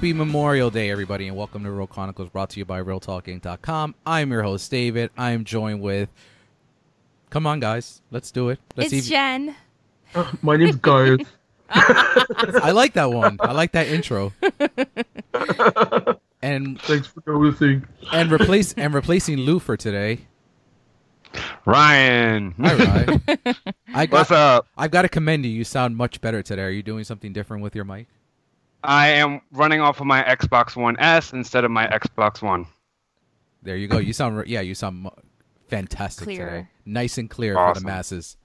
Happy Memorial Day, everybody, and welcome to Real Chronicles, brought to you by RealTalking.com. I'm your host, David. I'm joined with. Come on, guys, let's do it. Let's it's Jen. My name's Guy. I like that one. I like that intro. and Thanks for noticing. and replace and replacing Lou for today. Ryan. All right. I What's got. up? I've got to commend you. You sound much better today. Are you doing something different with your mic? I am running off of my Xbox One S instead of my Xbox One. There you go. You sound. Yeah, you sound mu- fantastic today. Nice and clear for the masses.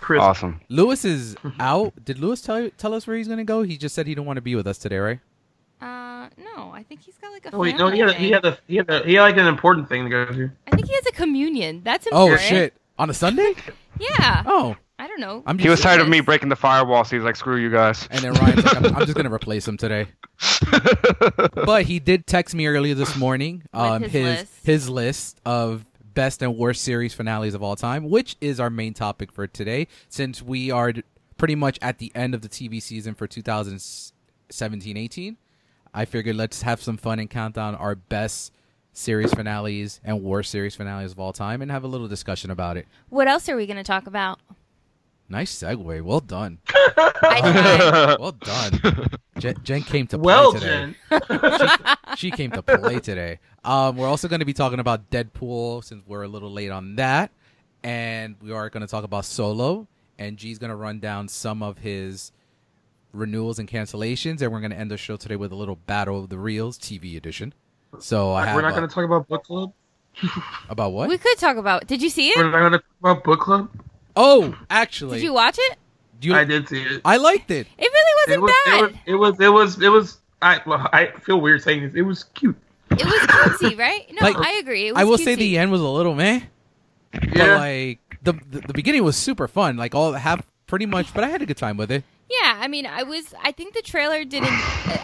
Chris, Awesome. Lewis is out. Did Lewis tell tell us where he's gonna go? He just said he don't want to be with us today, right? Uh, no, I think he's got like a. Oh, wait, no, he had, a, he family had a, he had a, he had like an important thing to go to. I think he has a communion. That's important. Oh shit! On a Sunday? Yeah. Oh, I don't know. I'm He was tired of me breaking the firewall, so he's like, "Screw you guys." And then Ryan's like, I'm, I'm just gonna replace him today. But he did text me earlier this morning. Um, his his list. his list of best and worst series finales of all time, which is our main topic for today, since we are pretty much at the end of the TV season for 2017-18. I figured let's have some fun and count down our best series finales and worst series finales of all time, and have a little discussion about it. What else are we going to talk about? Nice segue. Well done. Well done. Jen, Jen came to play Well, today. Jen. she came to play today. Um, we're also going to be talking about Deadpool since we're a little late on that, and we are going to talk about Solo. And G's going to run down some of his renewals and cancellations, and we're going to end the show today with a little battle of the reels TV edition. So I have We're not going to talk about book club. about what? we could talk about. Did you see it? We're not going to talk about book club. Oh, actually, Did you watch it? you, I did see it. I liked it. It really wasn't was, it bad. was, it was, it was, it was. I, well, I feel weird saying this. It was cute. It was cutesy, right? No, Like, I agree. It was I will cutesy. say the end was a little meh. But Yeah. like the, the the beginning was super fun. Like all half pretty much, but I had a good time with it. Yeah, I mean, I was. I think the trailer didn't.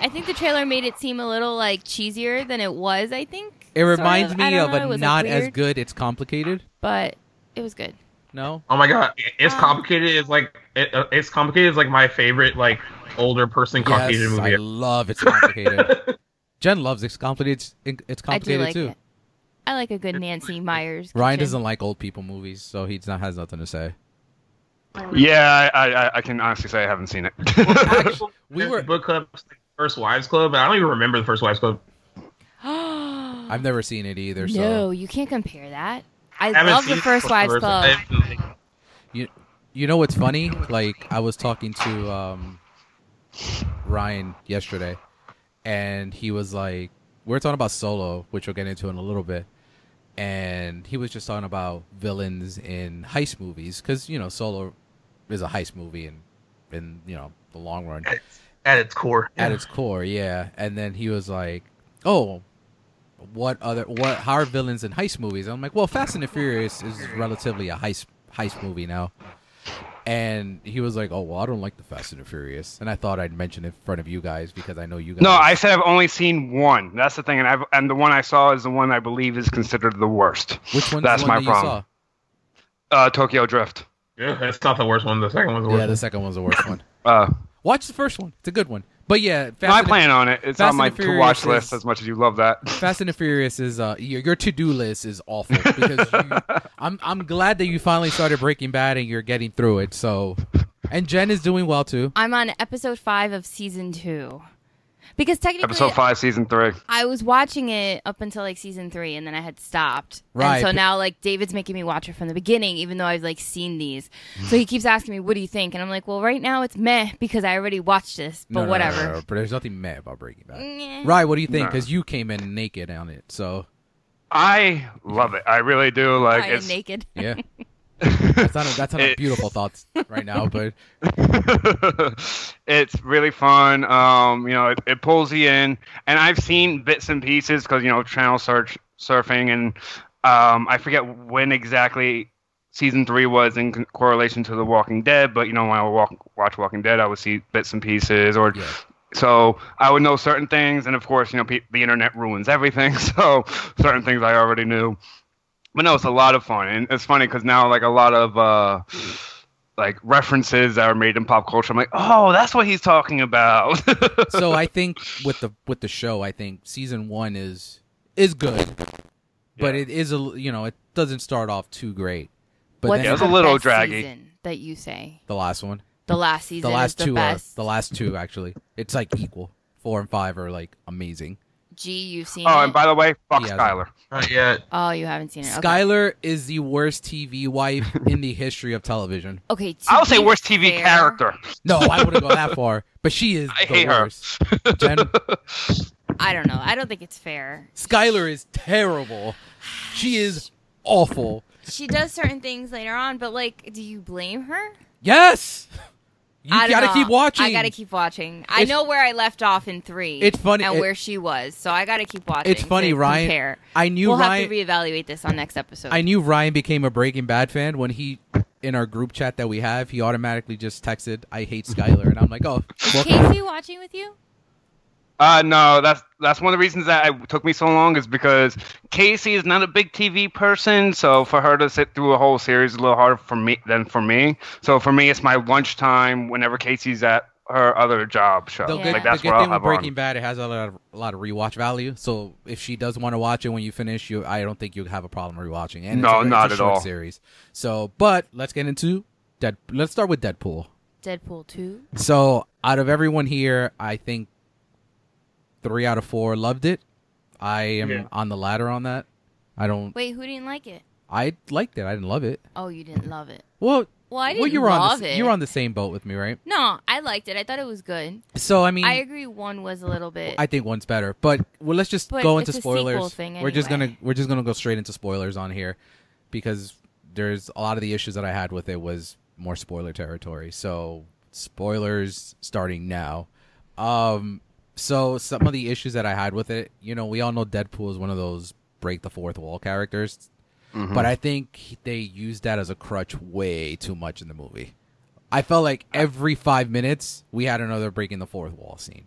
I think the trailer made it seem a little like cheesier than it was. I think It reminds of. Me of know, a was, like, not as good. It's complicated. but it was good. No, oh my god, it's Um, complicated. It's like it, uh, it's complicated. It's like my favorite like older person Caucasian yes, I love it's complicated. Jen loves it's complicated. It's, it's I complicated like too. it. I like a good Nancy Meyers. Ryan kitchen. doesn't like old people movies, so he not, has nothing to say. Yeah, I, I, I can honestly say I haven't seen it. We we were- were book club, First Wives Club. but I don't even remember the First Wives Club. I've never seen it either. So No, you can't compare that. I haven't love the seen First Wives. Club. You you know what's funny? Like I was talking to um, Ryan yesterday, and he was like, we are talking about Solo, which we'll get into in a little bit, and he was just talking about villains in heist movies because you know Solo is a heist movie in in you know the long run At its core, at its core, yeah. And then he was like, "Oh, what other what? How are villains in heist movies?" I'm like, "Well, Fast and the Furious is relatively a heist heist movie now." And he was like, "Oh, well, I don't like the Fast and the Furious," and I thought I'd mention it in front of you guys because I know you guys. no, I said I've only seen one. That's the thing, and I've and the one I saw is the one I believe is considered the worst. Which one? That's the one my that you problem. Uh, Tokyo Drift. yeah, it's not the worst one. The second one's the worst. Yeah, the second one's the worst one. Uh, Watch the first one; it's a good one. But yeah, Fast no, I and plan on it. It's Fast on my and to watch list. As much as you love that. Fast and the Furious is uh your, your to do list is awful because you, I'm I'm glad that you finally started Breaking Bad and you're getting through it. So, and Jen is doing well too. I'm on episode five of season two. Because technically, Episode five, season three. I was watching it up until like season three, and then I had stopped. Right. And so now, like, David's making me watch it from the beginning, even though I've like seen these. So he keeps asking me, "What do you think?" And I'm like, "Well, right now it's meh because I already watched this, but No, no, no, whatever." no, no, but there's nothing mad about Breaking Bad. Nyeh. Right? What do you think? No. Because you came in naked on it. So I love it. I really do. Like I am it's naked. yeah, that's not a, that's not a beautiful thoughts right now. But it's really fun. Um, you know, it, it pulls you in, and I've seen bits and pieces because you know channel search surfing, and um, I forget when exactly season three was in correlation to The Walking Dead. But you know, when I would walk, watch Walking Dead, I would see bits and pieces, or yeah, so I would know certain things, and of course, you know, pe- the internet ruins everything. So certain things I already knew. But no, it's a lot of fun, and it's funny because now like a lot of uh, like references that are made in pop culture. I'm like, oh, that's what he's talking about. so I think with the with the show, I think season one is is good, but Yeah. it is a you know it doesn't start off too great. But What's then it was the a little best draggy. season that you say? the last one, The last season the last is the two best. are the last two actually. It's like equal. Four and five are like amazing. G, you've seen oh, it? and by the way, fuck He hasn't. Skyler. Not yet. oh, you haven't seen it. Okay. Skyler is the worst TV wife in the history of television. Okay, I would say worst TV fair- character. No, I wouldn't go that far, but she is I the hate her. worst. Jen, I don't know. I don't think it's fair. Skyler is terrible. She is awful. She does certain things later on, but like, do you blame her? Yes. You I gotta know. keep watching. I gotta keep watching. I It's- know where I left off in three. It's funny- and it- where she was, so I gotta keep watching. It's funny, to Ryan. Compare. I knew Ryan. we'll Ryan. have to reevaluate this on next episode. I knew Ryan became a Breaking Bad fan when he, in our group chat that we have, he automatically just texted, "I hate Skyler," and I'm like, "Oh, Is Casey watching with you? Uh, no, that's that's one of the reasons that it took me so long is because Casey is not a big TV person, so for her to sit through a whole series is a little harder for me than for me. So for me, it's my lunchtime whenever Casey's at her other job show. the good, Like the that's good what I'll thing with Breaking on. Bad, it has a lot of a lot of rewatch value. So if she does want to watch it when you finish, you, I don't think you'll have a problem rewatching. And No, it's a, not it's a at short all. Series. So, but let's get into Dead. Let's start with Deadpool. Deadpool two. So out of everyone here, I think three out of four loved it. I am Yeah. on the ladder on that. I don't. Wait, who didn't like it? I liked it. I didn't love it. Oh, you didn't love it. Well, Well, I didn't you were love on the, it. you were on the same boat with me, right? No, I liked it. I thought it was good. So I mean, I agree. One was a little bit. I think one's better. But well, let's just But go it's into a sequel spoilers. thing We're just gonna we're just gonna go straight into spoilers on here because there's a lot of the issues that I had with it was more spoiler territory. So spoilers starting now. Um, so some of the issues that I had with it, you know, we all know Deadpool is one of those break the fourth wall characters, Mhm. but I think they used that as a crutch way too much in the movie. I felt like every five minutes we had another breaking the fourth wall scene.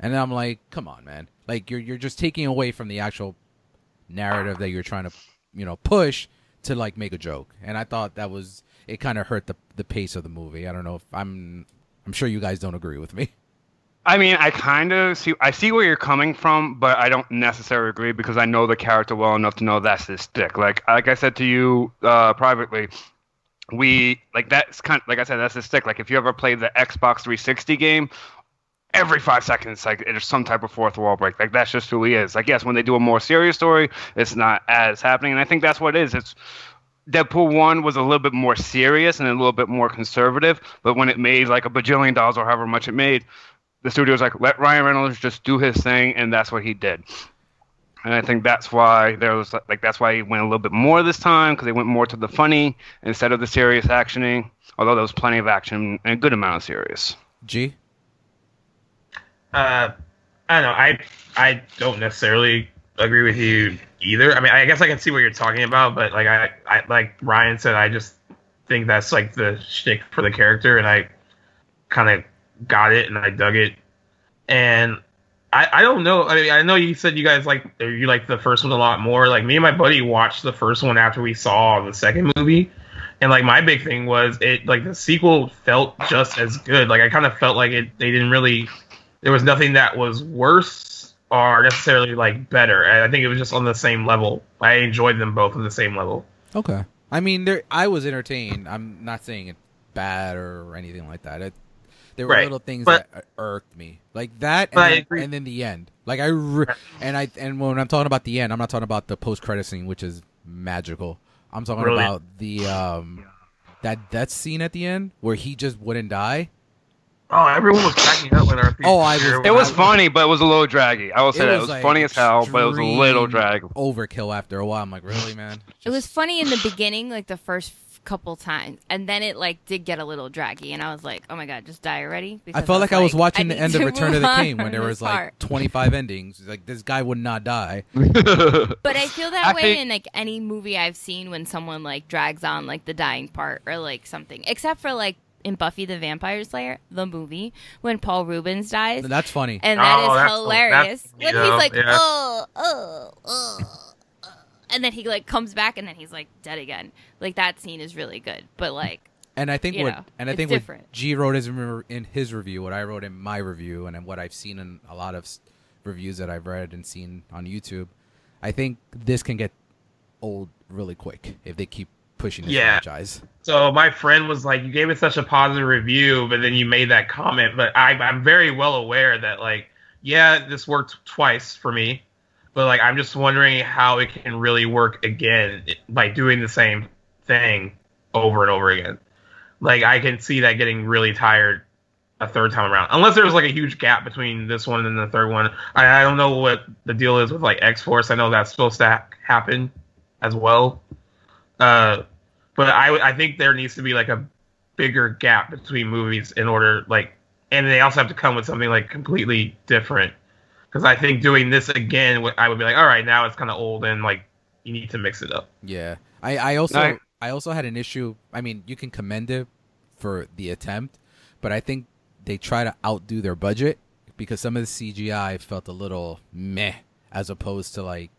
And I'm like, come on, man. Like you're you're just taking away from the actual narrative that you're trying to, you know, push to like make a joke. And I thought that was it kind of hurt the the pace of the movie. I don't know if I'm I'm sure you guys don't agree with me. I mean, I kind of see. I see where you're coming from, but I don't necessarily agree because I know the character well enough to know that's his stick. Like, like I said to you uh, privately, we like that's kind. like I said, that's his stick. Like, if you ever played the Xbox 360 game, every five seconds, like there's some type of fourth wall break. Like that's just who he is. Like, yes, when they do a more serious story, it's not as happening, and I think that's what it is. It's Deadpool one was a little bit more serious and a little bit more conservative, but when it made like a bajillion dollars or however much it made, the studio was like, let Ryan Reynolds just do his thing, and that's what he did. And I think that's why there was like that's why he went a little bit more this time because they went more to the funny instead of the serious actioning. Although there was plenty of action and a good amount of serious. G. Uh, I don't know. I I don't necessarily agree with you either. I mean, I guess I can see what you're talking about, but like I, I like Ryan said, I just think that's like the shtick for the character, and I kind of got it and I dug it. And I, I don't know. I mean, I know you said you guys like you like the first one a lot more. Like me and my buddy watched the first one after we saw the second movie. And like my big thing was it like the sequel felt just as good. Like I kind of felt like it they didn't really there was nothing that was worse or necessarily like better. I think it was just on the same level. I enjoyed them both on the same level. Okay. I mean, there I was entertained. I'm not saying it's bad or anything like that. It, there were Right, little things but- that irked me, like that, But I and, then, agree. and then the end. Like I re- and I and when I'm talking about the end, I'm not talking about the post credit scene, which is magical. I'm talking Brilliant. about the um that death scene at the end where he just wouldn't die. Oh, everyone was cracking up with our Oh, I was- It was funny, but it was a little draggy. I will say It that it was, was like, funny as hell, but it was a little drag. Overkill after a while. I'm like, really, man? It was funny in the beginning, like the first f- couple times, and then it like did get a little draggy, and I was like, "Oh my god, just die already!" I Because felt like, I was watching the end of Return of the King when there was like 25 endings. Like this guy would not die. But I feel that I way think- in like any movie I've seen when someone like drags on like the dying part or like something, except for like in Buffy the Vampire Slayer, the movie, when Paul Reubens dies. That's funny. and that Oh, is that's- hilarious. that's- when yeah, he's like, yeah. oh, oh, oh," and then he like comes back, and then he's like dead again. Like that scene is really good. But like, And I think what know, and I think different. what G wrote is in in his review, what I wrote in my review, and what I've seen in a lot of reviews that I've read and seen on YouTube. I think this can get old really quick if they keep pushing this Yeah. franchise. So my friend was like, "You gave it such a positive review, but then you made that comment." But I, I'm very well aware that, like, yeah, this worked twice for me, but like, I'm just wondering how it can really work again by doing the same thing over and over again. Like, I can see that getting really tired a third time around, unless there's like a huge gap between this one and the third one. I, I don't know what the deal is with like X Force. I know that's supposed to ha- happen as well. Uh, but I I think there needs to be like a bigger gap between movies in order like, and they also have to come with something like completely different. Because I think doing this again, I would be like, all right, now it's kind of old and like you need to mix it up. Yeah, I, I also I- I also had an issue. I mean, you can commend it for the attempt, but I think they try to outdo their budget because some of the CGI felt a little meh as opposed to like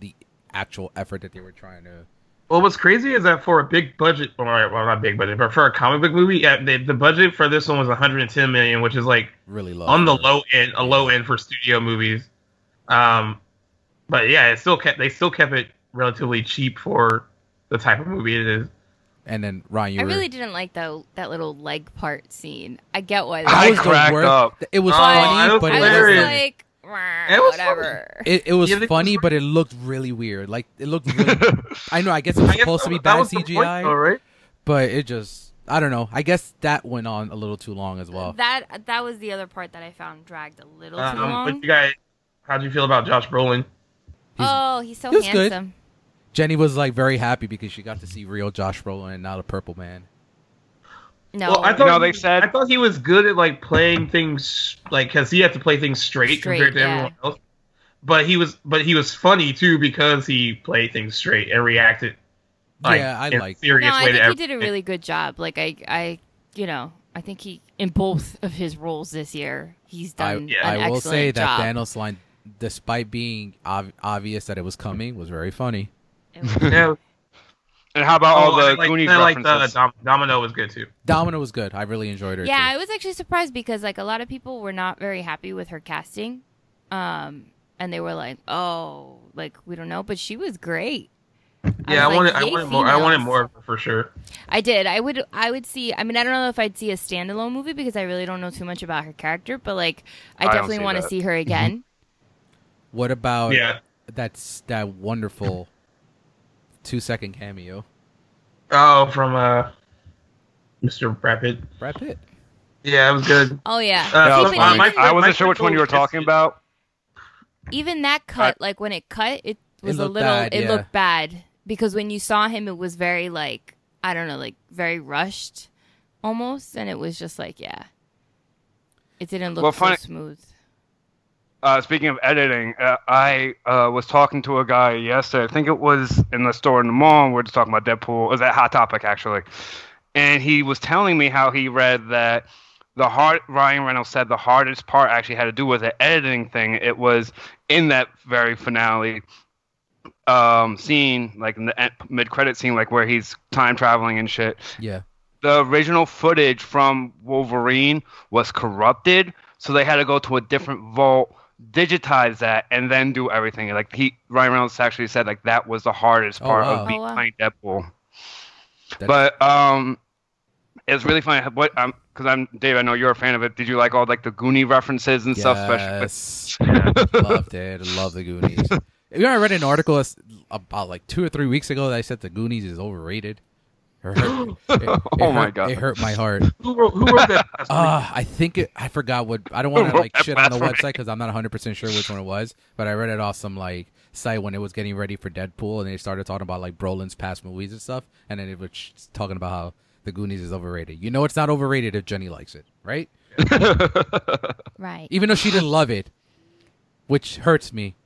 the actual effort that they were trying to. Well, what's crazy is that for a big budget, well, not big budget, but for a comic book movie, yeah, the, the budget for this one was 110 million, which is like Really low on the low end, a low end for studio movies. Um, but yeah, it still kept they still kept it relatively cheap for the type of movie it is. And then Ryan, you I were really didn't like that that little leg part scene. I get why. That I was the cracked worst- up. It was Oh, funny, was but I it was hilarious. was like, It was whatever. it, it was Yeah, they- funny, but it looked really weird. Like it looked really. I know. I guess it was guess supposed to be bad was the point, CGI, though, right? but it just. I don't know. I guess that went on a little too long as well. That that was the other part that I found dragged a little too Um, long. but you guys, how'd you feel about Josh Brolin? He's- oh, he's so he was good. handsome. Jenny was like very happy because she got to see real Josh Brolin and not a purple man. No, Well, I thought know, they said- I thought he was good at like playing things like because he had to play things straight, Straight, compared to yeah. everyone else. But he was, but he was funny too because he played things straight and reacted. Like, Yeah, I in a like- serious no, I way to think he did a really good job. Like I, I, you know, I think he in both of his roles this year, he's I, done yeah. an I will excellent say that job. Thanos line, despite being ob- obvious that it was coming, was very funny. It was- Yeah. And how about all Oh, the I like, Goonies I like the? Dom- Domino was good too. Domino was good. I really enjoyed her. yeah, too. I was actually surprised because like a lot of people were not very happy with her casting, um, and they were like, "Oh, like we don't know," but she was great. Yeah, I, was wanted, like, I wanted more. I wanted more of her for sure. I did. I would. I would see. I mean, I don't know if I'd see a standalone movie because I really don't know too much about her character. But like, I, I definitely want to see her again. What about Yeah. that's that wonderful two second cameo? Oh, from uh, Mr. Brad Pitt. Brad Pitt. Yeah, it was good. Oh yeah. Uh, Yeah, even, my- even, my- I wasn't sure which one you were talking about. even that cut, like when it cut, it was a little. bad, it yeah. looked bad because when you saw him, it was very like I don't know, like very rushed, almost, and it was just like yeah, it didn't look Well, so funny- smooth. Uh, speaking of editing, uh, I uh, was talking to a guy yesterday. I think it was in the store in the mall. We are just talking about Deadpool. It was that Hot Topic actually, and he was telling me how he read that the hard Ryan Reynolds said the hardest part actually had to do with the editing thing. It was in that very finale um, scene, like in the mid credit scene, like where he's time traveling and shit Yeah. the original footage from Wolverine was corrupted, so they had to go to a different vault, digitize that, and then do everything. Like he, Ryan Reynolds actually said, like that was the hardest Oh, part wow. of being Oh, wow. playing Deadpool. That- But um, it's really funny. What um, because I'm Dave. I know you're a fan of it. Did you like all like the Goonie references and stuff? Especially with, Yes. Loved it. Love the Goonies. You know, I read an article about like two or three weeks ago that I said the Goonies is overrated. It hurt, it- it Oh my hurt- God. It hurt my heart. Who wrote, who wrote that? last? Uh, I think it, I forgot what I don't want to like shit on the website because I'm not 100 percent sure which one it was, but I read it off some like site when it was getting ready for Deadpool, and they started talking about like Brolin's past movies and stuff, and then it was sh- talking about how the Goonies is overrated. You know, it's not overrated if Jenny likes it, right? Right. Even though she didn't love it, which hurts me.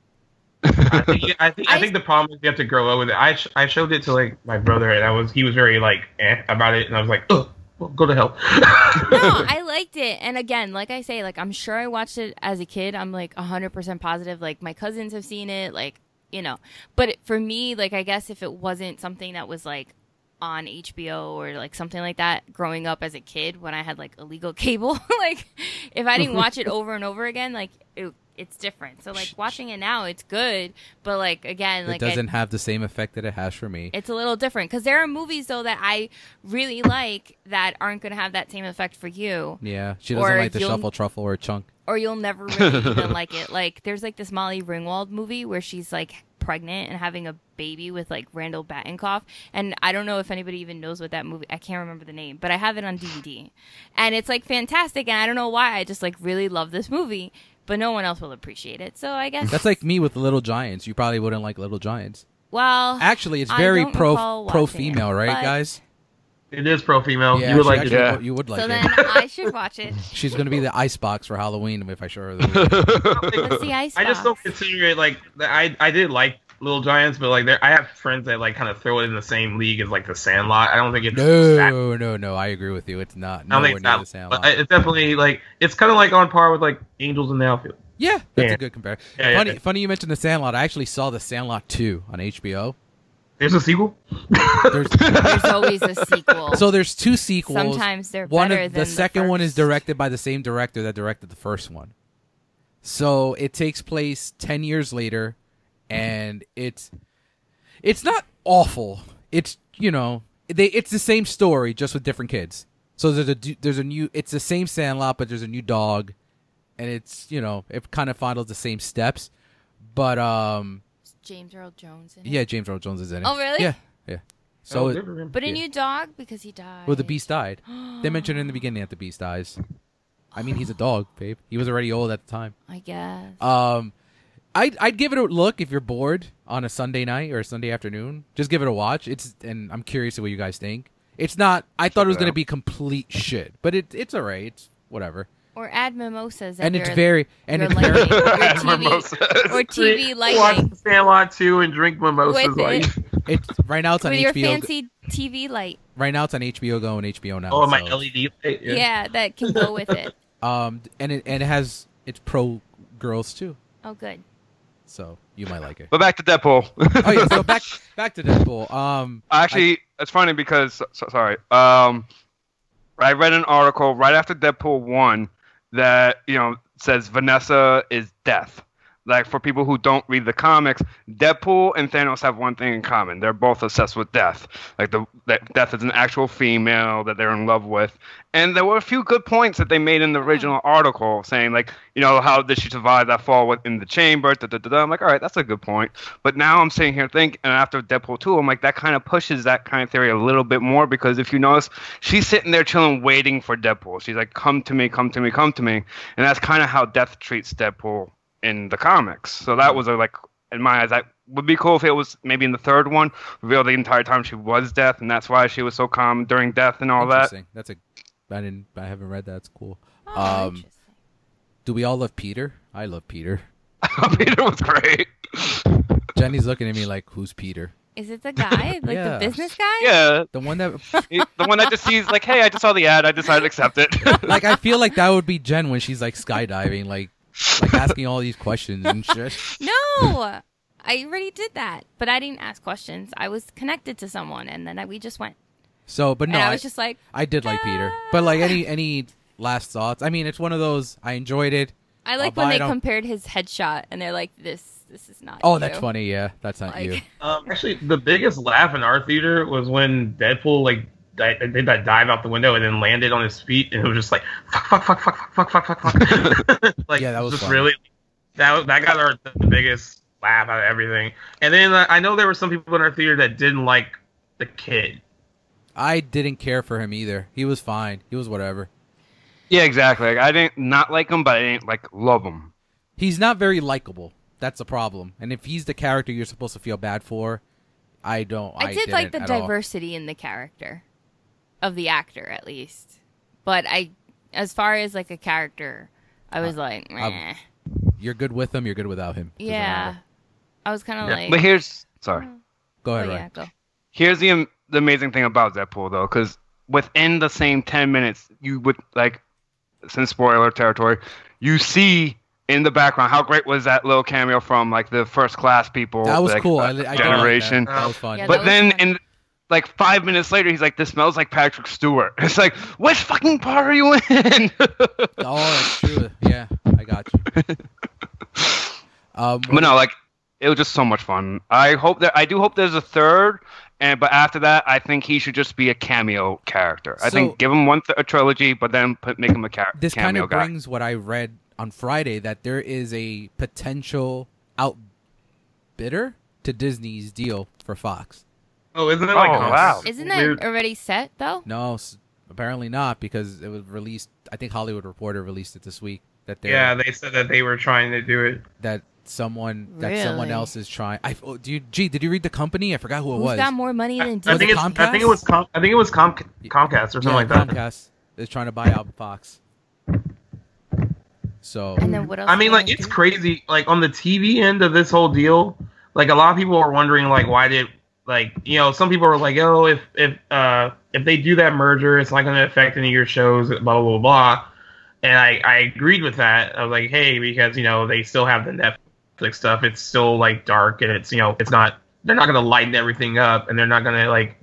I think, I think I I- think the problem is you have to grow up with it. I sh- I showed it to like my brother, and I was he was very like eh about it, and I was like, oh, well, go to hell. no, I liked it. And again, like I say, like I'm sure I watched it as a kid. I'm like 100% positive. Like my cousins have seen it, like, you know. But it, for me, like I guess if it wasn't something that was like on HBO or like something like that growing up as a kid when I had like illegal cable. like if I didn't watch it over and over again, like it, it's different. So like watching it now, it's good, but like again, like it I- doesn't have the same effect that it has for me. it's a little different because there are movies though that I really like that aren't going to have that same effect for you, yeah, she doesn't or like the shuffle truffle or chunk. or you'll never really even like it. Like there's like this Molly Ringwald movie where she's like pregnant and having a baby with like Randall Batinkoff, and I don't know if anybody even knows what that movie. I can't remember the name, but I have it on DVD, and it's like fantastic. And I don't know why I just like really love this movie, but no one else will appreciate it. So I guess That's like me with Little Giants. You probably wouldn't like Little Giants. well, Actually, it's very pro pro watching it, female, right, guys? It is pro female. Yeah, you would like actually- it. Yeah. You would like so it. then I should watch it. She's gonna be the icebox for Halloween if I show her the movie. What's the ice? I just don't consider it like I I did like Little Giants, but like there I have friends that like kind of throw it in the same league as like the Sandlot. I don't think it's that No, no, no. I agree with you. It's not. I don't Nowhere think near the it's same. that, but it's definitely like it's kind of like on par with like Angels in the Outfield. Yeah, that's Yeah. a good comparison. Yeah, yeah, funny, yeah. funny you mentioned the Sandlot. I actually saw the Sandlot two on HBO. There's a sequel. There's There's always a sequel. so there's two sequels. Sometimes they're one better of, than the second one is directed by the same director that directed the first one. So it takes place ten years later, and it's it's not awful. It's you know they it's the same story just with different kids. So there's a there's a new it's the same Sandlot, but there's a new dog, and it's you know it kind of follows the same steps, but um James Earl Jones. In it. yeah James Earl Jones is in it. Oh, really? Yeah, yeah. So Oh, it- good for him. But a Yeah. new dog because he died. well the beast died. They mentioned in the beginning that the beast dies. I mean he's a dog, babe. He was already old at the time. I guess. Um, I'd I'd give it a look if you're bored on a Sunday night or a Sunday afternoon. Just give it a watch. It's and I'm curious to what you guys think. It's not. I thought it was it gonna out. be complete shit, but it it's alright. It's whatever. Or add mimosas. And it's very and it's lighting, very your TV, Mimosas. or TV Watch lighting the Sandlot 2 and drink mimosas. With like, it. it's right now it's on with your fancy TV light. Right now it's on HBO Go and HBO now. oh, my so- LED light. Yeah. that can go with it. Um, and it and it has it's pro girls too, Oh, good. So you might like it. But back to Deadpool. oh yeah, so back back to Deadpool. Um, Actually, it's funny because so, sorry. Um, I read an article right after Deadpool one that you know says Vanessa is death. Like for people who don't read the comics, Deadpool and Thanos have one thing in common: they're both obsessed with death. Like the that death is an actual female that they're in love with. And there were a few good points that they made in the original article, saying like, you know, how did she survive that fall within the chamber? Da, da, da, da. I'm like, all right, that's a good point. But now I'm sitting here thinking, and after Deadpool 2, I'm like, that kind of pushes that kind of theory a little bit more because if you notice, she's sitting there chilling, waiting for Deadpool. She's like, come to me, come to me, come to me. And that's kind of how Death treats Deadpool in the comics. So that was a, like, in my eyes, that would be cool if it was maybe in the third one, revealed the entire time she was Death, and that's why she was so calm during Death and all that. interesting. That's a. I didn't. I haven't read that. It's cool. Oh, Um. Do we all love Peter? I love Peter. Peter was great. Jenny's looking at me like, "Who's Peter?" Is it the guy, like Yeah. the business guy? Yeah, The one that, the one that just sees like, hey, I just saw the ad, I decided to accept it. like, I feel like that would be Jen when she's like skydiving, like, like asking all these questions and shit. No, I already did that, but I didn't ask questions. I was connected to someone, and then I, we just went. So, but no, and I I, was just like, I did like Peter. But like, any any last thoughts? I mean, it's one of those. I enjoyed it. I like I'll when they it compared his headshot, and they're like, "This, this is not." Oh, you. that's funny. Yeah, that's not Like- you. Um, actually, the biggest laugh in our theater was when Deadpool like di- did that dive out the window and then landed on his feet, and it was just like fuck, fuck, fuck, fuck, fuck, fuck, fuck, fuck, fuck. like Yeah, that was just funny. really that that got our the biggest laugh out of everything. And then uh, I know there were some people in our theater that didn't like the kid. I didn't care for him either. He was fine. He was whatever. yeah, exactly. Like, I didn't not like him, but I didn't like love him. He's not very likable. That's the problem. And if he's the character you're supposed to feel bad for, I don't. I, I did like the didn't all. diversity in the character of the actor, at least. But I, as far as like a character, I was like, meh. You're good with him. You're good without him. Doesn't yeah. matter. I was kind of Yeah. like, But here's sorry. Go oh ahead, yeah, go. Here's the the amazing thing about Deadpool though, because within the same ten minutes, you would like, since spoiler territory, you see in the background how great was that little cameo from like the first class people. That was like, cool. uh, I, I did like that. generation. That was fun. Yeah, but was then fun. in like five minutes later, he's like, "This smells like Patrick Stewart." It's like, which fucking part are you in? Oh, that's true. Yeah, I got you. Um, but no, like it was just so much fun. I hope that I do hope there's a third, and but after that, I think he should just be a cameo character. I think give him one th- a trilogy, but then put make him a character. this kind of guy. brings what I read on Friday that there is a potential outbidder to Disney's deal for Fox. Oh, isn't it like Oh, wow. Isn't that weird? already set though? No, s- apparently not because it was released. I think Hollywood Reporter released it this week that they Yeah, they said that they were trying to do it. that someone that someone else is trying. I oh, do you, gee, did you read the company? I forgot who it Who's was. got more money than I Disney? think it it's. I think it was. Com- I think it was Com- Comcast or something yeah, like that. Comcast is trying to buy out Fox. So and then what else? I mean, like it's do? crazy. Like on the TV end of this whole deal, like a lot of people are wondering, like, why did like you know some people are like, oh, if if uh if they do that merger, it's not going to affect any of your shows, blah blah blah. blah. And I I agreed with that. I was like, hey, because you know they still have the Netflix stuff. It's still like dark, and it's you know it's not. They're not going to lighten everything up, and they're not going to like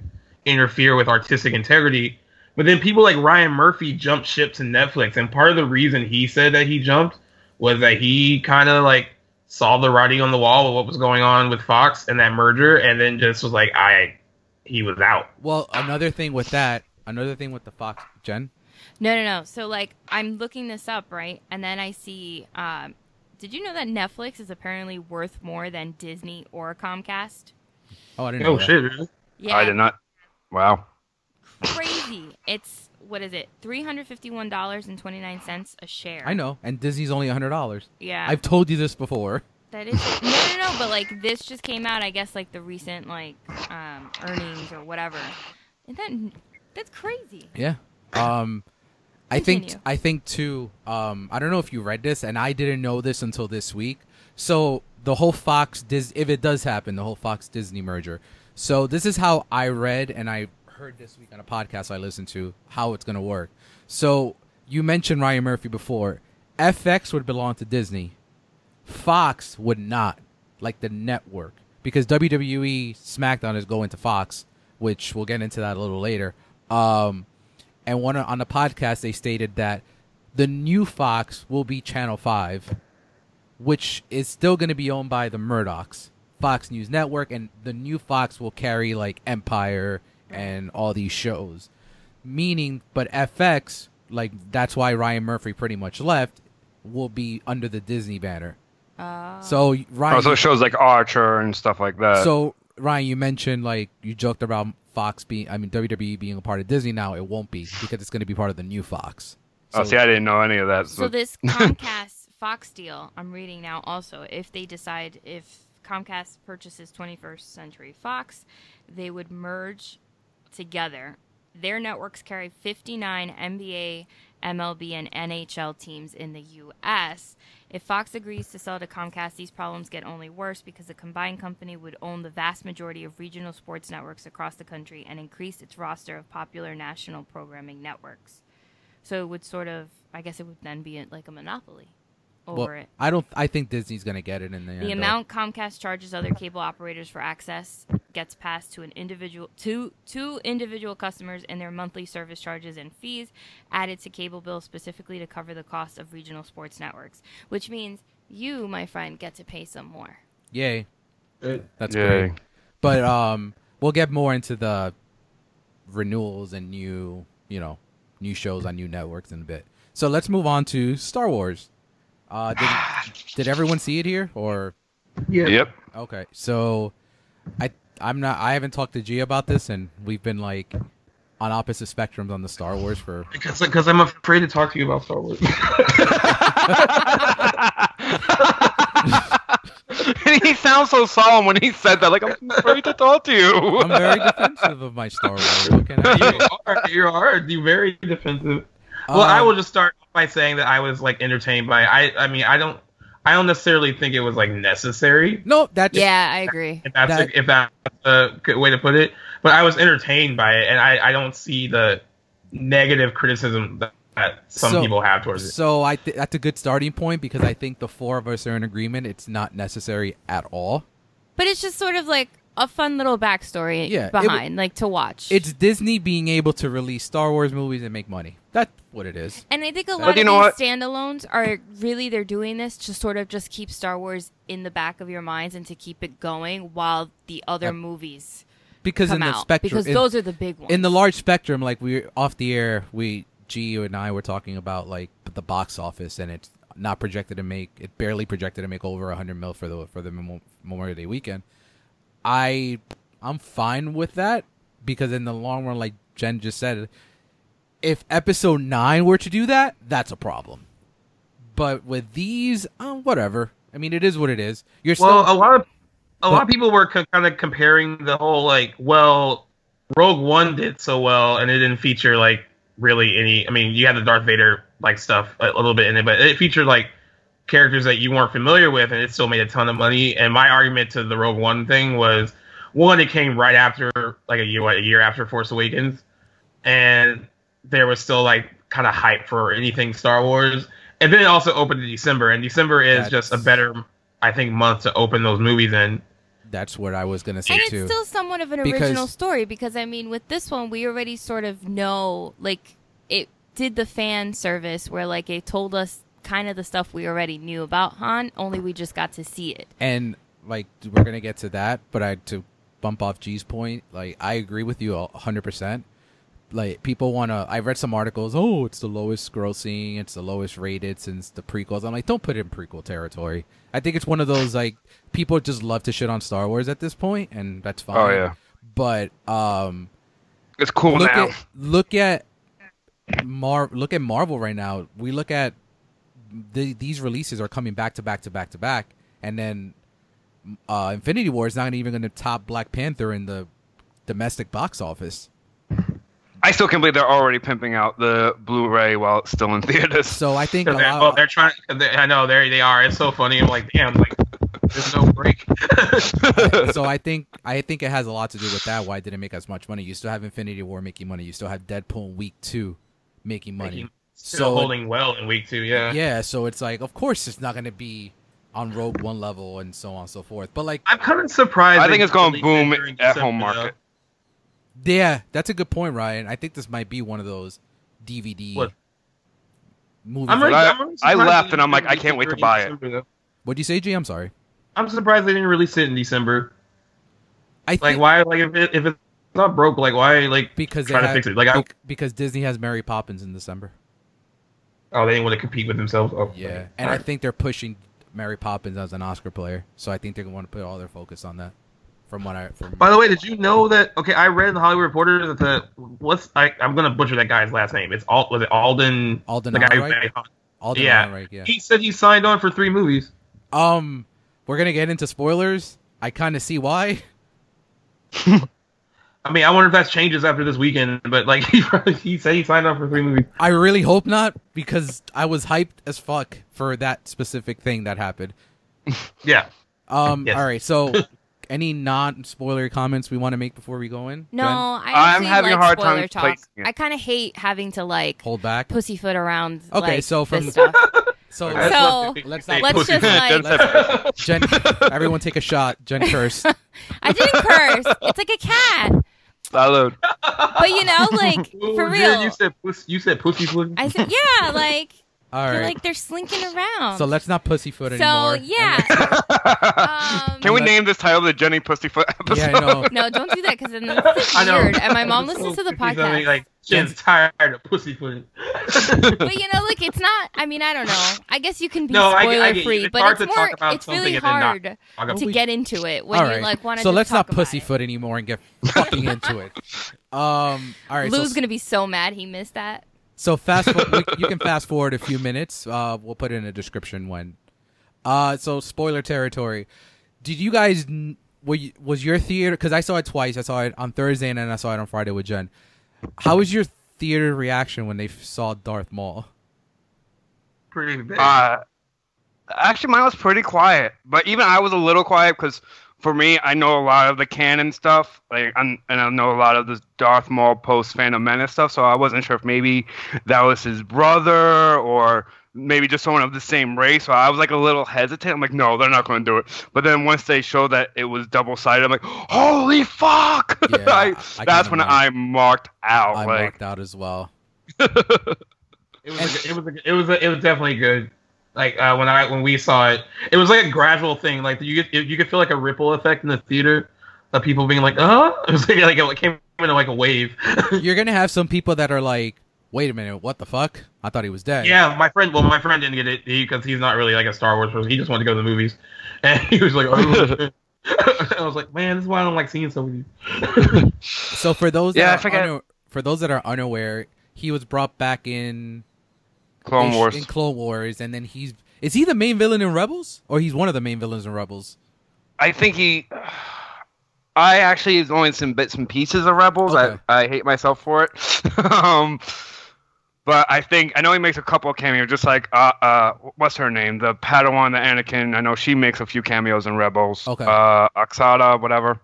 interfere with artistic integrity. But then people like Ryan Murphy jumped ship to Netflix, and part of the reason he said that he jumped was that he kind of like saw the writing on the wall of what was going on with Fox and that merger, and then just was like, I, he was out. well, another thing with that, another thing with the Fox Jen. No, no, no. So like I'm looking this up, right? And then I see um did you know that Netflix is apparently worth more than Disney or Comcast? Oh, I didn't know Oh that. shit! really? Yeah. I did not. Wow. Crazy. It's what is it? $351.29 a share. I know, and Disney's only hundred dollars. Yeah. I've told you this before. That is no, no, no. But like this just came out. I guess like the recent like um, earnings or whatever. And that that's crazy. Yeah. Um, I think I think too. Um, I don't know if you read this, and I didn't know this until this week. So the whole Fox Dis, if it does happen, the whole Fox Disney merger. So this is how I read, and I heard this week on a podcast I listened to how it's gonna work. So you mentioned Ryan Murphy before. FX would belong to Disney. Fox would not, like the network, because WWE SmackDown is going to Fox, which we'll get into that a little later. Um, and one on the podcast they stated that the new Fox will be Channel Five, which is still going to be owned by the Murdochs, Fox News Network, and the new Fox will carry like Empire and all these shows. Meaning, but FX, like that's why Ryan Murphy pretty much left, will be under the Disney banner. Uh, So Ryan, Also shows like Archer and stuff like that. so Ryan, you mentioned like you joked about Fox being, I mean WWE being a part of Disney now. It won't be because it's going to be part of the new Fox. oh, see, I didn't know any of that. So So, this Comcast Fox deal, I'm reading now also, if they decide if Comcast purchases 21st Century Fox, they would merge together. Their networks carry 59 NBA, MLB, and NHL teams in the U.S. If Fox agrees to sell to Comcast, these problems get only worse because the combined company would own the vast majority of regional sports networks across the country and increase its roster of popular national programming networks. So it would sort of, I guess it would then be like a monopoly over Well, it. I don't. I think Disney's going to get it in the, end. The though. amount Comcast charges other cable operators for access gets passed to an individual to to individual customers in their monthly service charges and fees added to cable bills specifically to cover the cost of regional sports networks, which means you, my friend, get to pay some more. Yay, that's Yay. great. But um, we'll get more into the renewals and new, you know, new shows on new networks in a bit. So let's move on to Star Wars. Uh, did, did everyone see it here or? Yeah. yep. Okay, so I I'm not I haven't talked to G about this, and we've been like on opposite spectrums on the Star Wars for. Because because I'm afraid to talk to you about Star Wars. and he sounds so solemn when he said that. Like I'm afraid to talk to you. I'm very defensive of my Star Wars. What can I do? you are you are you very defensive. Well, I Um, will just start by saying that I was like entertained by. I I mean I don't I don't necessarily think it was like necessary. No, that Yeah, I agree. If that's That- a, if that's a good way to put it, but I was entertained by it, and I I don't see the negative criticism that, that some So- people have towards it. So I th- that's a good starting point because I think the four of us are in agreement. It's not necessary at all. But it's just sort of like a fun little backstory Yeah, it w- behind, like to watch. It's Disney being able to release Star Wars movies and make money. That's what it is. and I think a lot But of you these know what? standalones are really they're doing this to sort of just keep Star Wars in the back of your minds and to keep it going while the other Yep. movies Because come in the out. spectrum, because in, those are the big ones. in the large spectrum, like we off the air, we G and I were talking about like the box office, and it's not projected to make it barely projected to make over hundred mil for the for the Memorial Day weekend. I I'm fine with that because in the long run, like Jen just said, if Episode Nine were to do that, that's a problem. But with these, uh, whatever. I mean, it is what it is. You're Well, still a lot of a lot of people were co- kind of comparing the whole like, well, Rogue One did so well, and it didn't feature like really any. I mean, you had the Darth Vader like stuff a, a little bit in it, but it featured like characters that you weren't familiar with, and it still made a ton of money. And my argument to the Rogue One thing was, one, it came right after like a year, what, a year after Force Awakens, and there was still like kind of hype for anything Star Wars. And then it also opened in December, and December is just a better, I think, month to open those movies in. that's what I was gonna say and too. it's still somewhat of an Because- original story because I mean, with this one, we already sort of know like it did the fan service where like it told us kind of the stuff we already knew about Han, only we just got to see it. and like we're gonna get to that but i to bump off g's point like i agree with you a 100% like people want to i've read some articles oh it's the lowest grossing it's the lowest rated since the prequels i'm like don't put it in prequel territory i think it's one of those like people just love to shit on star wars at this point and that's fine Oh, yeah. but um It's cool look now. at look at Mar look at Marvel right now. We look at the, these releases are coming back to back to back to back, and then uh, Infinity War is not even going to top Black Panther in the domestic box office. I still can't believe they're already pimping out the Blu-ray while it's still in theaters. So I think a 'Cause they're, lot- well, they're trying. They, I know there they are. It's so funny. I'm like, damn, like there's no break. so I think I think it has a lot to do with that. Why it didn't make as much money? You still have Infinity War making money. You still have Deadpool Week Two making money. Making- Still holding well in week two. Yeah. yeah, so it's like, of course, it's not going to be on Rogue One level and so on and so forth. But like, I'm kind of surprised. I think it's going released boom it during at home December, though. market. Yeah, that's a good point, Ryan. I think this might be one of those DVD What? movies. I'm really, I- I'm really I surprised laughed and I'm like, I can't wait to buy it. though. What'd you say, G? I'm sorry. I'm surprised they didn't release it in December. I Like, why? Like, if it, if it's not broke, like, why? Like, because they try to had- fix it. Like, I, because Disney has Mary Poppins in December. Oh, they didn't want to compete with themselves. Oh, Yeah, okay. and I Alright. think they're pushing Mary Poppins as an Oscar player, so I think they're going to want to put all their focus on that. From what I from By the way, did you know that? Okay, I read in the Hollywood Reporter that the what's I I'm gonna butcher that guy's last name. It's Alt was it Alden? Alden the guy who Alden yeah. Ehrenreich, yeah. He said he signed on for three movies. Um, we're gonna get into spoilers. I kind of see why. I mean, I wonder if that changes after this weekend. But like he he said he signed up for three movies. I really hope not because I was hyped as fuck for that specific thing that happened. Yeah. Um, Yes. all right. So, any non-spoiler comments we want to make before we go in? No, Jen? I I'm actually having a hard time talk. placing. I kind of hate having to like hold back. pussyfoot around. Okay, like, so from- this stuff. So, let's, So, let's not let's just like That's Jen. Everyone take a shot. Jen curse. I didn't curse. It's like a cat, Salud. but you know, like for Jen, real. You said puss, you said pussy foot. I said, yeah, like All I feel like they're slinking around. so let's not pussyfoot anymore. So, yeah. um, Can we name this title the Jenny Pussyfoot episode? Yeah, I know. No, don't do that because then it's I like weird. And my mom listens to the confusing. I mean, podcast. Like Jen's tired of pussyfooting. but you know, like it's not. I mean, I don't know. I guess you can be No, I get- I spoiler free, It's but hard it's to talk more. about It's really something and not hard to get into it when all you like want to. so let's not talk about pussyfoot anymore and get fucking into it. Um. All right. Lou's so, gonna be so mad he missed that. So fast. fo- we, you can fast forward a few minutes. Uh, we'll put it in a description when. Uh. So spoiler territory. Did you guys? Were you, was your theater? Because I saw it twice. I saw it on Thursday and then I saw it on Friday with Jen. How was your theater reaction when they saw Darth Maul? Pretty big. Uh, actually, mine was pretty quiet, but even I was a little quiet because for me, I know a lot of the canon stuff, like, and, and I know a lot of the Darth Maul post Phantom Menace stuff. So I wasn't sure if maybe that was his brother or maybe just someone of the same race. So I was like a little hesitant. I'm like, no, they're not going to do it. But then once they showed that it was double sided, I'm like, holy fuck! Yeah, I- I that's when imagine. I marked out. I like, marked out as well. It was, a, it was, a, it was, a, it was definitely good. Like uh, when I when we saw it, it was like a gradual thing. Like you could you could feel like a ripple effect in the theater of people being like, "Uh," it was like, like it came in like a wave. You're gonna have some people that are like, "Wait a minute, what the fuck? I thought he was dead." yeah, my friend. Well, my friend didn't get it because he's not really like a Star Wars person. He just wanted to go to the movies, and he was like, "Oh." I was like, "Man, this is why I don't like seeing some of you." So for those Yeah, I that are forget- una- for those that are unaware, he was brought back in Clone in, Wars. in Clone Wars, and then he's is he the main villain in Rebels, or he's one of the main villains in Rebels? I think he. I actually have only seen bits and pieces of Rebels. Okay. I, I hate myself for it. um, but I think I know he makes a couple of cameos, just like uh uh what's her name, the Padawan, the Anakin. I know she makes a few cameos in Rebels. Okay. Uh, Oxada, whatever.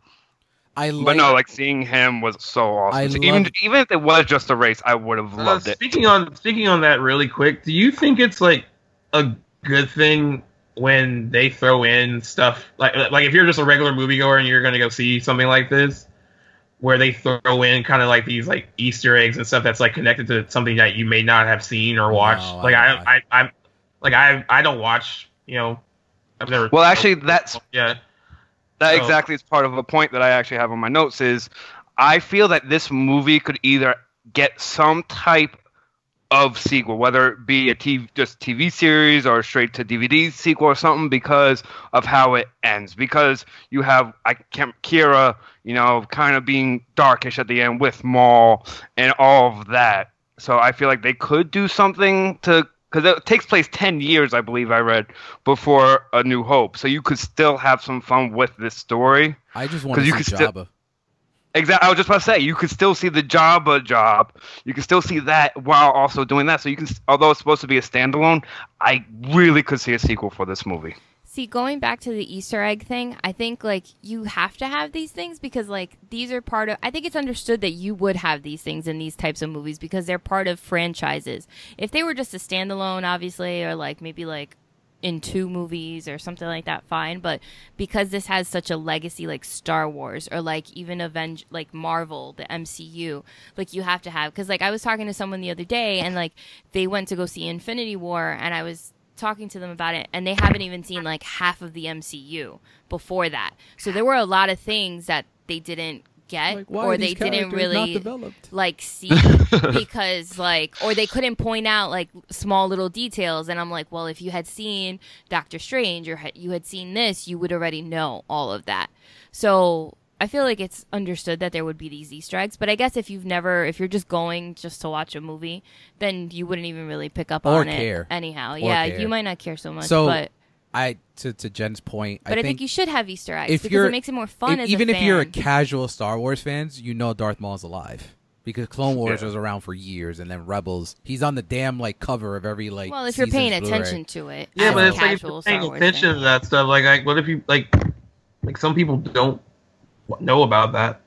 I like, but no, like seeing him was so awesome. So even love- even if it was just a race, I would have Uh, loved it. speaking on speaking on that really quick, do you think it's like a good thing when they throw in stuff like like if you're just a regular moviegoer and you're going to go see something like this, where they throw in kind of like these like Easter eggs and stuff that's like connected to something that you may not have seen or watched. No, like I- I, I I like I I don't watch you know I've never Well, actually, that's yeah That So- exactly is part of a point that I actually have on my notes is I feel that this movie could either get some type of sequel, whether it be a TV, just TV series or straight to DVD sequel or something, because of how it ends. Because you have I can't Qi'ra, you know, kind of being darkish at the end with Maul and all of that. So I feel like they could do something to because it takes place 10 years i believe i read before a new hope. So you could still have some fun with this story. I just want to see you could still- Jabba. exactly i was just about to say you could still see the jabba job. You can still see that while also doing that. So you can although it's supposed to be a standalone i really could see a sequel for this movie See, going back to the Easter egg thing, I think like you have to have these things because like these are part of I think it's understood that you would have these things in these types of movies because they're part of franchises. If they were just a standalone obviously or like maybe like in two movies or something like that fine, but because this has such a legacy like Star Wars or like even Avenge like Marvel, the MCU, like you have to have cuz like I was talking to someone the other day and like they went to go see Infinity War and I was talking to them about it and they haven't even seen like half of the MCU before that. So there were a lot of things that they didn't get Like, or they didn't really developed? like see because like or they couldn't point out like small little details and I'm like, well, if you had seen Doctor Strange or had- you had seen this, you would already know all of that. So I feel like it's understood that there would be these Easter eggs, but I guess if you've never, if you're just going just to watch a movie, then you wouldn't even really pick up Or on care. it. Anyhow, yeah, care. you might not care so much, So, but I to to Jen's point, but I, think, think you should have Easter eggs if because it makes it more fun. if- as even a if you're a casual Star Wars fans, you know Darth Maul's alive because Clone Wars Yeah. was around for years, and then Rebels. He's on the damn like cover of every like. well, if you're paying Blu-ray. attention to it, yeah but it's like if you're paying Star attention fan. to that stuff like like what if you like like some people don't know about that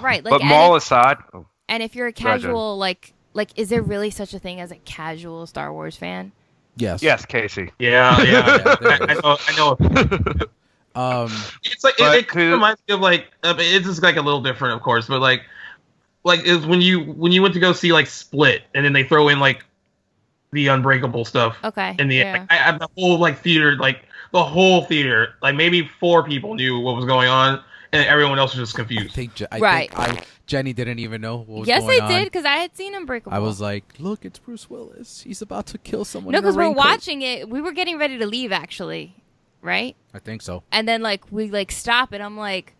right? Like, but and Maul if- aside oh, And if you're a Go ahead, casual, like, like, is there really such a thing as a casual Star Wars fan? Yes. yes casey yeah yeah, Yeah, I, I know i know Um. It's like But it, it to- reminds me of like uh, it's just like a little different, of course, but like like is when you when you went to go see like Split, and then they throw in like the Unbreakable stuff Okay. in the yeah. like, I, I, the whole like theater, like the whole theater, like maybe four people knew what was going on, and everyone else was just I confused. think Je- I Right. think I, Jenny didn't even know what was yes, going I on. did because I had seen Unbreakable. I was like, "Look, it's Bruce Willis. He's about to kill someone." no, because we're raincoat." watching it. We were getting ready to leave actually, right? I think so. And then like we like stop, and I'm like,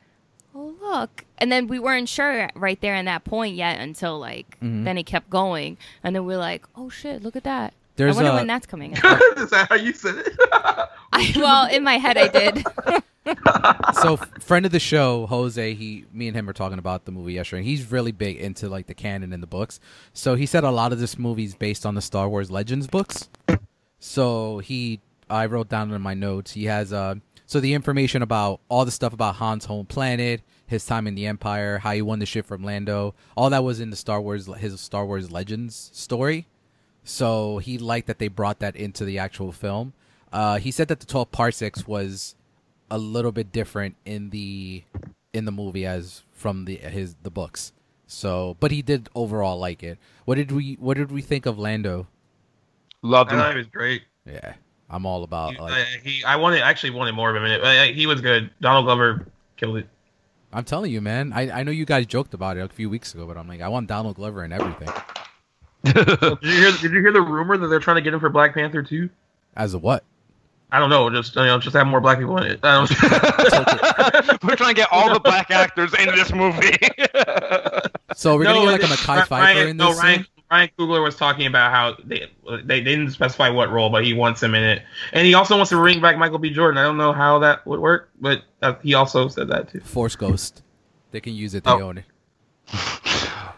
oh look, and then we weren't sure right there in that point yet until like Mhm. then it kept going, and then we're like, oh shit, look at that. There's I wonder a- when that's coming. out. Is that how you said it? I, well, in my head, I did. so friend of the show jose he me and him were talking about the movie yesterday and he's really big into like the canon and the books so he said a lot of this movie is based on the star wars legends books so he i wrote down in my notes he has uh so the information about all the stuff about han's home planet his time in the empire how he won the ship from lando all that was in the star wars his star wars legends story So he liked that they brought that into the actual film. Uh, he said that the 12 parsecs was a little bit different in the in the movie as from the his the books. So, but he did overall like it. What did we What did we think of Lando? Loved I thought him. he was great. Yeah, I'm all about He, like. uh, he I wanted actually wanted more of him in it. Uh, he was good. Donald Glover killed it. I'm telling you, man. I I know you guys joked about it a few weeks ago, but I'm like, I want Donald Glover and everything. Did you hear? Did you hear the rumor that they're trying to get him for Black Panther too? As a what? I don't know. Just you know, just have more black people in it. I don't We're trying to get all the black actors in this movie. So we're gonna get like a Ry- Mackay Pfeiffer Ryan, in no, this. Ryan, scene? Ryan Coogler was talking about how they, they they didn't specify what role, but he wants him in it, and he also wants to bring back Michael B. Jordan. I don't know how that would work, but uh, he also said that too. Force Ghost. They can use it. They Oh. own it.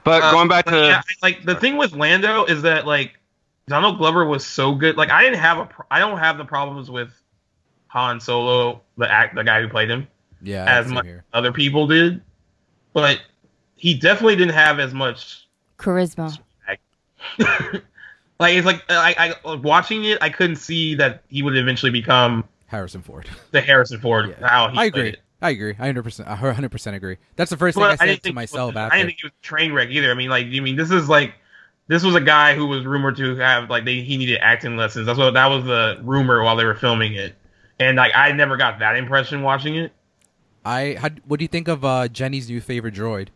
But Uh, going back but to yeah, like the thing with Lando is that like Donald Glover was so good. Like I didn't have a pro- I don't have the problems with Han Solo, the act the guy who played him, Yeah, as much here. other people did, but he definitely didn't have as much. Charisma. like it's like I, I watching it, I couldn't see that he would eventually become Harrison Ford. the Harrison Ford. Yeah. How he I agree. it. I agree. I 100%, I 100% agree. That's the first thing But I said to myself I after. didn't think he was a train wreck either. I mean, like, you mean this is like, this was a guy who was rumored to have like they, he needed acting lessons. That's what that was the rumor while they were filming it, and like I never got that impression watching it. I had. What do you think of uh, Jenny's new favorite droid?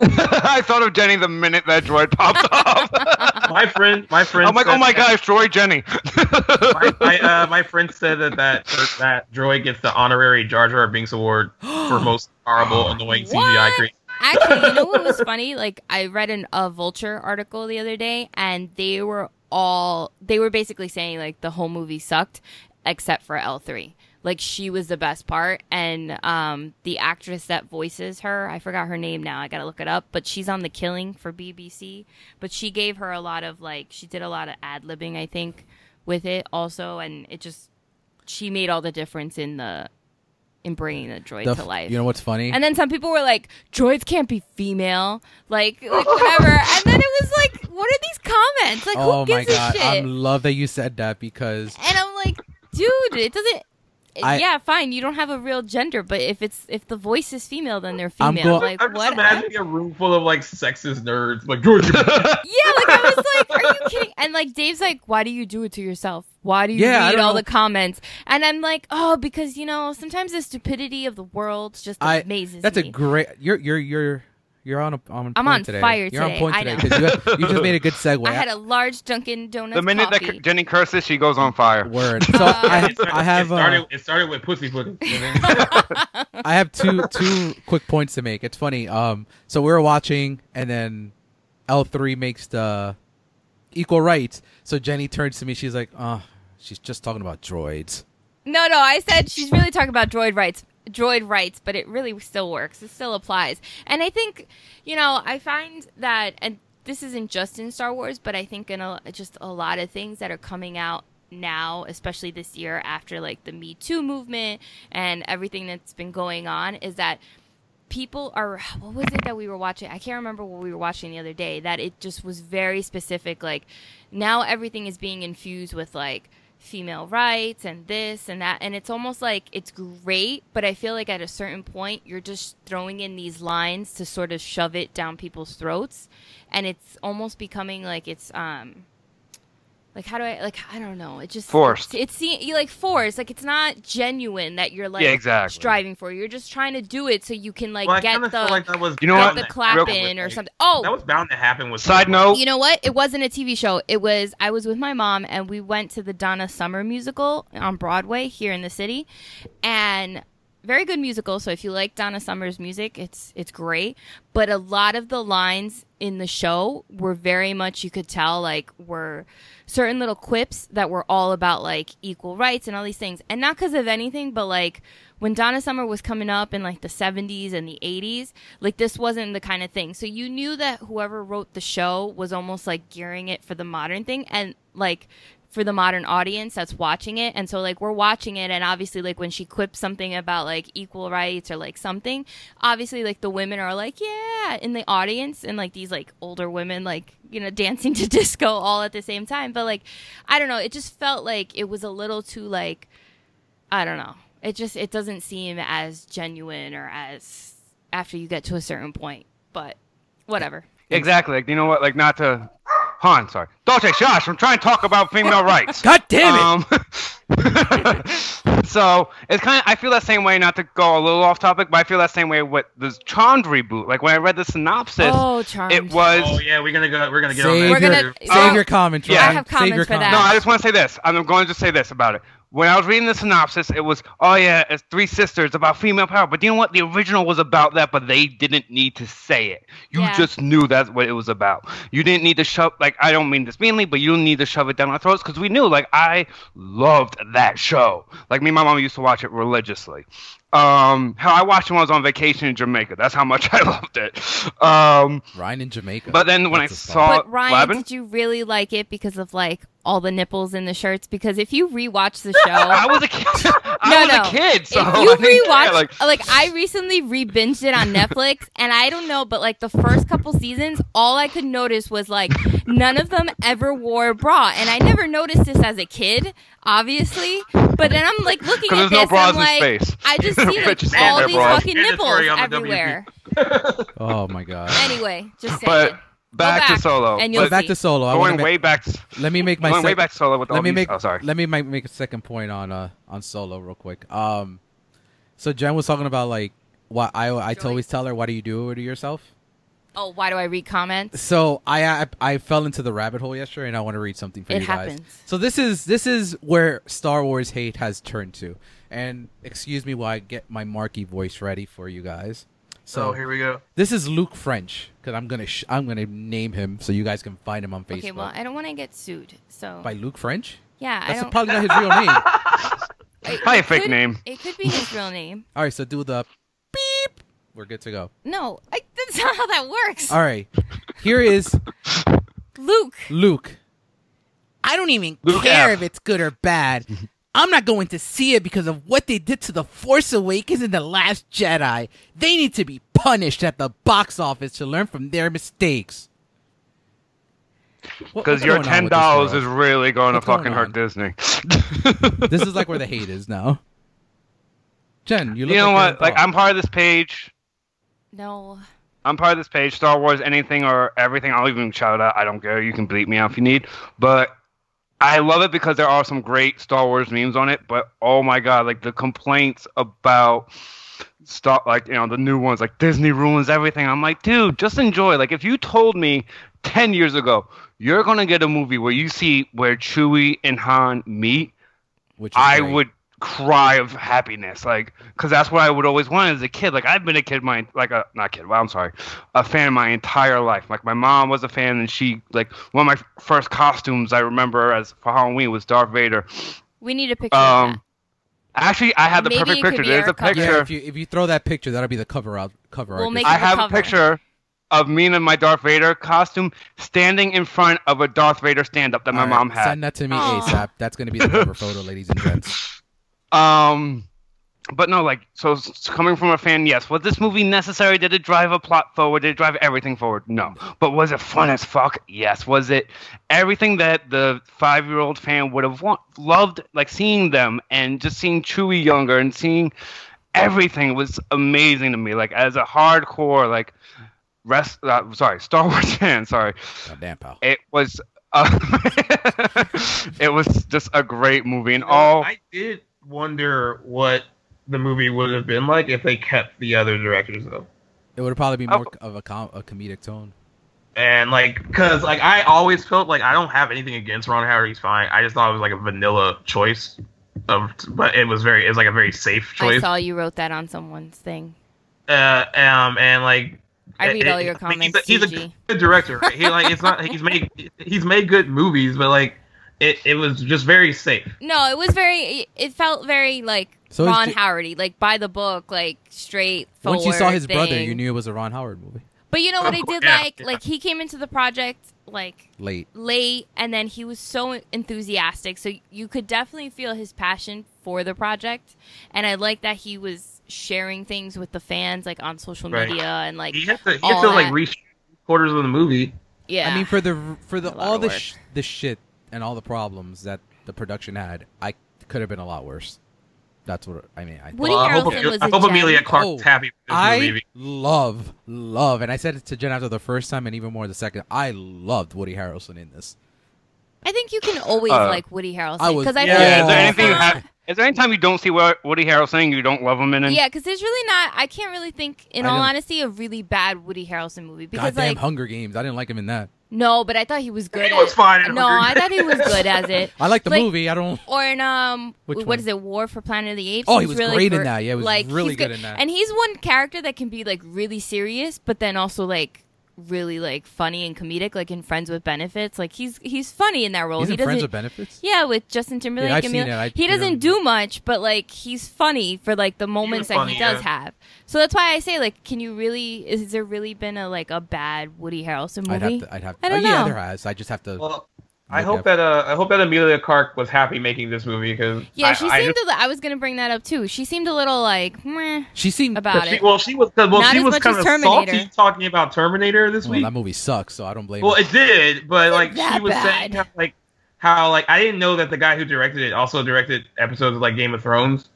I thought of Jenny the minute that droid popped off. My friend, my friend, I'm like, said oh my that- gosh, droid Jenny. My, my, uh, my friend said that that that droid gets the honorary Jar Jar Binks award for most horrible, annoying CGI What? creation. Actually, you know what was funny? Like I read an, a Vulture article the other day, and they were all they were basically saying like the whole movie sucked, except for L three. Like she was the best part, and um, the actress that voices her, I forgot her name now. I gotta look it up, but she's on The Killing for BBC. But she gave her a lot of like she did a lot of ad libbing, I think, with it also, and it just she made all the difference in the in bringing the droid The to life. You know what's funny? And then some people were like, droids can't be female. Like, like whatever. and then it was like, what are these comments? Like, oh who my gives god! a I shit? love that you said that because and I'm like, dude, it doesn't. I- yeah, fine. You don't have a real gender, but if it's if the voice is female, then they're female. I'm female. go- like I'm just what? imagining a room full of like sexist nerds, like George. yeah, like I was like, are you kidding? And like Dave's like, why do you do it to yourself? Why do you Yeah, read all know. the comments? And I'm like, oh, because you know sometimes the stupidity of the world just I amazes that's me. a great. You're you're you're you're on a on I'm point on today. fire You're on today, point I today know. because you, have- you just made a good segue. I had a large Dunkin' Donuts the minute coffee. that Jenny curses, she goes on fire. word. So Uh, I It started, I have it started, uh, it started with pussy footing. I have two two quick points to make. It's funny. Um, so we were watching, and then L three makes the equal rights. So Jenny turns to me. She's like, "Oh, she's just talking about droids." No, no, I said she's really talking about droid rights, droid rights, but it really still works. It still applies. And I think, you know, I find that, and this isn't just in Star Wars, but I think in a, just a lot of things that are coming out now, especially this year after like the Me Too movement and everything that's been going on, is that people are what was it that we were watching i can't remember what we were watching the other day that it just was very specific like now everything is being infused with like female rights and this and that. And it's almost like it's great but i feel like at a certain point you're just throwing in these lines to sort of shove it down people's throats. And it's almost becoming like it's um like how do I like I don't know. It just Forced. It's, it's you like forced. Like it's not genuine that you're like Yeah, exactly. striving for. You're just trying to do it so you can like well, get the of like that was You know what? the clap happen in with, or like- something. Oh, That was bound to happen with. Side note, you know what? It wasn't a TV show. It was I was with my mom and we went to the Donna Summer musical on Broadway here in the city, and very good musical. So if you like Donna Summer's music, it's it's great. But a lot of the lines in the show were very much you could tell like were certain little quips that were all about like equal rights and all these things, and not because of anything, but like when Donna Summer was coming up in like the 70s and the 80s, like this wasn't the kind of thing. So you knew that whoever wrote the show was almost like gearing it for the modern thing and like for the modern audience that's watching it. And so like we're watching it and obviously like when she quips something about like equal rights or like something, obviously like the women are like, yeah, in the audience and like these like older women like, you know, dancing to disco all at the same time. But like I don't know, it just felt like it was a little too like I don't know. It just it doesn't seem as genuine or as after you get to a certain point. But whatever. Exactly. Like you know what? Like not to. Han, sorry. Dolce, shush! I'm trying to talk about female rights. God damn it! Um, so it's kind of. I feel that same way. Not to go a little off topic, but I feel that same way with the Charmed reboot. Like when I read the synopsis, Oh, charmed. it was. Oh yeah, we're gonna go. We're gonna get save on that. Your, gonna- save so- your comments. Yeah. I Ryan. have save your comments for that. No. I just want to say this. I'm going to just say this about it. When I was reading the synopsis, it was, oh yeah, it's three sisters about female power. But you know what? The original was about that, but they didn't need to say it. You Yeah. just knew that's what it was about. You didn't need to shove, like, I don't mean this meanly, but you don't need to shove it down our throats because we knew, like, I loved that show. Like, me and my mom used to watch it religiously. Um, how I watched it when I was on vacation in Jamaica. That's how much I loved it. Um, Ryan in Jamaica. but then when That's I a spot. saw But Ryan, Lavin- did you really like it because of like all the nipples in the shirts? Because if you rewatch the show, I was a kid. I No, was no. a kid, so if you didn't care, rewatch, like, like, I recently re-binged it on Netflix, and I don't know, but like the first couple seasons, all I could notice was like none of them ever wore a bra, and I never noticed this as a kid, obviously. But then I'm like looking at there's no this, bras and I'm like, space. I just see like all these bras. fucking nipples the everywhere. oh my god. Anyway, just saying. But back, back, to solo. and you'll So back see. to solo. I wanna going make- way back. Let me make my going way back to solo with all let me these. make oh, sorry. let me make, make a second point on uh on solo real quick. Um, so Jen was talking about like what I I Joy. always tell her why do you do it to yourself. Oh, why do I read comments? So I, I I fell into the rabbit hole yesterday, and I want to read something for It you guys. happens. So this is this is where Star Wars hate has turned to, and excuse me while I get my Marky voice ready for you guys. So So here we go. this is Luke French because I'm gonna sh- I'm gonna name him so you guys can find him on Facebook. Okay, well, I don't want to get sued, so By Luke French? yeah, I That's don't. probably not his real name. it- Hi, it fake could- name. It could be his real name. All right, so do the beep. We're good to go. No, I, that's not how that works. All right, here is Luke. Luke. I don't even Luke care F. if it's good or bad. I'm not going to see it because of what they did to The Force Awakens and The Last Jedi. They need to be punished at the box office to learn from their mistakes. Because your ten dollars is really going What's to fucking going hurt? Disney. This is like where the hate is now. Jen, you you know like what? Like I'm part of this page. No. I'm part of this page. Star Wars, anything or everything. I'll even shout out. I don't care. You can bleep me out if you need. But I love it because there are some great Star Wars memes on it. But oh my god, like the complaints about Star, like you know the new ones, like Disney ruins everything. I'm like, dude, just enjoy. Like if you told me ten years ago you're gonna get a movie where you see where Chewie and Han meet, Which I great. would cry of happiness, like, because that's what I would always want as a kid. Like, I've been a kid, my like a not kid. Well, I'm sorry, a fan my entire life. Like, my mom was a fan, and she like one of my first costumes I remember as for Halloween was Darth Vader. We need a picture of Um, actually, I had the Maybe perfect picture. There's a cover. picture. Yeah, if you if you throw that picture, that'll be the cover out cover We'll make I it the have a picture of me in my Darth Vader costume standing in front of a Darth Vader stand-up that my All right, mom had. Send that to me Aw. ASAP. That's gonna be the cover photo, ladies and gents. Um, but no, like, so s- coming from a fan, yes. Was this movie necessary? Did it drive a plot forward? Did it drive everything forward? No. But was it fun as fuck? Yes. Was it everything that the five year old fan would have want, loved, like seeing them and just seeing Chewie younger and seeing everything was amazing to me. Like, as a hardcore, like, rest, uh, sorry, Star Wars fan, sorry Goddamn pal. it was uh, it was just a great movie and You know, all I did wonder what the movie would have been like if they kept the other directors though. It would probably be Oh. more of a, com- a comedic tone. And like, cause like I always felt like I don't have anything against Ron Howard. He's fine. I just thought it was like a vanilla choice. Of, but it was very, it was like a very safe choice. I saw you wrote that on someone's thing. Uh, um, and like I read it- all it- your I mean, comments, he's, a, he's a good director. Right? He like it's not he's made he's made good movies, but like it it was just very safe. No, it was very. It felt very like So Ron ju- Howardy, like by the book, like straight forward. Once you saw his brother, you knew it was a Ron Howard movie. But you know what I oh, did yeah, like? yeah. Like he came into the project like late. late and then he was so enthusiastic so you could definitely feel his passion for the project and i like that he was sharing things with the fans like on social Right. media and like He had to, he had to like that. reshoot quarters of the movie. yeah I mean, for the for the all of the sh- the shit and all the problems that the production had, I could have been a lot worse. That's what I mean. I, Woody Well, I hope, was I a hope. Emilia Clarke's Oh, happy with this I movie. love love, and I said it to Jen after the first time, and even more the second. I loved Woody Harrelson in this. i think you can always Uh, like woody harrelson I was- because i Yeah, Yeah, is there anything? You have, is there any time you don't see Wo- Woody Harrelson you don't love him in it? yeah because there's really not i can't really think in I all honesty a really bad woody harrelson movie because Goddamn like Hunger Games. I didn't like him in that. No but i thought he was good He was fine no i thought he was good as it I like the Like- movie. I don't. or in um Which what one? is it war for planet of the apes Oh, he He's was really great in that. Yeah, he was like, really he's good in that. and he's one character that can be like really serious but then also like really like funny and comedic like in friends with benefits like he's he's funny in that role He's he in Friends with Benefits. yeah with justin timberlake I've seen it. I he doesn't didn't- do much but like he's funny for like the moments that funny, he does yeah. have so that's why i say like can you really is there really been a like a bad woody harrelson movie I'd have to. I'd have. I don't oh, yeah, there has. I just have to. Well, I hope up- that uh, I hope that Emilia Clarke was happy making this movie because yeah I, she I seemed just- a li- i was gonna bring that up too she seemed a little like meh she seemed. about she, it well, she was well, Not she was kind of Terminator. salty talking about Terminator this Well, week. that movie sucks, so I don't blame. Her. Well, her. it did, but like she was bad. saying how like how like I didn't know that the guy who directed it also directed episodes of like Game of Thrones,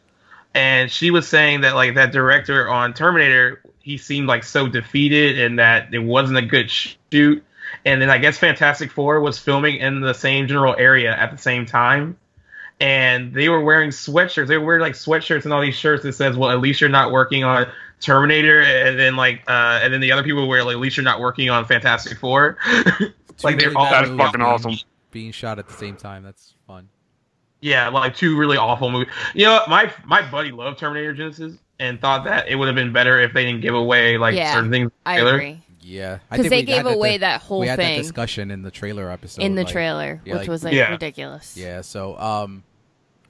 and she was saying that like that director on Terminator he seemed like so defeated and that it wasn't a good shoot, and then I guess Fantastic Four was filming in the same general area at the same time. And they were wearing sweatshirts. They were wearing like sweatshirts and all these shirts that says, "Well, at least you're not working on Terminator." And then like, uh, and then the other people wear like, "At least you're not working on Fantastic Four. Two like they're really all That's movies fucking awesome. Being shot at the same time. That's fun. Yeah, like two really awful movies. You know, my my buddy loved Terminator Genisys and thought that it would have been better if they didn't give away like Yeah, certain things. i agree Yeah, because they we gave had away di- that whole thing. we had thing that discussion in the trailer episode. in the like- trailer, yeah, which like- was like Yeah. ridiculous. Yeah. So, um.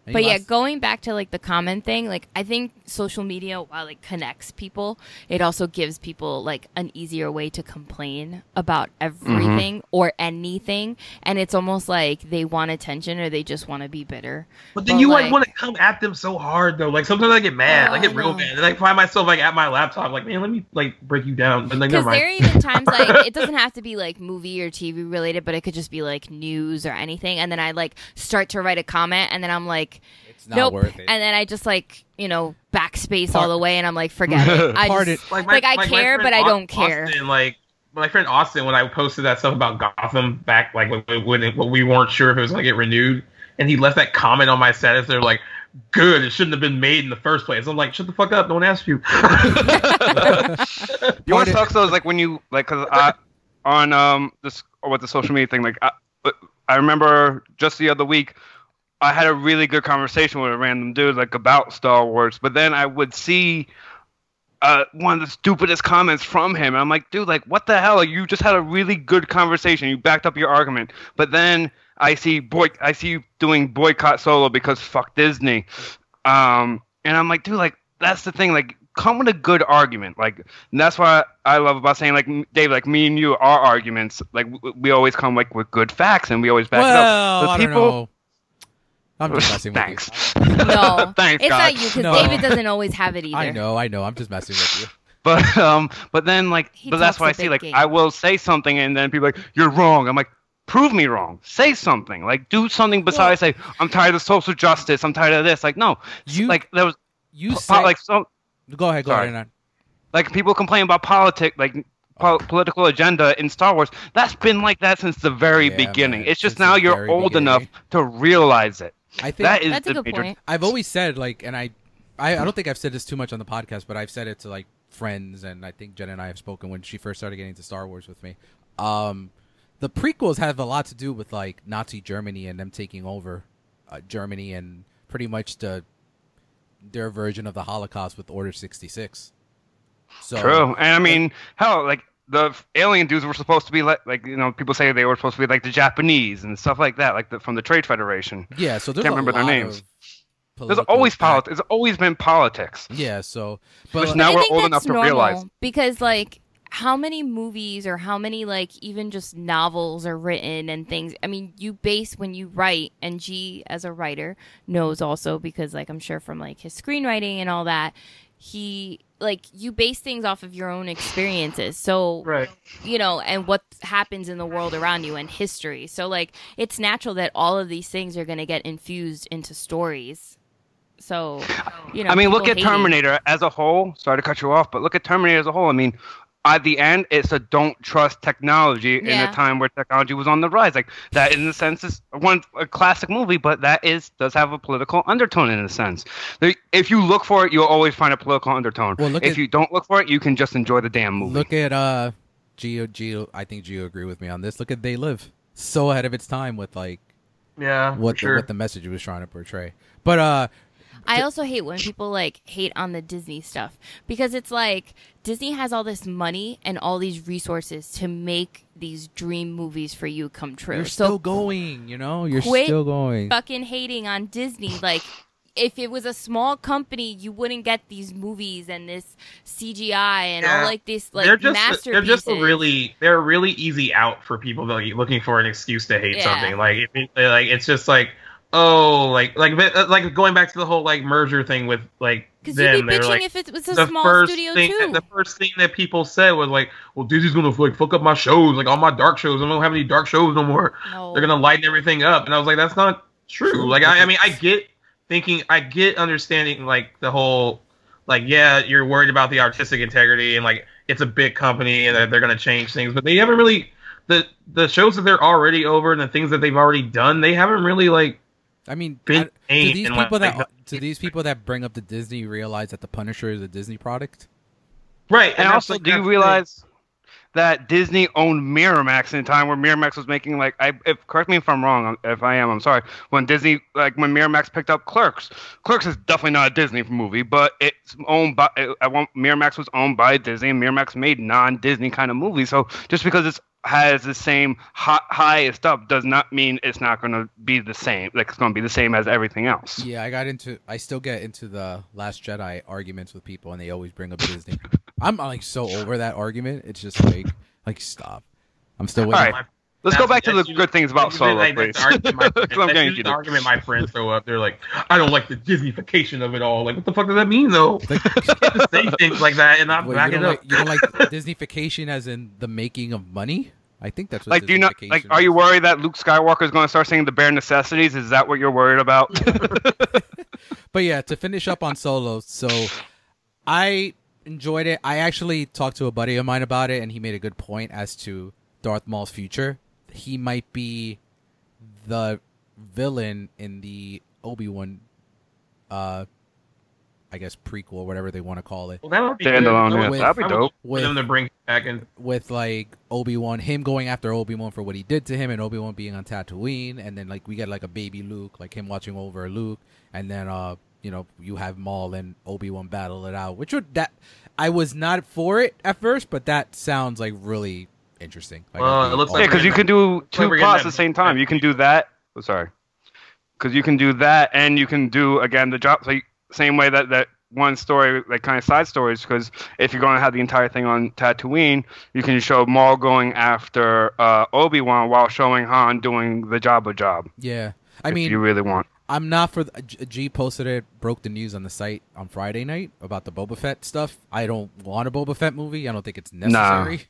Any But yeah, going back to like the comment thing, like I think social media, while it connects people, it also gives people like an easier way to complain about everything or anything, and it's almost like they want attention or they just want to be bitter. But then But, you like, like- want to come at them so hard though. Like sometimes I get mad. Oh, I get I real know. mad. And I find myself like at my laptop, like man, let me like break you down. But like, Because never there are even times like it doesn't have to be like movie or TV related, but it could just be like news or anything, and then I like start to write a comment, and then I'm like, it's not nope, worth it. and then I just like you know backspace Part- all the way, and I'm like, forget it. I Part just, it- Like, like, I my care, but I don't care. Austin, like my friend Austin, when I posted that stuff about Gotham back, like when, when, it, when we weren't sure if it was going to get renewed, and he left that comment on my status. They're like, "Good, it shouldn't have been made in the first place." I'm like, "Shut the fuck up! No one asked you." You know what Part of- sucks though is like when you like because I on um this or with the social media thing like I, I remember just the other week I had a really good conversation with a random dude like about Star Wars, but then I would see uh, one of the stupidest comments from him. And I'm like, dude, like what the hell? You just had a really good conversation. You backed up your argument, but then I see boy, I see you doing boycott solo because fuck Disney. Um, and I'm like, dude, like that's the thing. Like, come with a good argument. Like, that's why I love about saying, like, Dave, like me and you, our arguments, like we always come like with good facts and we always back well, it up. Don't people, know. I'm just messing with you. thanks. No, Thanks, it's God. not you because No. David doesn't always have it you. either. I know, I know. I'm just messing with you. But um, but then like, He but that's talks why a I see big like game. I will say something and then people are like you're wrong. I'm like, prove me wrong. Say something. Like do something besides say I'm tired of social justice. I'm tired of this. Like no, You like there was you po- said like some go ahead, go Sorry. ahead. Renan. like people complain about politics like. Po- political agenda in Star Wars. That's been like that since the very Yeah, beginning. man, It's just since now the you're very old beginning. enough to realize it. I think That is That's a good major point. I've always said like, and I, I, I don't think I've said this too much on the podcast, but I've said it to like friends, and I think Jen and I have spoken when she first started getting into Star Wars with me. Um, the prequels have a lot to do with like Nazi Germany and them taking over uh, Germany and pretty much the their version of the Holocaust with Order sixty six. So True, and I mean, hell, like the alien dudes were supposed to be like, like you know, people say they were supposed to be like the Japanese and stuff like that, like the, from the Trade Federation. yeah, so there's Can't a remember their names. There's always politics. It's always been politics. Yeah, so but Which like, now I we're think old that's enough to normal realize. because like how many movies or how many like even just novels are written and things i mean you base when you write and g as a writer knows also because like i'm sure from like his screenwriting and all that he like you base things off of your own experiences so Right. you know and what happens in the world around you and history so like it's natural that all of these things are going to get infused into stories so you know I mean, look at Terminator as a whole. Sorry to cut you off, but look at Terminator as a whole. I mean, at the end, it's a don't trust technology in a time where technology was on the rise. Like that, in a sense, is one a classic movie, but that is does have a political undertone in a sense. If you look for it, you'll always find a political undertone. Well, look if at- you don't look for it, you can just enjoy the damn movie. Look at uh, Geo. Geo. I think Geo agree with me on this. Look at They Live. So ahead of its time with like Yeah. what for sure. the, what the message it was trying to portray. But uh, I also hate when people like hate on the Disney stuff because it's like Disney has all this money and all these resources to make these dream movies for you come true. you're so still going. You know, you're quit still going. fucking hating on Disney. Like, if it was a small company, you wouldn't get these movies and this CGI and Yeah. all like this like they're just masterpieces. they're just a really they're a really easy out for people that are looking for an excuse to hate Yeah. something. Like it, it- like it's just like oh like like uh, like going back to the whole like merger thing with like because them. you'd be they bitching like, if it was a the small first studio thing too. the first thing that people said was like, well Disney's gonna like fuck up my shows like all my dark shows. I don't have any dark shows no more. no. They're gonna lighten everything up. And I was like, that's not true. Like I, I mean I get thinking I get understanding like the whole like yeah, you're worried about the artistic integrity and like it's a big company and that they're gonna change things, but they haven't really the the shows that they're already over and the things that they've already done, they haven't really like I mean, I- do these and, people like, that do these people that bring up the Disney realize that the Punisher is a Disney product? right. and that's, also, like, do you that's the- realize that Disney owned Miramax in a time where Miramax was making like I if correct me if I'm wrong um, if I am I'm sorry when Disney like when Miramax picked up Clerks Clerks is definitely not a Disney movie but it's owned by I want Miramax was owned by Disney and Miramax made non-Disney kind of movies so just because it's has the same high, highest up does not mean it's not going to be the same like it's going to be the same as everything else Yeah, I got into. I still get into the Last Jedi arguments with people, and they always bring up Disney. I'm like so over that argument. It's just like, like stop. I'm still waiting. Right. Let's go back to the that's good things about Solo usually, please that's the argument my- 'Cause I'm that's getting usually the argument my friends throw up. They're like, I don't like the Disneyfication of it all. Like, what the fuck does that mean, though? Like, to say things like that and not wait, back it don't up. like, you don't like Disneyfication as in the making of money? I think that's what like do you not like Disneyfication are you worried that luke skywalker is going to start saying the bare necessities is that what you're worried about But yeah, to finish up on Solo, so I enjoyed it. I actually talked to a buddy of mine about it, and he made a good point as to Darth Maul's future. He might be the villain in the Obi Wan, uh, I guess prequel, or whatever they want to call it, Well, that would be Standalone, yeah, would- that'd be I would dope. For them to bring back and with like Obi Wan, him going after Obi Wan for what he did to him, and Obi Wan being on Tatooine, and then like we get like a baby Luke, like him watching over Luke, and then uh, you know, you have Maul and Obi Wan battle it out, which would that I was not for it at first, but that sounds like really interesting. Like, Well, it looks like yeah because you can do two we're plots at the same time you can do that oh, sorry because you can do that and you can do again the job like same way that that one story like kind of side stories because if you're going to have the entire thing on Tatooine you can show Maul going after uh, Obi Wan while showing Han doing the Jabba job yeah. I if mean, you really want I'm not for the, G G posted it, broke the news on the site on Friday night about the Boba Fett stuff. I don't want a Boba Fett movie. I don't think it's necessary.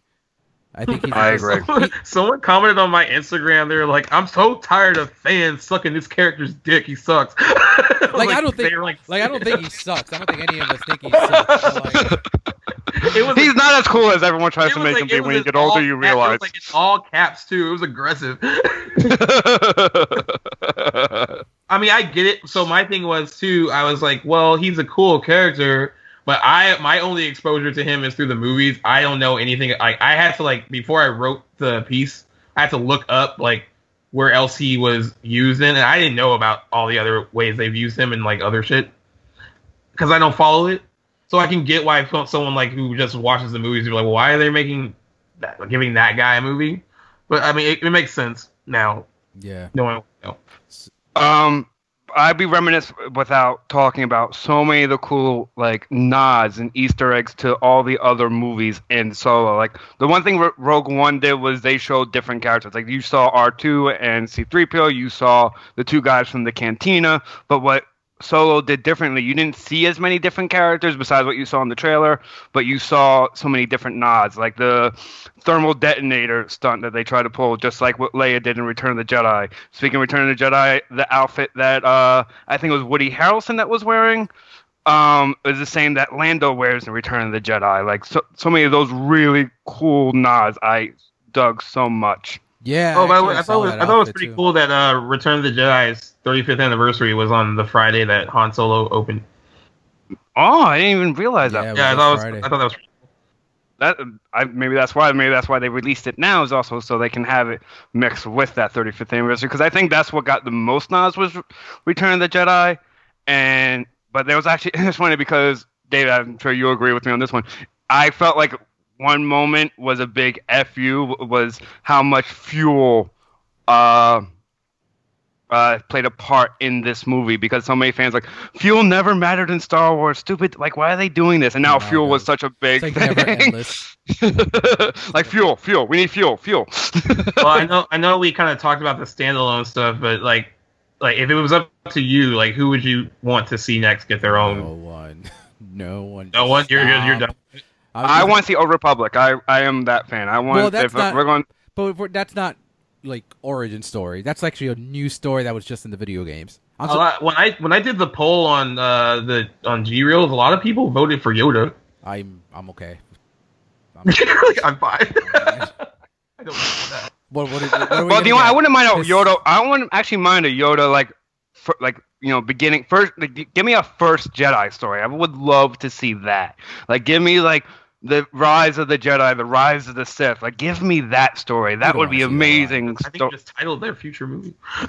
I think he's I agree. Someone, someone commented on my Instagram. They're like, "I'm so tired of fans sucking this character's dick. He sucks." Like, I don't think- like, Like I don't think he sucks. I don't think any of us think he sucks. like, it was. he's not as cool as everyone tries to make like- him be when you get older you caps- it was realize like in all caps too. It was aggressive. I mean, I get it. So my thing was too. I was like, well, he's a cool character, but I my only exposure to him is through the movies. I don't know anything. Like I had to like before I wrote the piece, I had to look up like where else he was used in, and I didn't know about all the other ways they've used him and like other shit because I don't follow it. So I can get why someone like who just watches the movies are like, well, why are they making that, giving that guy a movie? But I mean, it, it makes sense now. yeah. No you know. Um, I'd be reminisce without talking about so many of the cool like nods and Easter eggs to all the other movies in Solo. Like the one thing Rogue One did was they showed different characters. Like you saw R two and C three PO, you saw the two guys from the cantina. But what Solo did differently. You didn't see as many different characters besides what you saw in the trailer, but you saw so many different nods, like the thermal detonator stunt that they tried to pull, just like what Leia did in Return of the Jedi. Speaking of Return of the Jedi, the outfit that uh, I think it was Woody Harrelson that was wearing um, is the same that Lando wears in Return of the Jedi. Like so, so many of those really cool nods I dug so much. Yeah. Oh, by the way, I thought it was, I thought it was pretty too. cool that uh, Return of the Jedi's 35th anniversary was on the Friday that Han Solo opened. Oh, I didn't even realize that. Yeah, yeah I, thought was, I thought that was. That I, maybe that's why maybe that's why they released it now is also so they can have it mixed with that 35th anniversary because I think that's what got the most nods was Return of the Jedi, and but there was actually it's funny because David I'm sure you agree with me on this one. I felt like one moment was a big fu was how much fuel uh, uh, played a part in this movie because so many fans like fuel never mattered in Star Wars. Stupid, like why are they doing this? And now no, fuel no. was such a big like thing. like fuel, fuel. We need fuel, fuel. well, I know, I know. We kind of talked about the standalone stuff, but like, like if it was up to you, like who would you want to see next get their own? No one. No one. No one. You're you're, you're done. I, I want to see Old Republic. I I am that fan. I want. Well, that's if not, we're going. But that's not like origin story. That's actually a new story that was just in the video games. So, lot, when I when I did the poll on uh, the on G Reels, a lot of people voted for Yoda. I'm I'm okay. I'm, I'm fine. I don't know that. What, what, what are we well, do you know, I wouldn't mind a Yoda. I wouldn't actually mind a Yoda like, for, like you know, beginning first. Like, give me a first Jedi story. I would love to see that. Like, give me like the rise of the Jedi, the rise of the Sith. Like, give me that story. That would be amazing. I think sto- just titled their future movie.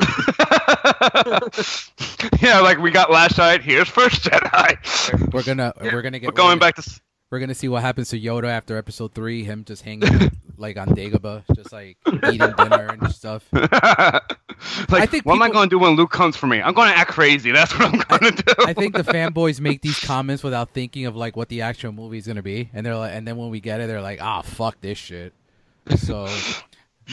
yeah, like we got last night. Here's first Jedi. We're gonna we're gonna get we're going back to we're gonna see what happens to Yoda after Episode Three. Him just hanging like on Dagobah, just like eating dinner and stuff. like, I think what people, am I going to do when Luke comes for me? I'm going to act crazy. That's what I'm going to do. I think the fanboys make these comments without thinking of like what the actual movie is going to be, and they're like, and then when we get it, they're like, ah, oh, fuck this shit. So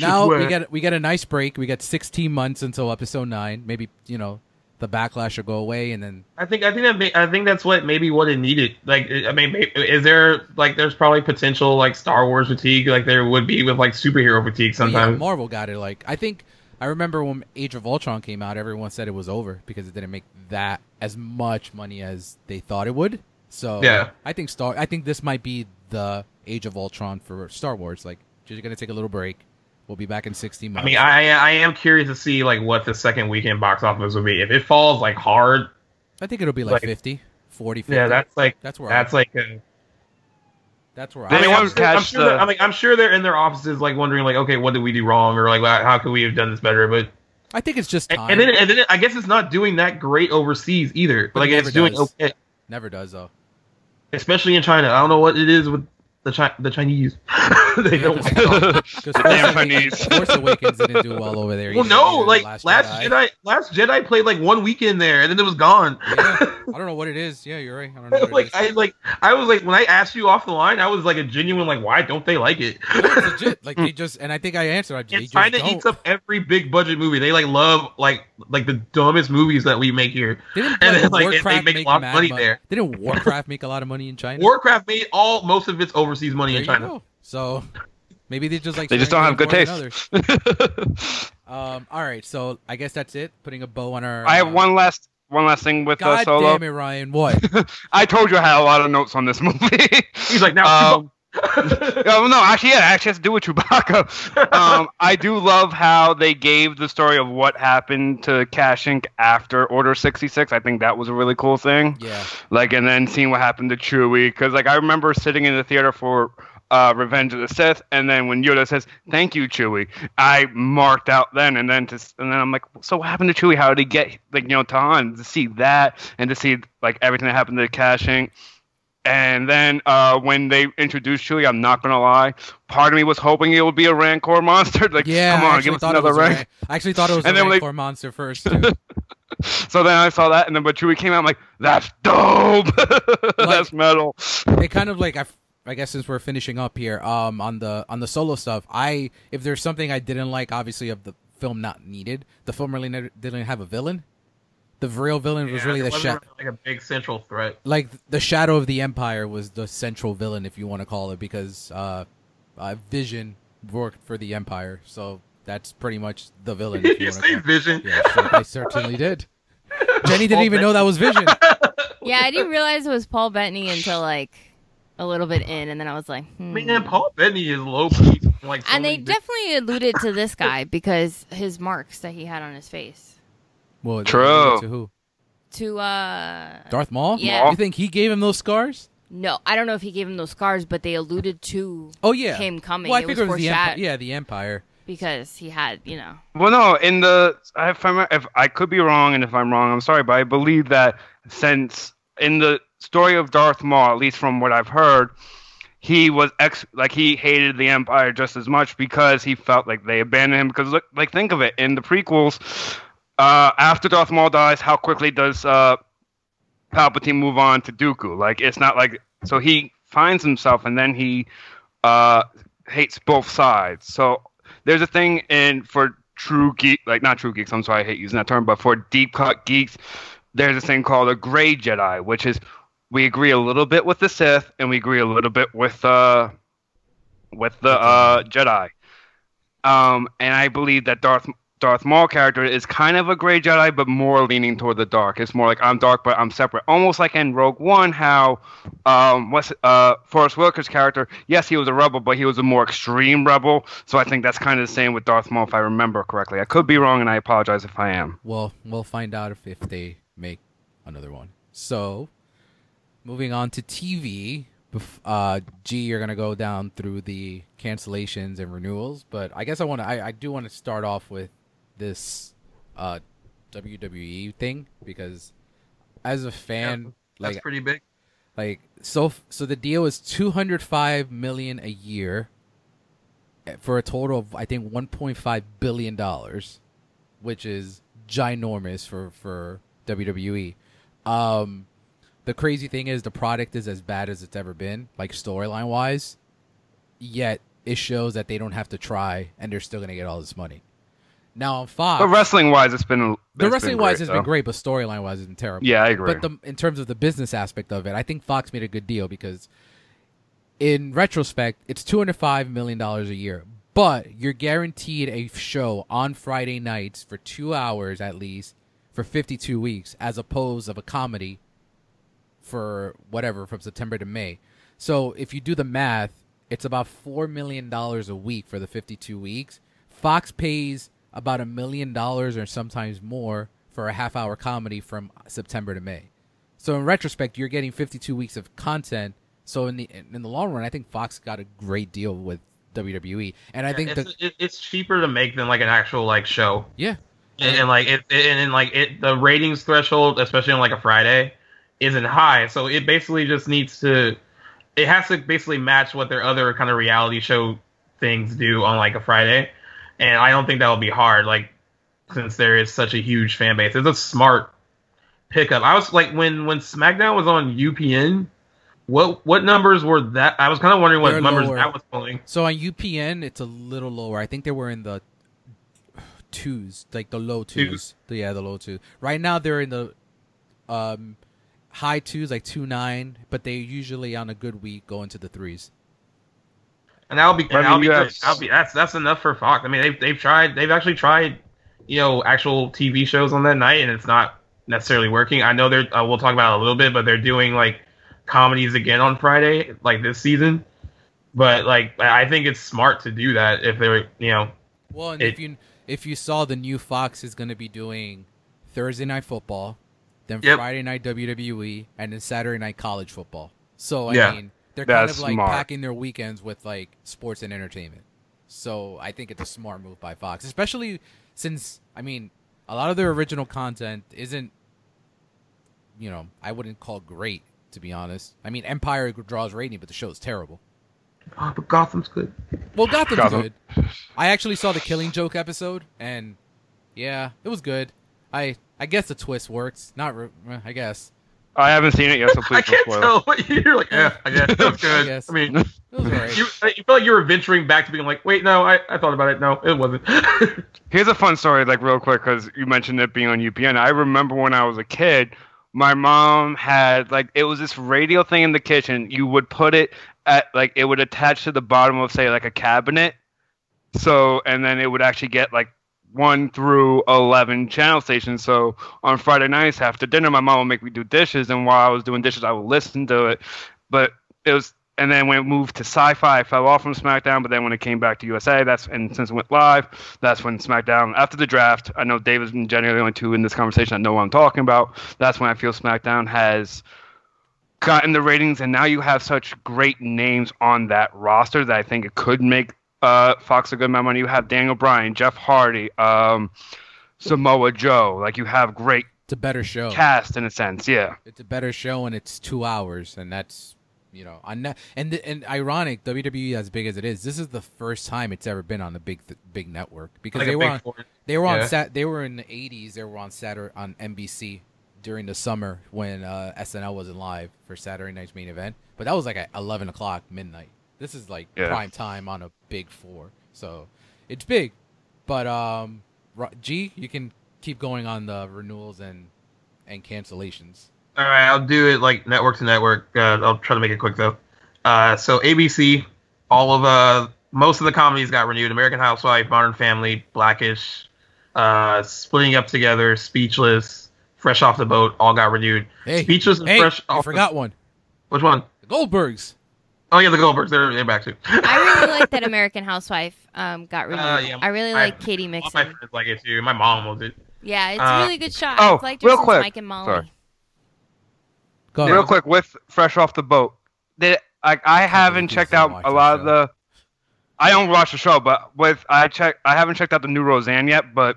now we get we get a nice break. We got 16 months until Episode Nine. Maybe you know the backlash will go away, and then I think I think that may, I think that's what maybe what it needed. Like, I mean, is there like there's probably potential like Star Wars fatigue, like there would be with like superhero fatigue sometimes. Yeah, Marvel got it. Like, I think I remember when Age of Ultron came out, everyone said it was over because it didn't make that as much money as they thought it would. So yeah, I think Star. I think this might be the Age of Ultron for Star Wars. Like, you're gonna take a little break We'll be back in 60 months. I mean, I I am curious to see like what the second weekend box office will be. If it falls like hard, I think it'll be like, like 50, 40, 50. Yeah, that's like that's where that's I'm, like a, that's where I, mean, I'm, sure, I'm, sure the... I mean, I'm sure they're in their offices like wondering like, okay, what did we do wrong, or like how could we have done this better? But I think it's just time. And, then, and then I guess it's not doing that great overseas either. But like it it's doing okay. Never does though. Especially in China. I don't know what it is with the Chi- the Chinese. they don't like Damn Chinese. Force Awakens didn't do well over there. Well, no, like Last, Last Jedi. Jedi. Last Jedi played like one weekend there, and then it was gone. Yeah. I don't know what it is. Yeah, you're right. I don't know. like I like I was like when I asked you off the line, I was like a genuine like, why don't they like it? no, legit. Like they just, and I think I answered. I, just China don't. eats up every big budget movie. They like love like like the dumbest movies that we make here. Didn't and then, like Warcraft they make a lot of money, money there. Didn't Warcraft make a lot of money in China? Warcraft made all most of its overseas money there in China. So maybe they just like they just don't have good taste. um. All right. So I guess that's it. Putting a bow on our. I have uh, one last one last thing with God uh, Solo. damn it, Ryan! What? I told you I had a lot of notes on this movie. He's like now. Um, oh, no, actually, yeah, actually has to do with Chewbacca. Um, I do love how they gave the story of what happened to Kashyyyk after Order 66. I think that was a really cool thing. Yeah. Like, and then seeing what happened to Chewie. Because, like, I remember sitting in the theater for uh, Revenge of the Sith, and then when Yoda says "Thank you, Chewie," I marked out then, and then to, and then I'm like, so what happened to Chewie? How did he get like you know to Han to see that and to see like everything that happened to Kashyyyk? And then uh, when they introduced Chewie, I'm not gonna lie, part of me was hoping it would be a Rancor monster. like, yeah, come on, give us another rank. I actually thought it was and a Rancor they... monster first. So then I saw that, and then but Chewie came out. I'm like, that's dope. that's metal. it kind of like I, I guess since we're finishing up here, um, on the on the solo stuff, I if there's something I didn't like, obviously of the film not needed, the film really never, didn't have a villain. The real villain was really the wasn't really, like a big central threat. like the shadow of the empire was the central villain, if you want to call it, because uh, uh Vision worked for the empire, so that's pretty much the villain. If you you say. Vision. Yeah, so I certainly did. Jenny didn't even know that was Vision. Yeah, I didn't realize it was Paul Bettany until like a little bit in, and then I was like, hmm. Man, Paul Bettany is low key. Like, so and they many big- definitely alluded to this guy because his marks that he had on his face. Well, True. To who? To uh, Darth Maul. Yeah. You think he gave him those scars? no, I don't know if he gave him those scars, but they alluded to Oh yeah. him coming. Well, I it figured was it was the empire. Yeah, the empire. because he had, you know, Well, no, in the if I'm if I could be wrong, and if I'm wrong, I'm sorry, but I believe that since in the story of Darth Maul, at least from what I've heard, he was ex like he hated the Empire just as much because he felt like they abandoned him. Because look, like think of it in the prequels, uh, after Darth Maul dies, how quickly does uh, Palpatine move on to Dooku? Like it's not like so he finds himself and then he uh, hates both sides. So there's a thing in for true geek, like not true geeks. I'm sorry, I hate using that term, but for deep cut geeks, there's a thing called a gray Jedi, which is we agree a little bit with the Sith and we agree a little bit with uh with the uh Jedi. Um, and I believe that Darth Darth Maul character is kind of a gray Jedi, but more leaning toward the dark. It's more like I'm dark, but I'm separate. Almost like in Rogue One, how um, what's uh, Forest Whitaker's character? Yes, he was a rebel, but he was a more extreme rebel. So I think that's kind of the same with Darth Maul, if I remember correctly. I could be wrong, and I apologize if I am. Well, we'll find out if, if they make another one. So, moving on to TV. Uh, G, you're gonna go down through the cancellations and renewals, but I guess I want to. I, I do want to start off with this uh, WWE thing because as a fan, That's like pretty big. like so so the deal is 205 million a year eh, for a total of I think 1.5 billion dollars, which is ginormous for for WWE. Um the crazy thing is the product is as bad as it's ever been, like storyline wise. Yet it shows that they don't have to try and they're still going to get all this money. Now on Fox, But wrestling wise, it's been the it's been wrestling wise great, has been great, but storyline wise has been terrible. Yeah, I agree. But the, in terms of the business aspect of it, I think Fox made a good deal because, in retrospect, it's two hundred five million dollars a year. But you're guaranteed a show on Friday nights for two hours at least for fifty two weeks, as opposed of a comedy for whatever from September to May. So if you do the math, it's about four million dollars a week for the fifty two weeks. Fox pays about a million dollars or sometimes more for a half hour comedy from September to May. So in retrospect, you're getting 52 weeks of content. So in the in the long run, I think Fox got a great deal with WWE, and I think it's, the it's cheaper to make than like an actual like show. yeah, and, and like it, and, and like it, the ratings threshold, especially on like a Friday, isn't high. So it basically just needs to, it has to basically match what their other kind of reality show things do on like a Friday, and I don't think that will be hard. Like since there is such a huge fan base, it's a smart pickup. I was like when when SmackDown was on UPN. What what numbers were that? I was kind of wondering what They're numbers lower. that was pulling. So on UPN, it's a little lower. I think they were in the twos, like the low twos. Twos? The- Yeah, the low twos. Right now, they're in the um, high twos, like two nine, but they usually on a good week go into the threes. And that'll be, I mean, that'll be, you have- that'll be that's that's enough for Fox. I mean, they've they've tried, they've actually tried, you know, actual TV shows on that night, and it's not necessarily working. I know they're uh, we'll talk about it a little bit, but they're doing like comedies again on Friday, like this season. But like, I I think it's smart to do that if they're, you know, Well, and It- if you if you saw the new Fox is going to be doing Thursday night football, then Yep. Friday night WWE, and then Saturday night college football. So I Yeah. mean, they're kind of like smart. packing their weekends with like sports and entertainment. So I think it's a smart move by Fox, especially since I mean, a lot of their original content isn't, you know, I wouldn't call great to be honest. I mean, Empire draws rating, but the show is terrible. oh, but Gotham's good. Well, Gotham's Gotham. good. I actually saw the Killing Joke episode, and yeah, it was good. I I guess the twist works. Not re- eh, I guess. I haven't seen it yet, so I please can't don't spoil. tell what you're like. Yeah, I guess that's good. guess. I mean, It was alright. you, you feel like you were venturing back to being like, wait, no, I, I thought about it. No, it wasn't. Here's a fun story, like real quick, because you mentioned it being on UPN. I remember when I was a kid, my mom had like it was this radio thing in the kitchen. You would put it at like it would attach to the bottom of say like a cabinet. So and then it would actually get like one through eleven channel stations. So on Friday nights after dinner, my mom would make me do dishes, and while I was doing dishes, I would listen to it. But it was and then when it moved to sci-fi, I fell off from SmackDown. But then when it came back to USA, that's and since it went live, that's when SmackDown after the draft. I know David are the only two in this conversation that know what I'm talking about. That's when I feel SmackDown has gotten the ratings, and now you have such great names on that roster that I think it could make uh, Fox a good amount of money. You have Daniel Bryan, Jeff Hardy, um, Samoa Joe. Like you have great It's a better show. cast in a sense. Yeah. It's a better show, and it's two hours, and that's you know, on and the, and ironic WWE as big as it is, this is the first time it's ever been on a big big network because like they were big on four. they were on Yeah. sat they were in the '80s. They were on Saturday on NBC during the summer when uh, SNL wasn't live for Saturday night's main event, but that was like at 11 o'clock midnight. This is like Yeah. prime time on a big four, so it's big. But um, G, you can keep going on the renewals and and cancellations. All right, I'll do it like network to network. Uh, I'll try to make it quick though. Uh, so ABC, all of uh, most of the comedies got renewed. American Housewife, Modern Family, Blackish, uh, Splitting Up Together, Speechless, Fresh Off the Boat, all got renewed. Hey, Speechless and hey, Fresh I Off forgot one. Which one? The Goldbergs. Oh yeah, the Goldbergs. They're, they're back too. I really like that American Housewife um, got renewed. Uh, yeah, I really I- like Katie All my Mixon. friends like it too. My mom was it. Yeah, it's Uh, a really good shot. oh, I've liked real quick. Mike and Molly. Sorry. Go Real ahead. quick, with fresh off the boat, did like I haven't checked out a lot of the. I don't watch the show, but with I check, I haven't checked out the new Roseanne yet, but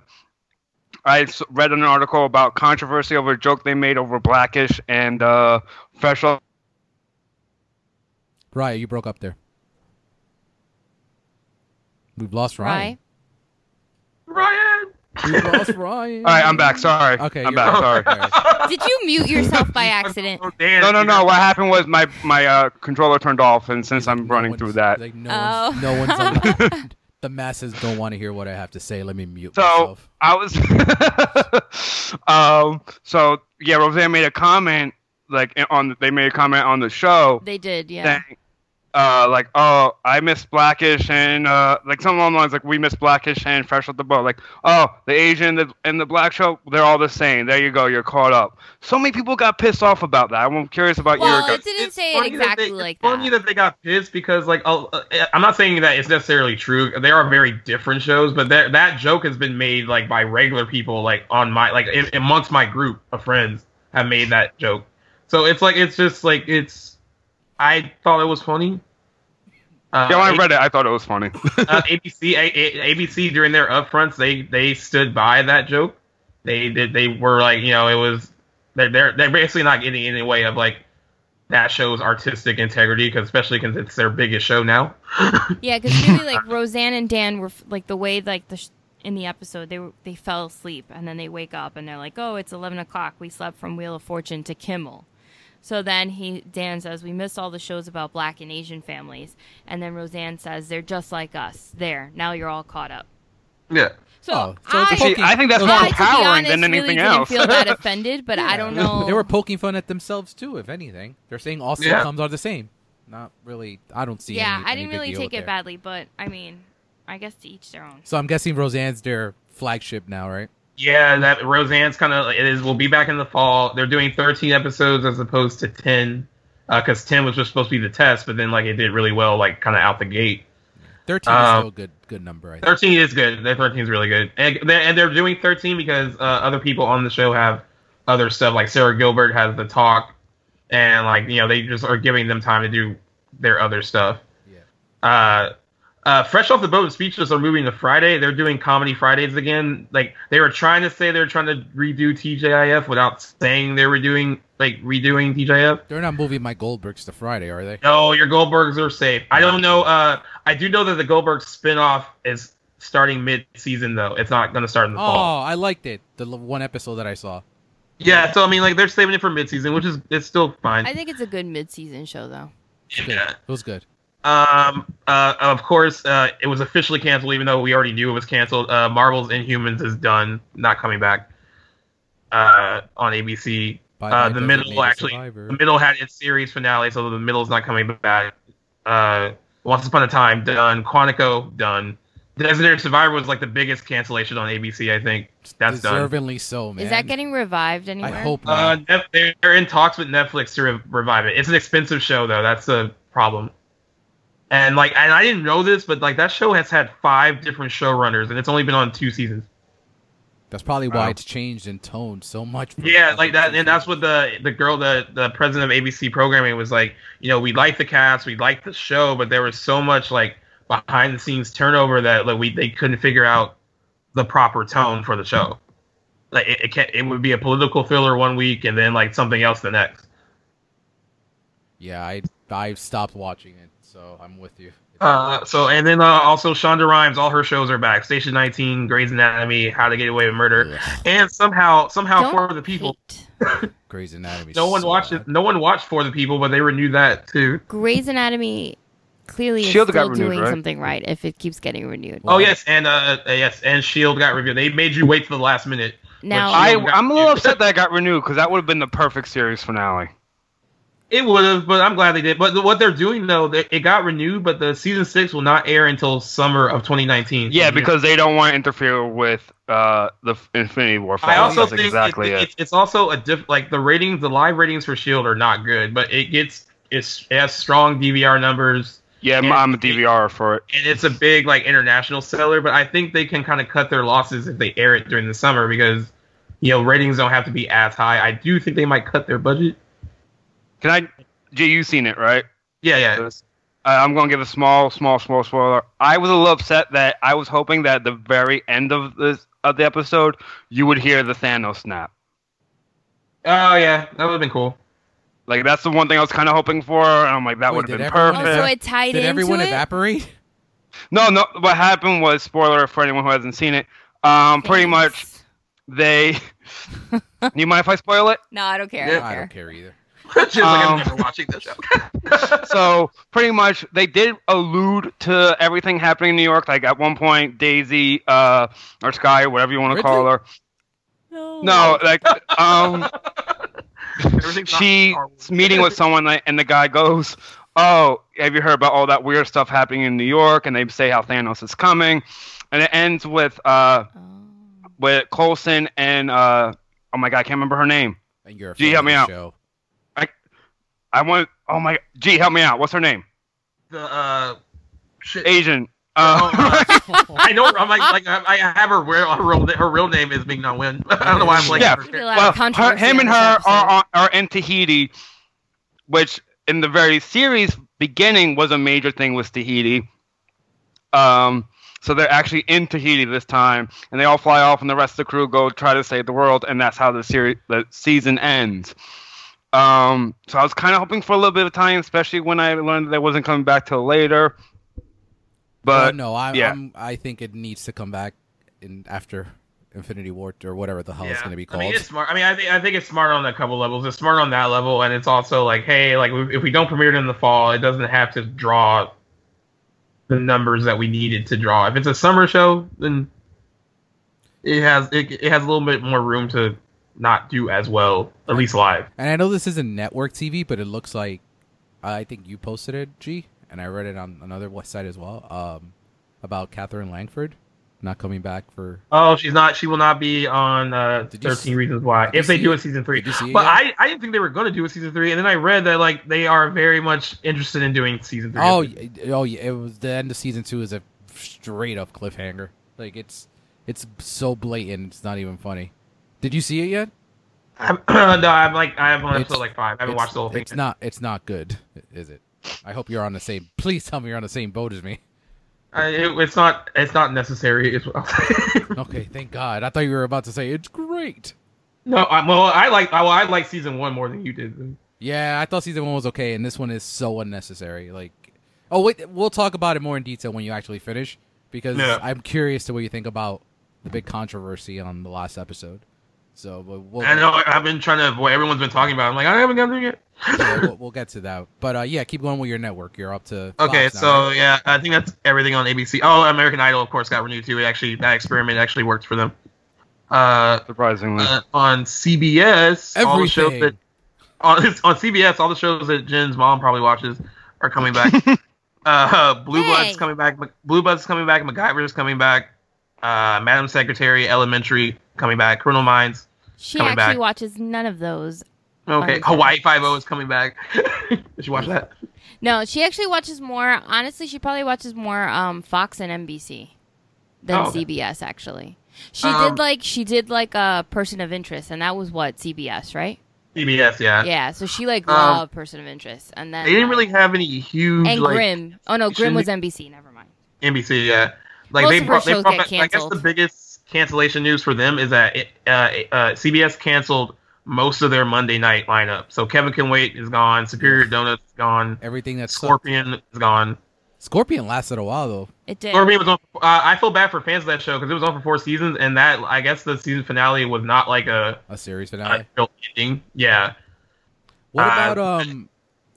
I read an article about controversy over a joke they made over Blackish and uh, fresh off. Ryan, you broke up there. We've lost Ryan. Ryan. We've lost Ryan. All right, I'm back. Sorry. Okay, I'm you're back. Sorry. Did you mute yourself by accident? No, no, no. What happened was my my uh, controller turned off, and since I'm No running one's- through that, like no Oh. one's, no one's on- the masses don't want to hear what I have to say. Let me mute So myself. I was, um, so yeah, Roseanne made a comment like on they made a comment on the show They did, yeah. saying, uh, like oh I miss Blackish and uh, like some along the lines like we miss Blackish and Fresh Off the Boat like oh the Asian and the, and the Black show they're all the same. There you go, you're caught up. So many people got pissed off about that. I'm curious about Well, your it didn't It's say it funny that exactly they- like it's funny that. that they got pissed because, like, I'll, uh, I'm not saying that it's necessarily true. There are very different shows, but that that joke has been made like by regular people, like on my like in, amongst my group of friends have made that joke. So it's like it's just like it's. I thought it was funny. Uh, yeah, when I read it, I thought it was funny. uh, ABC A- A- ABC during their upfronts they they stood by that joke. They did they were like you know it was they're they're, they're basically not getting in the way of like that show's artistic integrity because especially because it's their biggest show now. Yeah, because really, like Roseanne and Dan were like the way like the sh- in the episode they were they fell asleep and then they wake up and they're like, oh, it's eleven o'clock. We slept from Wheel of Fortune to Kimmel. So then he Dan says we missed all the shows about black and Asian families, and then Roseanne says they're just like us. There, now you're all caught up. yeah. So, Oh, so it's a I, poking- I think that's more I, to be empowering honest, than really anything didn't else. feel that offended, but I don't know. They were poking fun at themselves too. If anything, they're saying all Yeah. sitcoms are the same. Not really. I don't see. yeah, any- I didn't big really take it there. badly, but I mean, I guess to each their own. So I'm guessing Roseanne's their flagship now, right? Yeah, that Roseanne's kind of it is. We'll be back in the fall. They're doing 13 episodes as opposed to 10, because 10 was just supposed to be the test, but then like it did really well, like kind of out the gate. Thirteen is Um, still a good good number. I think. 13 is good. 13 is really good, and they're, and they're doing 13 because uh, other people on the show have other stuff. Like Sara Gilbert has the talk, and like you know they just are giving them time to do their other stuff. Yeah. Uh, uh, Fresh off the boat and Speechless are moving to Friday. They're doing comedy Fridays again. Like they were trying to say they're trying to redo TGIF without saying they were doing like redoing TGIF. They're not moving my Goldbergs to Friday, are they? No, your Goldbergs are safe. I don't know. Uh, I do know that the Goldberg spinoff is starting mid-season though. It's not gonna start in the Oh, fall. Oh, I liked it. The l- one episode that I saw. Yeah, so I mean, like they're saving it for mid-season, which is it's still fine. I think it's a good mid-season show, though. It was good. Yeah. It was good. Um. Uh. Of course. Uh. It was officially canceled, even though we already knew it was canceled. Uh. Marvel's Inhumans is done, not coming back. Uh. On ABC. Uh. The middle actually. Survivor. The middle had its series finale, so the middle's not coming back. Uh. Once Upon a Time done. Quantico done. The Designated Survivor was like the biggest cancellation on ABC. I think that's done. Deservingly so, man. Is that getting revived anywhere? I anywhere? hope Uh, not. Nef- they're they're in talks with Netflix to re- revive it. It's an expensive show though. That's the problem. And like, and I didn't know this, but like that show has had five different showrunners, and it's only been on two seasons. That's probably why Wow. it's changed in tone so much. Yeah, like that, and that's what the the girl, the the president of ABC programming was like. You know, we like the cast, we like the show, but there was so much like behind the scenes turnover that like we they couldn't figure out the proper tone for the show. Like it, it can't, it would be a political filler one week and then like something else the next. Yeah, I I stopped watching it, so I'm with you. Uh, so and then uh, also Shonda Rhimes, all her shows are back. Station 19, Grey's Anatomy, How to Get Away with Murder, Ugh, and somehow somehow Don't for the people. hate. Grey's Anatomy. No one so watched bad. it. No one watched for the people, but they renewed that too. Grey's Anatomy clearly is Shield got still renewed, doing right? something right if it keeps getting renewed. Oh yes, and uh yes, and Shield got reviewed. They made you wait for the last minute. now, I, I'm a little upset that it got renewed because that would have been the perfect series finale. It would have, but I'm glad they did. But what they're doing though, they, it got renewed, but the season six will not air until summer of 2019. Yeah, because they don't want to interfere with uh, the Infinity War. I also That's think exactly it, it. It's, it's also a diff like the ratings, the live ratings for Shield are not good, but it gets it's it has strong DVR numbers Yeah, and- I'm a DVR for it. and it's a big like international seller. But I think they can kind of cut their losses if they air it during the summer because you know ratings don't have to be as high. I do think they might cut their budget. Can I? Jay, you seen it, right? Yeah, yeah. Uh, I'm going to give a small, small, small spoiler. I was a little upset that I was hoping that at the very end of this of the episode, you would hear the Thanos snap. Oh yeah, that would have been cool. Like that's the one thing I was kind of hoping for, and I'm like, that would have been everyone- oh, perfect. so it tied Did into everyone it. evaporate? No, no. What happened was spoiler for anyone who hasn't seen it. Um, pretty much Thanks. they. you mind if I spoil it? No, I don't care. Yeah, I I don't don't care. care either. Just like Um, I'm never watching the show. so pretty much they did allude to everything happening in New York. Like at one point, Daisy, uh, or Skye, or whatever you want to call her. No. No, like um, she's meeting with someone, like, and the guy goes, "Oh, have you heard about all that weird stuff happening in New York?" And they say how Thanos is coming, and it ends with uh, Oh. with Coulson and uh, oh my god, I can't remember her name. And you're a Gee, fan help me out. Show. I want. Oh my. Gee, help me out. What's her name? the uh, shit. Asian. Oh, Uh, uh, I know. I'm like, like I I have her real, her real, her real name is Ming Na Wen. I don't know why I'm like. Yeah. There's a lot well, her, him and her are are, are in Tahiti, which in the very series beginning was a major thing with Tahiti. Um, so they're actually in Tahiti this time, and they all fly off, and the rest of the crew go try to save the world, and that's how the series, the season ends. Um, so I was kind of hoping for a little bit of time, especially when I learned that it wasn't coming back till later. But But no, I, yeah. I'm, I think it needs to come back in after Infinity War or whatever the hell it's going to be called. I called. mean, it's smart. I mean, I think I think it's smart on a couple levels. It's smart on that level, and it's also like, hey, like if we don't premiere it in the fall, it doesn't have to draw the numbers that we needed to draw. If it's a summer show, then it has it, it has a little bit more room to not do as well, at least live. and I know this isn't network TV, but it looks like I think you posted it, G, and I read it on another website as well. Um, about Katherine Langford not coming back for. Oh, she's not. She will not be on uh, Thirteen s- Reasons Why if they do it? a season three. Did you see it But yet? I, I didn't think they were going to do a season three, and then I read that like they are very much interested in doing season three. Oh, oh yeah, it was the end of season two is a straight up cliffhanger. Like it's it's so blatant, it's not even funny. Did you see it yet? I'm, no, I'm like I have on It's- episode like five. I haven't watched the whole thing. It's not. It's not good, is it? I hope you're on the same. Please tell me you're on the same boat as me. I, it, it's not. It's not necessary. Okay, thank God. I thought you were about to say it's great. no, I, well, I like. Well, I like season one more than you did. Yeah, I thought season one was okay, and this one is so unnecessary. Like, oh wait, we'll talk about it more in detail when you actually finish because Yeah. I'm curious to what you think about the big controversy on the last episode. So, but we'll, I know I've been trying to avoid. Everyone's been talking about. it. I'm like, I haven't gotten there yet. yeah, we'll, we'll get to that. But uh, yeah, keep going with your network. You're up to Okay, now, so right? yeah, I think that's everything on ABC. Oh, American Idol, of course, got renewed too. It actually that experiment actually worked for them. Uh, Surprisingly. uh, on CBS, all the shows everything. that on, on CBS, all the shows that Jen's mom probably watches are coming back. uh, Blue Hey. Bloods coming back. Blue Bloods coming back. MacGyver's coming back. Uh, Madam Secretary, Elementary coming back. Criminal Minds. She Coming actually back. watches none of those. Okay, Okay. Hawaii Five O is coming back. Did you watch that? No, she actually watches more. Honestly, she probably watches more um, Fox and NBC than Oh, okay. CBS. Actually, she Um, did like she did like a Person of Interest, and that was what CBS, right? CBS, yeah. Yeah, so she like Um, loved Person of Interest, and then They didn't really have any huge and like Grimm. Oh no, Grimm was NBC. Never mind. NBC, yeah. Like Most they of her brought, they shows brought get back, I guess the biggest cancellation news for them is that it, uh, uh, CBS canceled most of their Monday night lineup. So Kevin Can Wait is gone, Superior Donuts is gone, everything that's Scorpion is gone. Scorpion lasted a while though. It did. Scorpion was on. Uh, I feel bad for fans of that show because it was on for four seasons, and that I guess the season finale was not like a, A series a finale. real ending. Yeah, What uh, about um,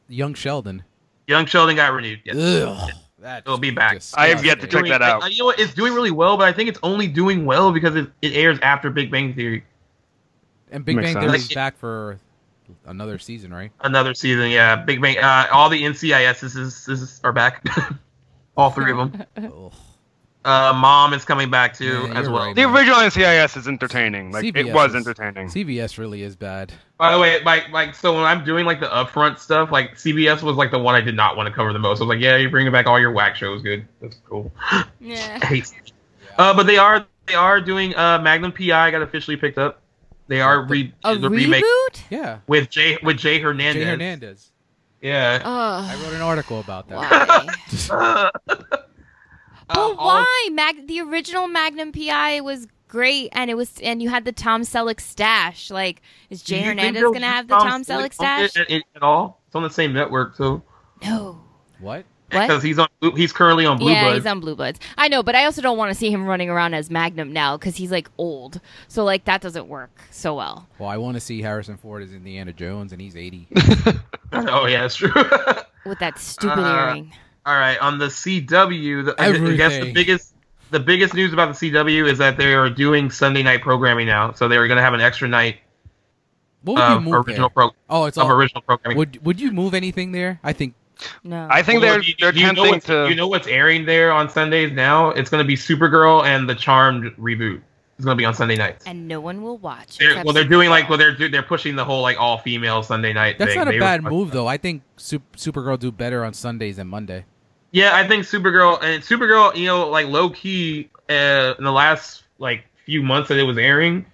Young Sheldon? Young Sheldon got renewed. Yes. Ugh, that It'll be back. I have yet to check that out. I- you know what? It's doing really well, but I think it's only doing well because it, it airs after Big Bang Theory. And Big Makes Bang sense. Theory's back for another season, right? Another season, yeah. Big Bang. Uh, all the NCISs is, is, are back. all three of them. Ugh. Uh, Mom is coming back too Yeah, as well. right. The original NCIS is entertaining. Like CBS it was entertaining. CBS really is bad. By the way, like like so when I'm doing like the upfront stuff, like CBS was like the one I did not want to cover the most. I was like, yeah, you're bringing back all your whack shows, good. That's cool. Yeah. I hate. Uh, but they are they are doing uh Magnum PI got officially picked up. They are re- A the remake reboot? Yeah, with Jay with Jay Hernandez. Jay Hernandez. Yeah. I Oh, wrote an article about that. why? Uh, But all- why? Mag- the original Magnum PI was great, and it was, and you had the Tom Selleck stash. Like, is Jay you Hernandez gonna use have the Tom Selleck stash? At, at, at all? It's on the same network, so No. What? What? because he's on he's currently on Blue yeah, Bloods. he's on Blue Bloods. I know, but I also don't want to see him running around as Magnum now because he's like old. So like that doesn't work so well. Well, I want to see Harrison Ford as Indiana Jones, and he's 80. oh yeah, that's true. With that stupid Uh, earring. All right, on the CW, the, I guess the biggest the biggest news about the CW is that they are doing Sunday night programming now. So they are going to have an extra night What would you uh, of move original there? pro- Oh, it's of all. original programming. Would Would you move anything there? I think. No. I think Well, they're do you- they're do you know tempting what's- to. You know what's airing there on Sundays now? It's going to be Supergirl and the Charmed reboot. It's going to be on Sunday nights. and no one will watch. They're, well, they're doing like well, they're they're pushing the whole like all female Sunday night. That's thing. not a They bad were- move, though. I think Sup- Supergirl do better on Sundays than Monday. Yeah, I think Supergirl and Supergirl, you know, like low key uh, in the last like few months that it was airing,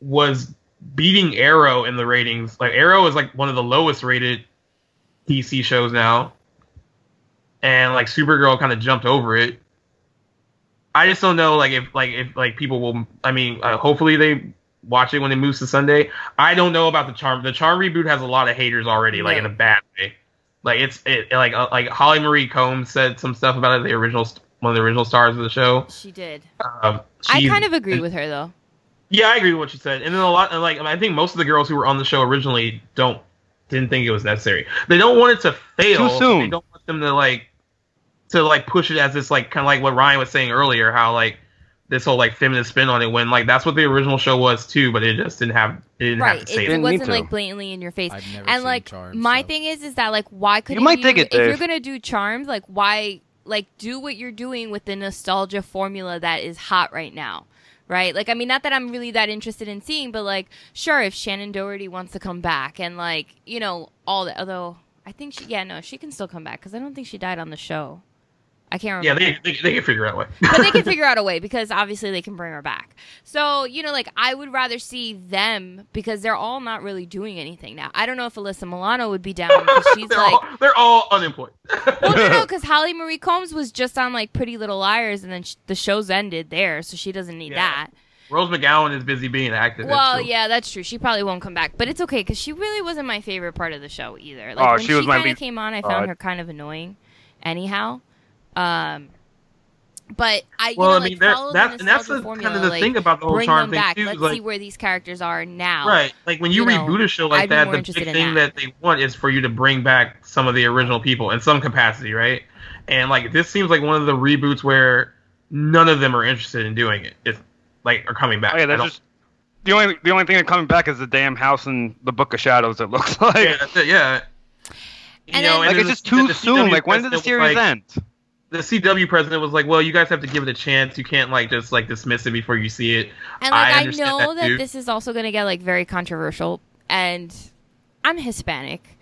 was beating Arrow in the ratings. Like Arrow is like one of the lowest rated DC shows now, and like Supergirl kind of jumped over it. I just don't know, like if like if like people will. I mean, uh, hopefully they watch it when it moves to Sunday. I don't know about the Charm. The Charm reboot has a lot of haters already, like No. in a bad way. Like it's it like uh, like Holly Marie Combs said some stuff about it. The original one of the original stars of the show. She did. Um, I kind of agree with her though. Yeah, I agree with what she said. And then a lot, like I think most of the girls who were on the show originally don't didn't think it was necessary. They don't want it to fail. Too soon. They don't want them to like to like push it as this like kind of like what Ryan was saying earlier, how like this whole like feminist spin on it when like that's what the original show was too, but it just didn't have it didn't Right. have to It, say it that. Didn't wasn't like blatantly in your face. I've never and seen like Charmed, my so- thing is is that like why couldn't might dig it, if you're gonna do charms like why like do what you're doing with the nostalgia formula that is hot right now right like i mean not that i'm really that interested in seeing but like sure if shannen doherty wants to come back and like you know all that although i think she yeah no she can still come back because i don't think she died on the show i can't Yeah, remember they, they they can figure out a way. but they can figure out a way because obviously they can bring her back. So, you know, like I would rather see them because they're all not really doing anything now. I don't know if Alyssa Milano would be down because she's they're like, all they're all unemployed. well, no, no, because Holly Marie Combs was just on like Pretty Little Liars and then sh- the show's ended there, so she doesn't need Yeah. that. Rose McGowan is busy being an activist. Well, so- yeah, that's true. She probably won't come back, but it's okay because she really wasn't my favorite part of the show either. Like Oh, when she she, was kind of least- came on, I found I- her kind of annoying. Anyhow, um, But I, you Well, know, I like, mean, that, that's and that's the, formula, kind of the like, thing about the whole bring charm them thing back. too. Let's like, see where these characters are now. Right. Like when you, You know, reboot a show like I'd that, the big thing that. that. they want is for you to bring back some of the original people in some capacity, right? And like this seems like one of the reboots where none of them are interested in doing it. If like are coming back. Oh yeah, that's just the only the only thing that coming back is the damn house in the Book of Shadows. It looks like yeah, that's it, yeah. You And know, then- like it's just too the soon. CW Like when did the series like- end? The CW president was like, "Well, you guys have to give it a chance. You can't like just like dismiss it before you see it." And like I I, know that, that, this is also going to get like very controversial and I'm Hispanic.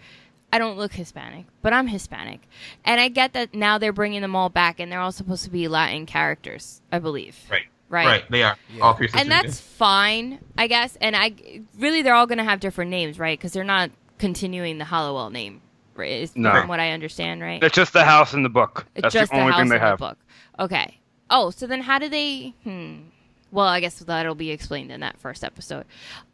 I don't look Hispanic, but I'm Hispanic. And I get that now they're bringing them all back and they're all supposed to be Latin characters, I believe. Right. Right. Right. They are Yeah. all three. And that's fine, I guess. And I really they're all going to have different names, right? Cuz they're not continuing the Halliwell name. Right? Is No. from what I understand, right? It's just the house in the book. It's That's just the only house thing they in the book. Okay. Oh, so then how do they? Hmm. Well, I guess that'll be explained in that first episode.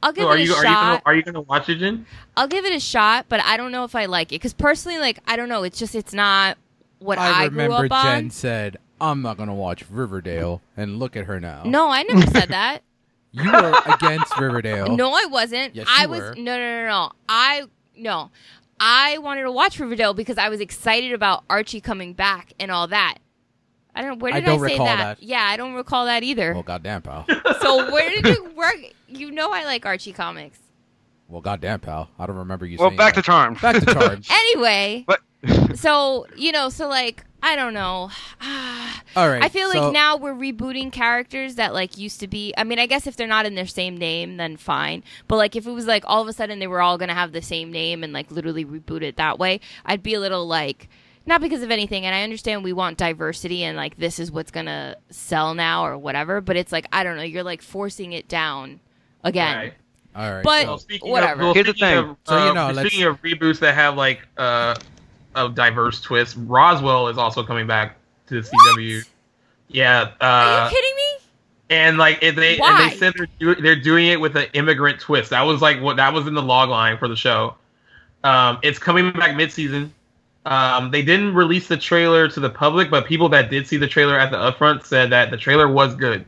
I'll give So it a you are you shot. gonna, are you gonna watch it, Jen? I'll give it a shot, but I don't know if I like it because personally, like I don't know. It's just it's not what I, I grew remember up on. Jen said, "I'm not gonna watch Riverdale," and look at her now. No, I never said that. you were against Riverdale. No, I wasn't. Yes, I you was were. no, no, no, no. I no. I wanted to watch Riverdale because I was excited about Archie coming back and all that. I don't. Where did I, don't say recall that? that. Yeah, I don't recall that either. Well, goddamn, pal. So where did you work? You know I like Archie comics. Well, goddamn, pal. I don't remember you Well, saying back that. to charm. back to charm. Anyway, but so you know, so like I don't know. All right. I feel so- like now we're rebooting characters that like used to be. I mean, I guess if they're not in their same name, then fine. But like if it was like all of a sudden they were all gonna have the same name and like literally reboot it that way, I'd be a little like. Not because of anything, and I understand we want diversity and like this is what's gonna sell now or whatever, but it's like I don't know, you're like forcing it down again. Right. All right. But- so- Well, speaking whatever. Of, well, Here's the thing. Of, So, you uh, know, let's- speaking of reboots that have like uh, a diverse twist, Roswell is also coming back to the CW. Yeah, Are uh, you kidding me? and like it, they and they said they're, do, they're doing it with an immigrant twist. That was like what that was in the log line for the show. Um, it's coming back mid-season. Um, they didn't release the trailer to the public, but people that did see the trailer at the upfront said that the trailer was good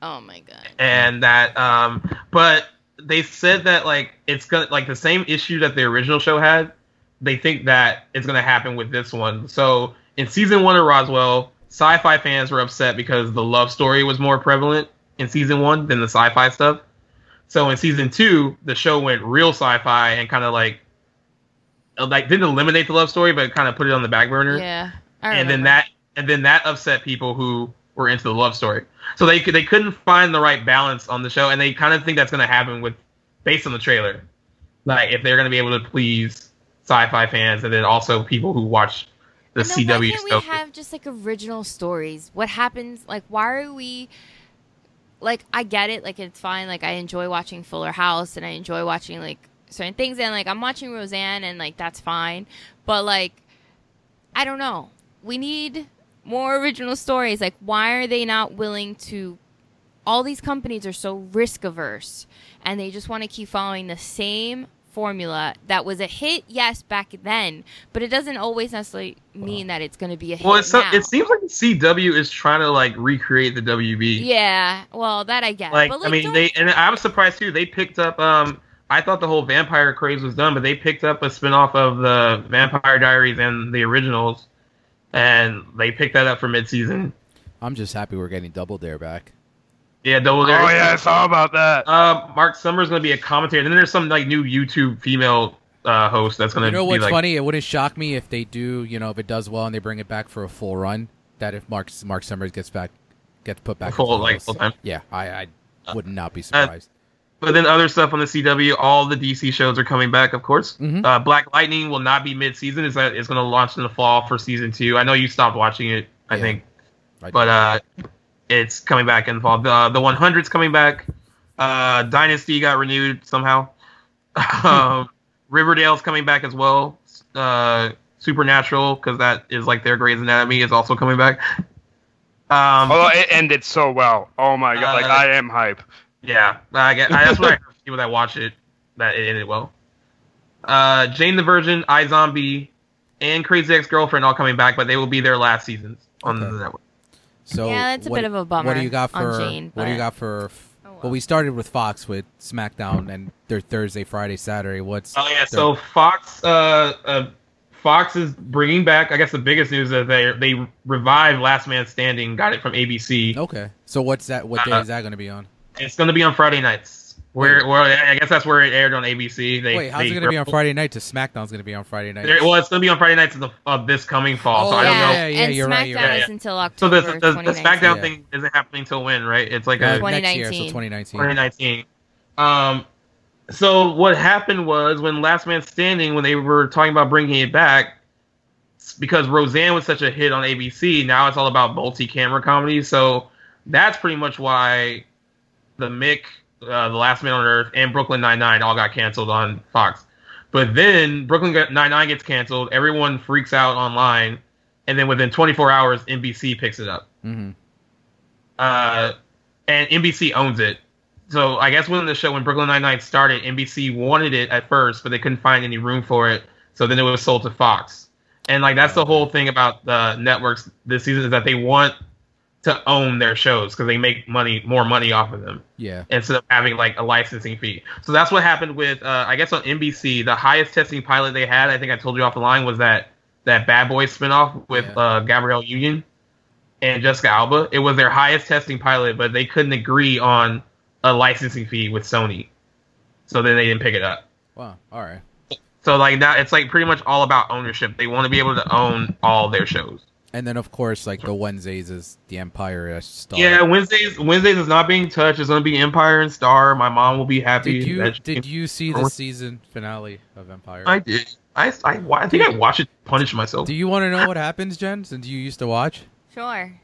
Oh my god. and that um but they said that like it's gonna like the same issue that the original show had they think that it's gonna happen with this one so in season one of roswell sci-fi fans were upset because the love story was more prevalent in season one than the sci-fi stuff so in season two the show went real sci-fi and kind of like uh, like didn't eliminate the love story but kind of put it on the back burner Yeah. And then that and then that upset people who were into the love story. So they they couldn't find the right balance on the show, and they kind of think that's going to happen with based on the trailer, like if they're going to be able to please sci-fi fans and then also people who watch the And then why CW can't stuff. we have just like original stories? What happens? Like, why are we? Like, I get it. Like, it's fine. Like, I enjoy watching Fuller House, and I enjoy watching like certain things, and like I'm watching Roseanne, and like that's fine. But like, I don't know. We need more original stories. Like, why are they not willing to? All these companies are so risk averse, and they just want to keep following the same formula that was a hit, yes, back then, but it doesn't always necessarily mean that it's going to be a hit well, it's so, now. it seems like the CW is trying to like recreate the WB. yeah, well, that I get. like, but, I mean don't- they and I was surprised too. They picked up. Um, I thought the whole vampire craze was done, but they picked up a spinoff of the Vampire Diaries and the originals, and they picked that up for mid-season. I'm just happy we're getting Double Dare back. Yeah, Double oh yeah, I saw about that. Uh, Marc Summers going to be a commentator, and then there's some like new YouTube female uh, host that's going to You know be what's like. funny? It wouldn't shock me if they do. You know, if it does well and they bring it back for a full run. That if Mark Marc Summers gets back, gets put back. Full, like, full time. Yeah, I, I would not be Uh, surprised. But then other stuff on the CW, all the DC shows are coming back, of course. Mhm. Uh, Black Lightning will not be mid-season; it's, it's going to launch in the fall for season two. I know you stopped watching it, I Yeah. think, I- but uh, it's coming back in the fall. The the 100's coming back. Uh, Dynasty got renewed somehow. um, Riverdale's coming back as well. Uh, Supernatural, because that is like their Grey's Anatomy, is also coming back. Um, Although it ended so well. Oh my god, like Uh, I am hype. Yeah, I get. I, that's what I heard people that watch it. That it ended well. Uh, Jane the Virgin, iZombie, and Crazy Ex Girlfriend all coming back, but they will be their last seasons on Okay. the network. So Yeah, that's a what- bit of a bummer What do you got for? Jane, what do you got for? Oh, well. Well, we started with Fox with SmackDown and their Thursday, Friday, Saturday. What's? Oh yeah, their- so Fox, uh, uh, Fox is bringing back. I guess the biggest news is they they revived Last Man Standing. Got it from ABC. okay. So what's that? What day Uh, is that going to be on? It's going to be on Friday nights. Where, where I guess that's where it aired on ABC. They, Wait, how's they it going to be on Friday night? To SmackDown's going to be on Friday night. There- Well, it's going to be on Friday nights of, the, of this coming fall. so Oh, I don't yeah, know. Yeah, yeah, and you're SmackDown right, you're right. is until So October the, the, the SmackDown Yeah. thing isn't happening till when, right? It's like Uh, a next year, so 2019. 2019. 2019. Um, so what happened was when Last Man Standing, when they were talking about bringing it back, because Roseanne was such a hit on ABC, now it's all about multi-camera comedy. So that's pretty much why the Mick, uh, the Last Man on Earth, and Brooklyn Nine Nine all got canceled on Fox. But then Brooklyn Nine Nine gets canceled, everyone freaks out online, and then within 24 hours, NBC picks it up hmm uh, and NBC owns it. So I guess when the show when Brooklyn Nine Nine started, NBC wanted it at first, but they couldn't find any room for it. So then it was sold to Fox, and like that's the whole thing about the networks this season is that they want to own their shows because they make money more money off of them Yeah. instead of having like a licensing fee. So that's what happened with uh, I guess on NBC the highest testing pilot they had. I think I told you off the line was that that Bad Boys spinoff with Yeah. uh, Gabrielle Union and Jessica Alba. It was their highest testing pilot, but they couldn't agree on a licensing fee with Sony. So then they didn't pick it up. Wow. All right. So like now it's like pretty much all about ownership. They want to be able to own all their shows. And then of course, like the Wednesdays is the Empire uh, Star. Yeah, Wednesdays Wednesdays is not being touched. It's gonna be Empire and Star. My mom will be happy. Did you did you see the season finale of Empire? I did. I, I, I think I watched it punish myself. Do you want to know what happens, Jen? Since you used to watch. Sure.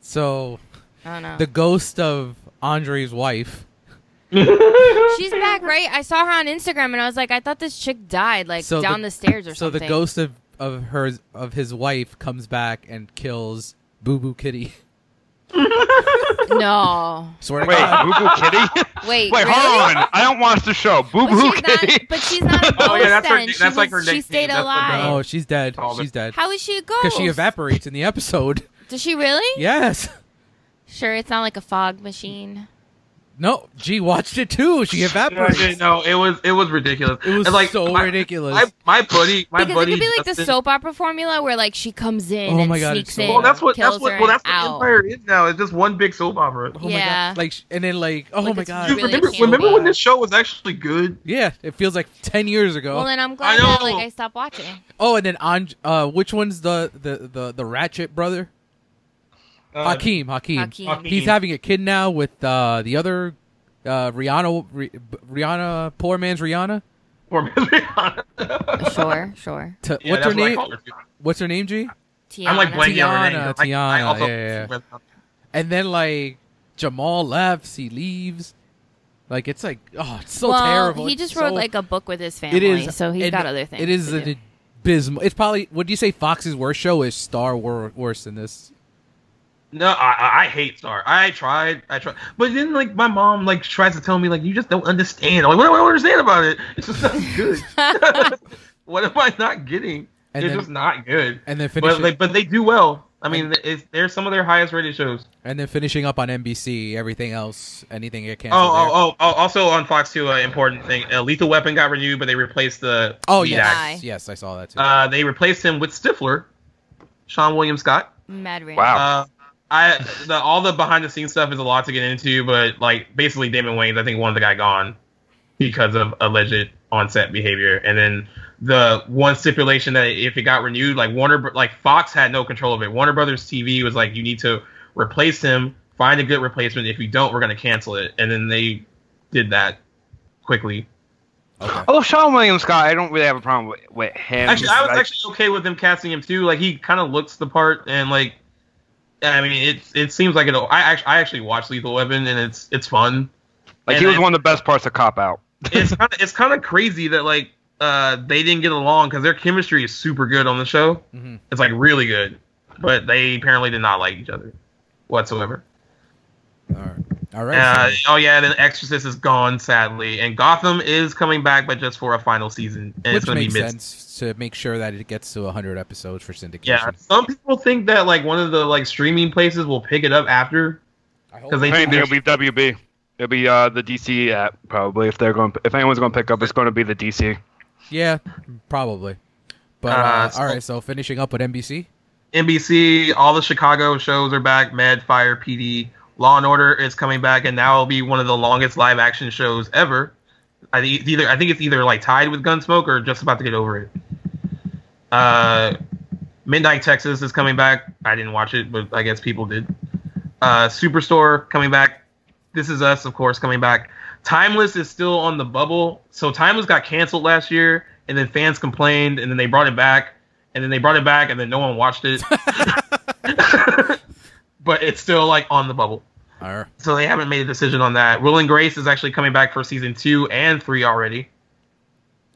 So Oh no. the ghost of Andre's wife. She's back, right? I saw her on Instagram and I was like, I thought this chick died, like So down the- the, stairs or So something. So the ghost of of her of his wife comes back and kills Boo Boo Kitty. No. Swear to Wait, God. Boo Boo Kitty? Wait. Wait, really? hold on. I don't watch the show. Boo Boo she's not. Kitty. But she's not a ghost. Oh, yeah, that's her- then. that's she like was- her She stayed That's alive. Oh, she's dead. Called. She's dead. How is she a ghost? Because she evaporates in the episode. Does she really? Yes. Sure, it's not like a fog machine. No, G watched it too. She evaporates. no, it was it was ridiculous. It was And, like so my, ridiculous. My, my buddy, my because buddy. it could be like the soap opera formula where like she comes in Oh and my God, sneaks it's so in, bad. Well, that's what kills that's what well that's what. Empire is now. It's just one big soap opera. Oh my Yeah. god! Like, and then like, oh Like, my it's god! really remember, campy. remember when this show was actually good? Yeah, it feels like ten years ago. Well, then I'm glad I that like I stopped watching. oh, and then on uh, which one's the the the the Ratchet brother? Uh, Hakeem. Hakeem. Hakeem. Hakeem. He's having a kid now with uh the other uh Rihanna. Ri- Rihanna, poor man's Rihanna. Or Sure, sure. T- Yeah, what's that's her what name? call her. What's her name? G. Tiana. I'm like blanking on her name. Tiana, I- I Tiana, also- yeah, yeah, And then like Jamal left. He leaves. Like it's like oh, it's so well, terrible. he It's just wrote so- like a book with his family, It is. so he's and got other things. It is to an do. abysmal. It's probably. Would you say Fox's worst show is Star wor- worse than this? No, I, I- I hate Star. I tried, I tried, but then like my mom like tries to tell me like you just don't understand. I'm like, what do I understand about it? It's just not good. what am I not getting? And it's then- just not good. And then finish. But like, but they do well. I mean, it's, they're some of their highest rated shows. and then finishing up on NBC. Everything else, anything get Oh, canceled. oh, oh, oh, also on Fox too, an important thing. Uh, Lethal Weapon got renewed, but they replaced the Oh lead yes, actor. yes, I saw that too. Uh, they replaced him with Stifler, Seann William Scott. Mad Ranch. Wow. Uh, I the all the behind the scenes stuff is a lot to get into, but like basically Damon Wayans, I think wanted the guy gone because of alleged on set behavior, and then the one stipulation that if it got renewed, like Warner, like Fox had no control of it. Warner Brothers TV was like, you need to replace him, find a good replacement. If you don't, we're gonna cancel it, and then they did that quickly. okay. Although Seann William Scott, I don't really have a problem with, with him. Actually, I was Like, actually okay with them casting him too. Like he kind of looks the part, and like, I mean, it it seems like it. I actually I actually watched Lethal Weapon, and it's it's fun. like and he was I- one of the best parts of Cop Out. It's kind of it's kind of crazy that like uh they didn't get along because their chemistry is super good on the show. Mhm. It's like really good, but they apparently did not like each other whatsoever. All right. All right. Uh, oh yeah, then Exorcist is gone sadly, and Gotham is coming back, but just for a final season, and it's which gonna makes be mid. sense to make sure that it gets to 100 episodes for syndication. Yeah, some people think that like one of the like streaming places will pick it up after because they think think it'll be WB. It'll be uh, the DC app probably if they're going. If anyone's going to pick up, it's going to be the DC. Yeah, probably. But Uh, uh, so- all right, so finishing up with NBC. NBC. All the Chicago shows are back. Med Fire, PD, Law and Order is coming back, and now it'll be one of the longest live action shows ever. I think it's either I think it's either like tied with Gunsmoke or just about to get over it. Uh, Midnight Texas is coming back. I didn't watch it, but I guess people did. Uh, Superstore coming back. This is Us, of course, coming back. Timeless is still on the bubble. So Timeless got canceled last year, and then fans complained, and then they brought it back, and then they brought it back, and then no one watched it. but it's still like on the bubble. All right. So they haven't made a decision on that. Will and Grace is actually coming back for season two and three already.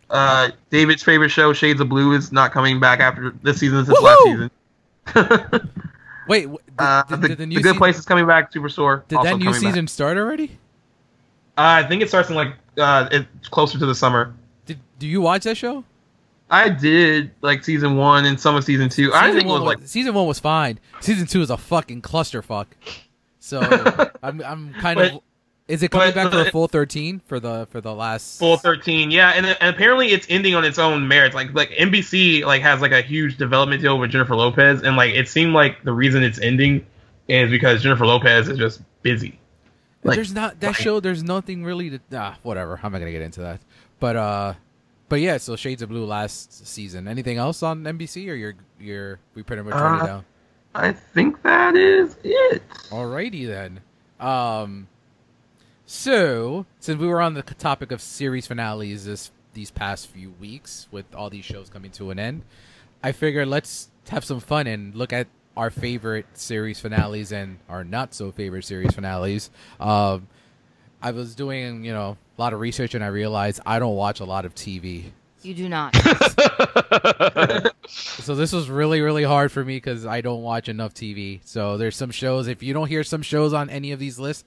Uh, David's favorite show, Shades of Blue, is not coming back after this season. This is last season. Wait, did, uh, did, the, did the the new Good se- Place is coming back. Superstore. Did also that new coming back. season start already? Uh, I think it starts in like uh, it's closer to the summer. Did do you watch that show? I did like season one and some of season two. I Season think it was one like season one was fine. Season two is a fucking clusterfuck. So I'm I'm kind But- of. Is it coming back for the- a full thirteen for the for the last? full 13 yeah and, and apparently it's ending on its own merits like like nbc like has like a huge development deal with jennifer lopez and like it seemed like the reason it's ending is because jennifer lopez is just busy like- there's not that like- show. There's nothing really to. Ah, whatever. I'm not gonna get into that. But uh, but yeah. So Shades of Blue last season. Anything else on NBC or you're you're we pretty much Uh, down. I think that is it Alrighty then. Um, so since we were on the topic of series finales this these past few weeks with all these shows coming to an end, I figured let's have some fun and look at our favorite series finales and our not so favorite series finales. Um, I was doing you know a lot of research and I realized I don't watch a lot of TV. You do not. So this was really, really hard for me because I don't watch enough TV. So there's some shows. If you don't hear some shows on any of these lists,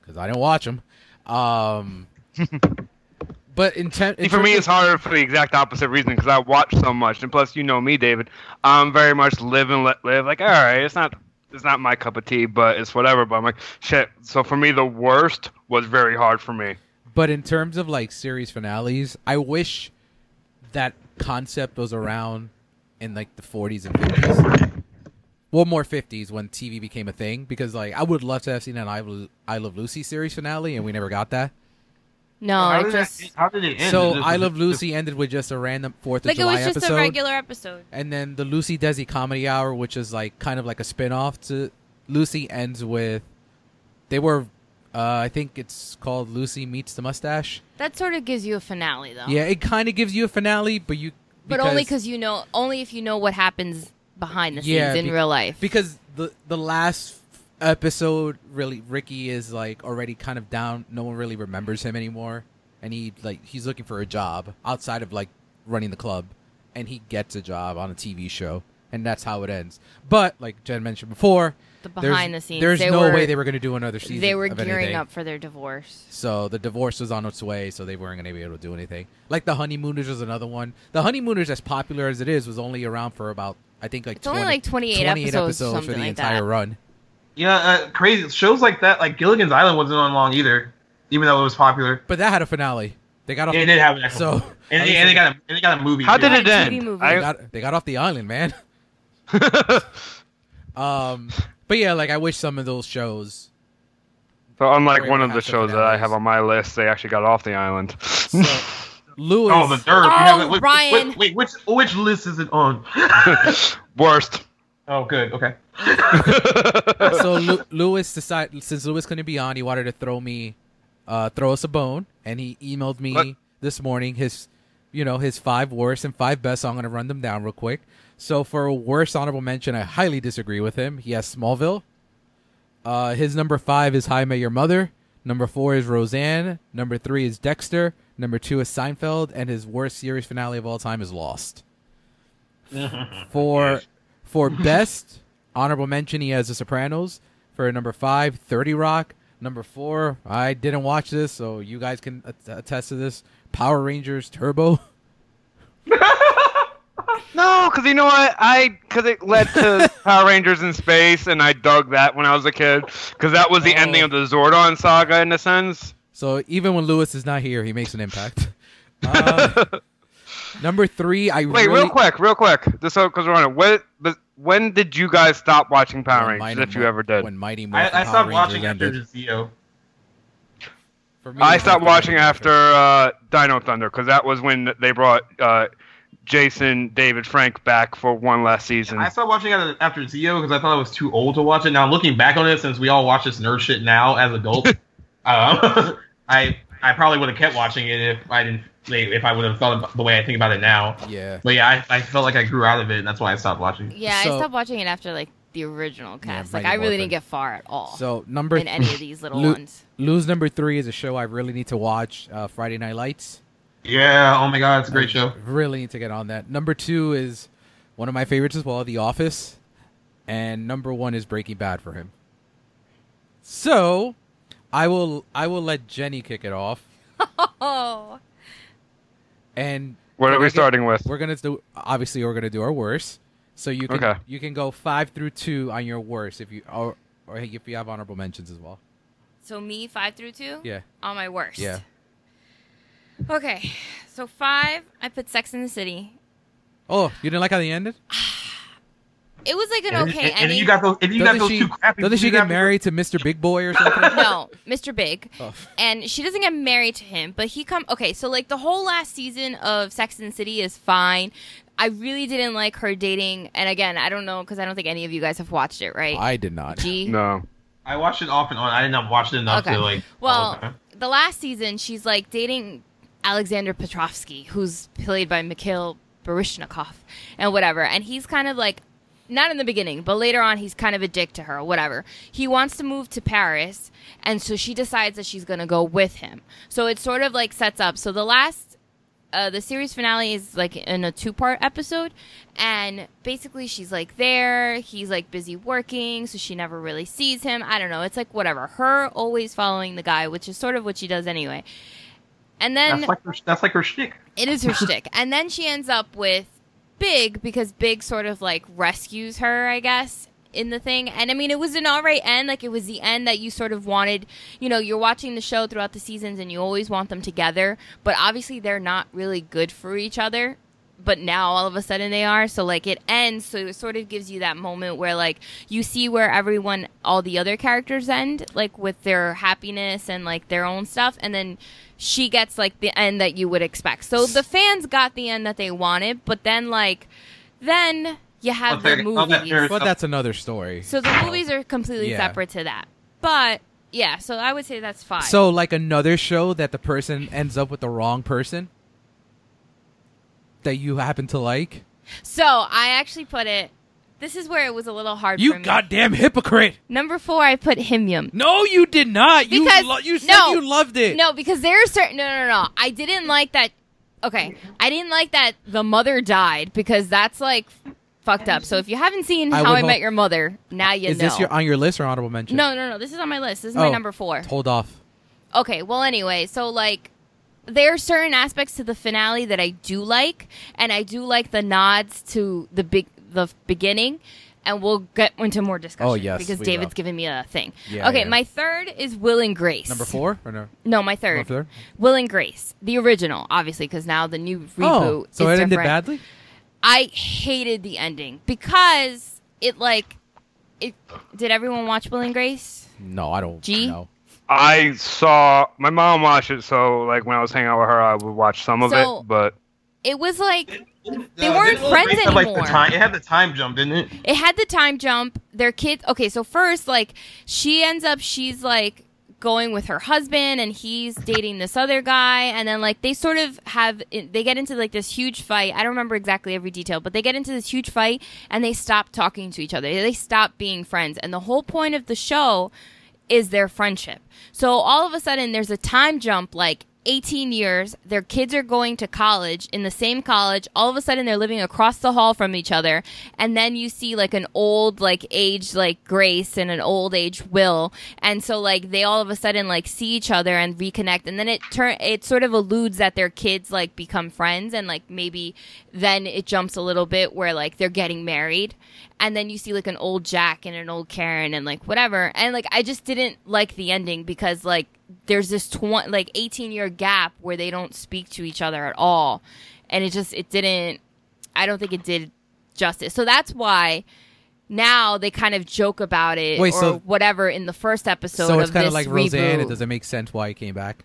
because I don't watch them. Um, but in, ten, in For me, terms it's of- harder for the exact opposite reason because I watch so much, and plus, you know me, David. I'm very much live and let live. Like, all right, it's not, it's not my cup of tea, but it's whatever. But I'm like, shit. So for me, the worst was very hard for me. But in terms of like series finales, I wish that concept was around in like the 40s and 50s. Well, more 50s when TV became a thing because like I would love to have seen an I, Lo- I Love Lucy series finale and we never got that. No, how, it did just that, how did it end So It I Love Lucy ended with just a random Fourth of like it July was just episode. a regular episode. And then the Lucy Desi Comedy Hour, which is like kind of like a spin off to Lucy, ends with they were, uh, I think it's called Lucy Meets the Mustache. That sort of gives you a finale, though. Yeah, it kind of gives you a finale, but you. but only because you know, only if you know what happens behind the scenes Yeah, in be- real life. because the the last episode really Ricky is like already kind of down. No one really remembers him anymore, and he like he's looking for a job outside of like running the club, and he gets a job on a TV show, and that's how it ends. But like Jen mentioned before, the there's- behind the scenes, there's they no were, way they were going to do another season. they were of gearing anything. up for their divorce. So the divorce was on its way, so they weren't going to be able to do anything. Like the honeymooners was another one. The honeymooners, as popular as it is, was only around for about I think like It's only like 28 28 episodes, episodes for the like entire that. run. yeah uh, crazy shows like that like gilligan's island wasn't on long either even though it was popular But that had a finale. They got off. yeah, it did have an So and, they, and they they- got a and they got a movie How too. did it end? movie. they got they got off the island, man. Um, but yeah, like I wish some of those shows. so unlike one of the shows to that I have on my list, they actually got off the island. So, Lewis. Oh, the dirt. You Oh, have it- wait, Ryan. Wait, wait, which which list is it on? Worst. oh, good. Okay. so Lu- Lewis decided since Lewis couldn't be on, he wanted to throw me, uh, throw us a bone, and he emailed me What? this morning his, you know, his five worst and five best. So I'm gonna run them down real quick. So for worst honorable mention, I highly disagree with him. He has Smallville. Uh, his number five is How I Met Your Mother. Number four is Roseanne. Number three is Dexter. Number two is Seinfeld, and his worst series finale of all time is Lost. For for best honorable mention, he has The Sopranos. For number five, 30 Rock. Number four, I didn't watch this, so you guys can att- attest to this. Power Rangers Turbo. No, because you know what? I because it led to Power Rangers in space, and I dug that when I was a kid. Because that was the Oh. ending of the Zordon saga, in a sense. So even when Lewis is not here, he makes an impact. Uh, number three, I Wait, really, real quick, real quick. Just so because we're on it. When, but when did you guys stop watching Power when Rangers, Mighty if you Mo- ever did? When Mighty Morphin I, I Power stopped Rangers watching ended. after Zeo. For me, I stopped watching after uh, Dino Thunder because that was when they brought uh, Jason David Frank back for one last season. I stopped watching it after Zeo because I thought I was too old to watch it. Now looking back on it, since we all watch this nerd shit now as adults, um, I I probably would have kept watching it if I didn't if I would have thought about the way I think about it now. Yeah. But yeah, I, I felt like I grew out of it, and that's why I stopped watching. Yeah, So- I stopped watching it after like the original cast. like I really Morphin. didn't get far at all So number in any of these little Lu- ones. Lose number three is a show I really need to watch. Uh, Friday Night Lights. Yeah. Oh my god, it's a great show. Really need to get on that. Number two is one of my favorites as well, The Office, and number one is Breaking Bad for him. So, I will I will let Jenny kick it off, Oh, and what are we're starting with? We're gonna do obviously we're gonna do our worst. So you can Okay. you can go five through two on your worst if you or or if you have honorable mentions as well. so me five through two. Yeah. On my worst. Yeah. Okay, so five, I put Sex in the City. Oh, you didn't like how they ended? It was like an And, okay and, and ending. you got those. And you got Doesn't those she two crappy. doesn't she get after- married to Mr. Big Boy or something? no, Mr. Big. Oh. and she doesn't get married to him but he come okay so like the whole last season of sex and the city is fine i really didn't like her dating and again i don't know because i don't think any of you guys have watched it right I did not. g No. I watched it off and on. I did not watch it enough Okay. to like. well the last season she's like dating alexander petrovsky who's played by mikhail baryshnikov and whatever and he's kind of like not in the beginning, but later on, he's kind of a dick to her, whatever. He wants to move to Paris, and so she decides that she's going to go with him. So it sort of like sets up. So the last, uh, the series finale is like in a two part episode, and basically she's like there. He's like busy working, so she never really sees him. I don't know. It's like whatever. Her always following the guy, which is sort of what she does anyway. And then that's like her, that's like her shtick. it is her shtick. And then she ends up with Big because Big sort of like rescues her, I guess, in the thing. And I mean, it was an alright end. Like, it was the end that you sort of wanted. You know, you're watching the show throughout the seasons and you always want them together. But obviously, they're not really good for each other. But now all of a sudden they are. So, like, it ends. So it sort of gives you that moment where, like, you see where everyone, all the other characters end, like, with their happiness and, like, their own stuff. And then she gets like the end that you would expect. So the fans got the end that they wanted, but then like then you have Well, the there- well, movies. there's- But that's another story. So the movies are completely Yeah. separate to that. But yeah, so I would say that's fine. So like another show that the person ends up with the wrong person that you happen to like. so I actually put it. This is where it was a little hard You for me. goddamn hypocrite! Number four, I put Himyum. No, you did not. You Because- lo- you said no. you loved it. No, because there are certain. No, no, no. I didn't like that. Okay, I didn't like that the mother died because that's like fucked up. So if you haven't seen I How would I hope- Met Your Mother, now you know. Is know. this your on your list or honorable mention? No, no, no. This is on my list. This is my Oh, number four. Hold off. Okay, well, anyway, so like there are certain aspects to the finale that I do like, and I do like the nods to the big the beginning, and we'll get into more discussion. Oh, yes, because we David's will. giving me a thing. Yeah, okay, yeah. my third is Will and Grace. Number four or no? No, my third. Number third? Will and Grace, the original, obviously, because now the new reboot. Oh, so is it ended badly. I hated the ending because it like it. Did everyone watch Will and Grace? No, I don't. G? No. I saw my mom watch it, so like when I was hanging out with her, I would watch some of it. But It was like They Uh, weren't friends have, like, anymore. the time, it had the time jump, didn't it? it had the time jump. Their kids. Okay, so first, like, she ends up, she's like going with her husband, and he's dating this other guy, and then like they sort of have, they get into like this huge fight. I don't remember exactly every detail, but they get into this huge fight, and they stop talking to each other. They stop being friends, and the whole point of the show is their friendship. So all of a sudden, there's a time jump, like 18 years, their kids are going to college in the same college. All of a sudden, they're living across the hall from each other, and then you see like an old, like age, like Grace and an old age Will, and so like they all of a sudden like see each other and reconnect, and then it turn it sort of alludes that their kids like become friends, and like maybe then it jumps a little bit where like they're getting married, and then you see like an old Jack and an old Karen and like whatever, and like I just didn't like the ending because like there's this tw- like 18 year gap where they don't speak to each other at all and it just it didn't i don't think it did justice so that's why now they kind of joke about it Wait, or so- whatever in the first episode so it's of kind of like reboot. Roseanne. It doesn't make sense why he came back.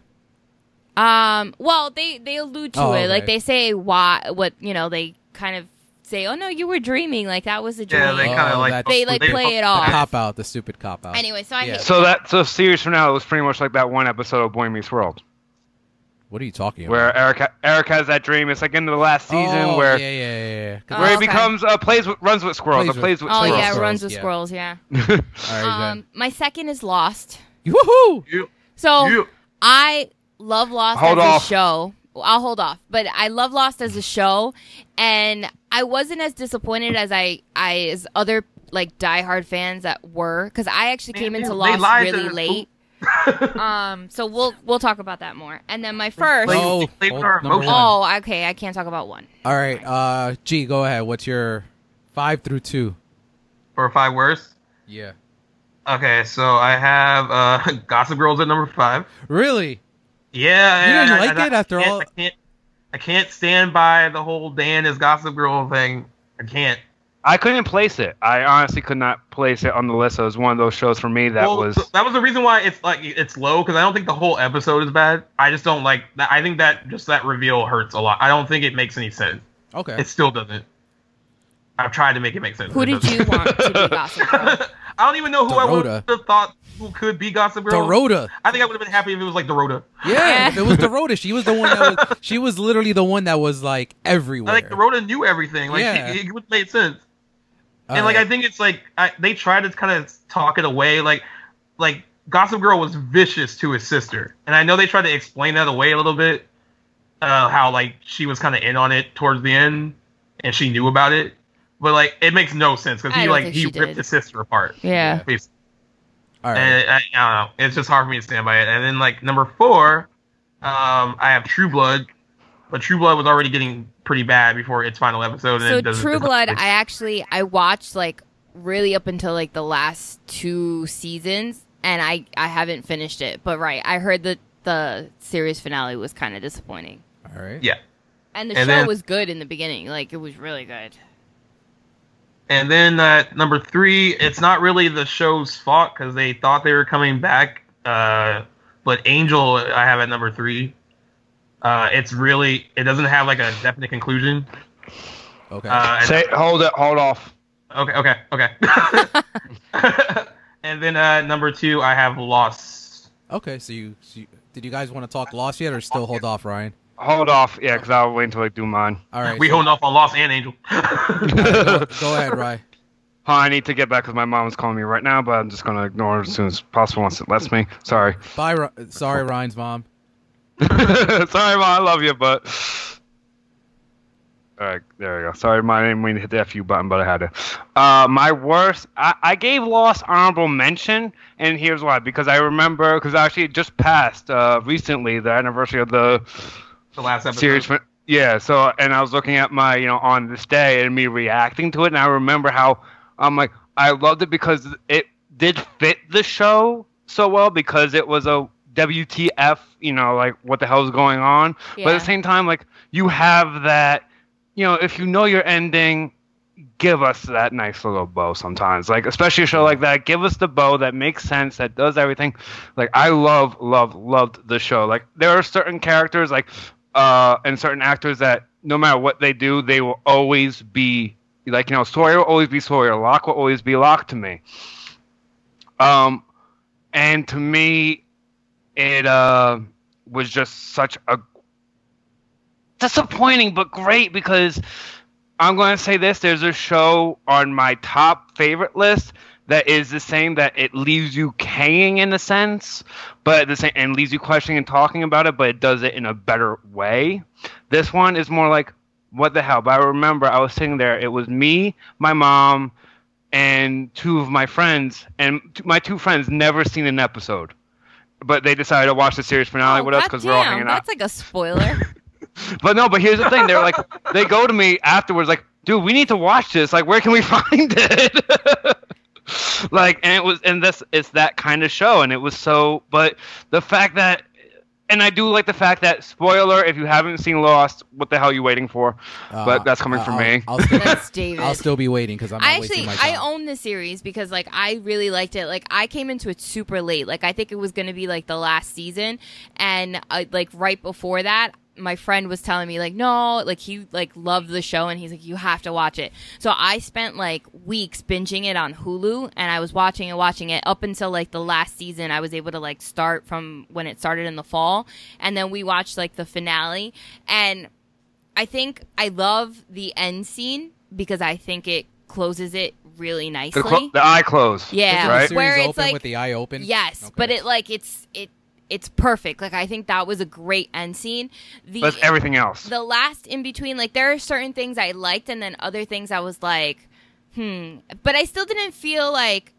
um well they they allude to Oh, it like they say why what you know they kind of say oh no you were dreaming like that was a dream Yeah, they kind of Oh, like that- They, like, play it off. The cop out, the stupid cop out. anyway so i Yeah. hate So that so series from now it was pretty much like that one episode of Boy Meets World What are you talking about? where Eric ha- Eric has that dream. It's like into the last season oh, where yeah, yeah, yeah, yeah. 'Cause- Oh, where he okay. becomes uh, plays with, runs with squirrels. Plays or with- plays with oh squirrels. yeah runs with yeah. squirrels yeah All right, um my second is lost Woohoo! You, so you, I love Lost Hold as off. a show. I'll hold off, but I love Lost as a show, and I wasn't as disappointed as I, I as other like diehard fans that were, because I actually Man, came into they Lost lied to really late. um, so we'll we'll talk about that more. And then my first. Oh, oh, are number emotional. one. Oh, okay. I can't talk about one. All right, uh, G, go ahead. What's your five through two? or five worst. Yeah. Okay, so I have uh, Gossip Girls at number five. Really? Yeah, You and didn't I- like I- it after I can't- all- I can't, stand by the whole Dan is Gossip Girl thing. I can't. I couldn't place it. I honestly could not place it on the list. It was one of those shows for me that well, was. that was the reason why it's like it's low because I don't think the whole episode is bad. I just don't like that. I think that just that reveal hurts a lot. I don't think it makes any sense. Okay. It still doesn't. I've tried to make it make sense. Who did you want to be Gossip Girl? I don't even know who I would have thought who could be Gossip Girl. Dorota. I think I would have been happy if it was like Dorota. Yeah, it was Dorota. She was the one that was. She was literally the one that was like everywhere. Like Dorota knew everything. Like Yeah. it, it would make sense. All and like I think it's like I, they try to kind of talk it away. Like like Gossip Girl was vicious to his sister, and I know they tried to explain that away a little bit. Uh, how like she was kind of in on it towards the end, and she knew about it, but like it makes no sense because he like he ripped did. his sister apart. Yeah. basically. All right. And I, I don't know. It's just hard for me to stand by it. And then like number four, um, I have True Blood, but True Blood was already getting pretty bad before its final episode. And So it doesn't, True it's Blood, I actually I watched like really up until like the last two seasons, and I I haven't finished it. But right, I heard that the series finale was kind of disappointing, All right. yeah. and the And show then- was good in the beginning. Like it was really good. And then uh, number three, it's not really the show's fault because they thought they were coming back. Uh, but Angel, I have at number three. Uh, it's really it doesn't have like a definite conclusion. Okay. Uh, Say, hold it, hold off. okay, okay, okay. and then uh, number two, I have Lost. okay. So you, so you did you guys want to talk Lost yet, or still hold off, Ryan? Hold off, yeah, because I'll wait until I do mine. All right. we so- hold off on Lost and Angel. go, go ahead, Ryan. Huh, I need to get back because my mom's calling me right now, but I'm just gonna ignore it as soon as possible once it lets me. Sorry. Bye. Ri- Sorry, Ryan's mom. Sorry, mom, I love you, but. All right, there we go. Sorry, my I didn't mean to hit the FU button, but I had to. Uh, my worst, I, I gave Lost honorable mention, and here's why. Because I remember, because actually it just passed uh, recently, the anniversary of the the last episode. series. fin- Yeah, so and I was looking at my, you know, on this day and me reacting to it, and I remember how I'm like, I loved it because it did fit the show so well because it was a WTF, you know, like what the hell is going on. But at the same time, like you have that, you know, if you know your ending, give us that nice little bow sometimes. Like especially a show like that, give us the bow that makes sense, that does everything. Like I love, love, loved the show. Like there are certain characters, like uh, and certain actors that no matter what they do, they will always be like you know, Sawyer will always be Sawyer, Locke will always be Locke to me. Um, and to me, it uh was just such a disappointing but great because I'm going to say this: there's a show on my top favorite list that is the same that it leaves you hanging in a sense, but at the same and leaves you questioning and talking about it, but it does it in a better way. This one is more like what the hell? But I remember I was sitting there. It was me, my mom, and two of my friends, and t- my two friends never seen an episode, but they decided to watch the series finale Oh, with us because we're all hanging out. That's like a spoiler. But no, but here's the thing. They're like, they go to me afterwards, like, dude, we need to watch this. Like, where can we find it? like, and it was, and this, it's that kind of show, and it was so. But the fact that, and I do like the fact that, spoiler, if you haven't seen Lost, what the hell are you waiting for? but Uh, that's coming I- from I'll, me. I'll still, That's David. I'll still be waiting because I'm not I actually my I own the series because like I really liked it. Like I came into it super late. Like I think it was going to be like the last season and uh, like right before that my friend was telling me like no like he like loved the show and he's like you have to watch it so i spent like weeks binging it on hulu and i was watching and watching it up until like the last season i was able to like start from when it started in the fall and then we watched like the finale and I think I love the end scene because I think it closes it really The, nicely. clo- the eye close. Yeah, Doesn't the right. series Where it's open like- with the eye open. yes, Okay. but it like it's it it's perfect. Like I think that was a great end scene. The But everything else. the last in between, like there are certain things I liked, and then other things I was like, hmm. But I still didn't feel like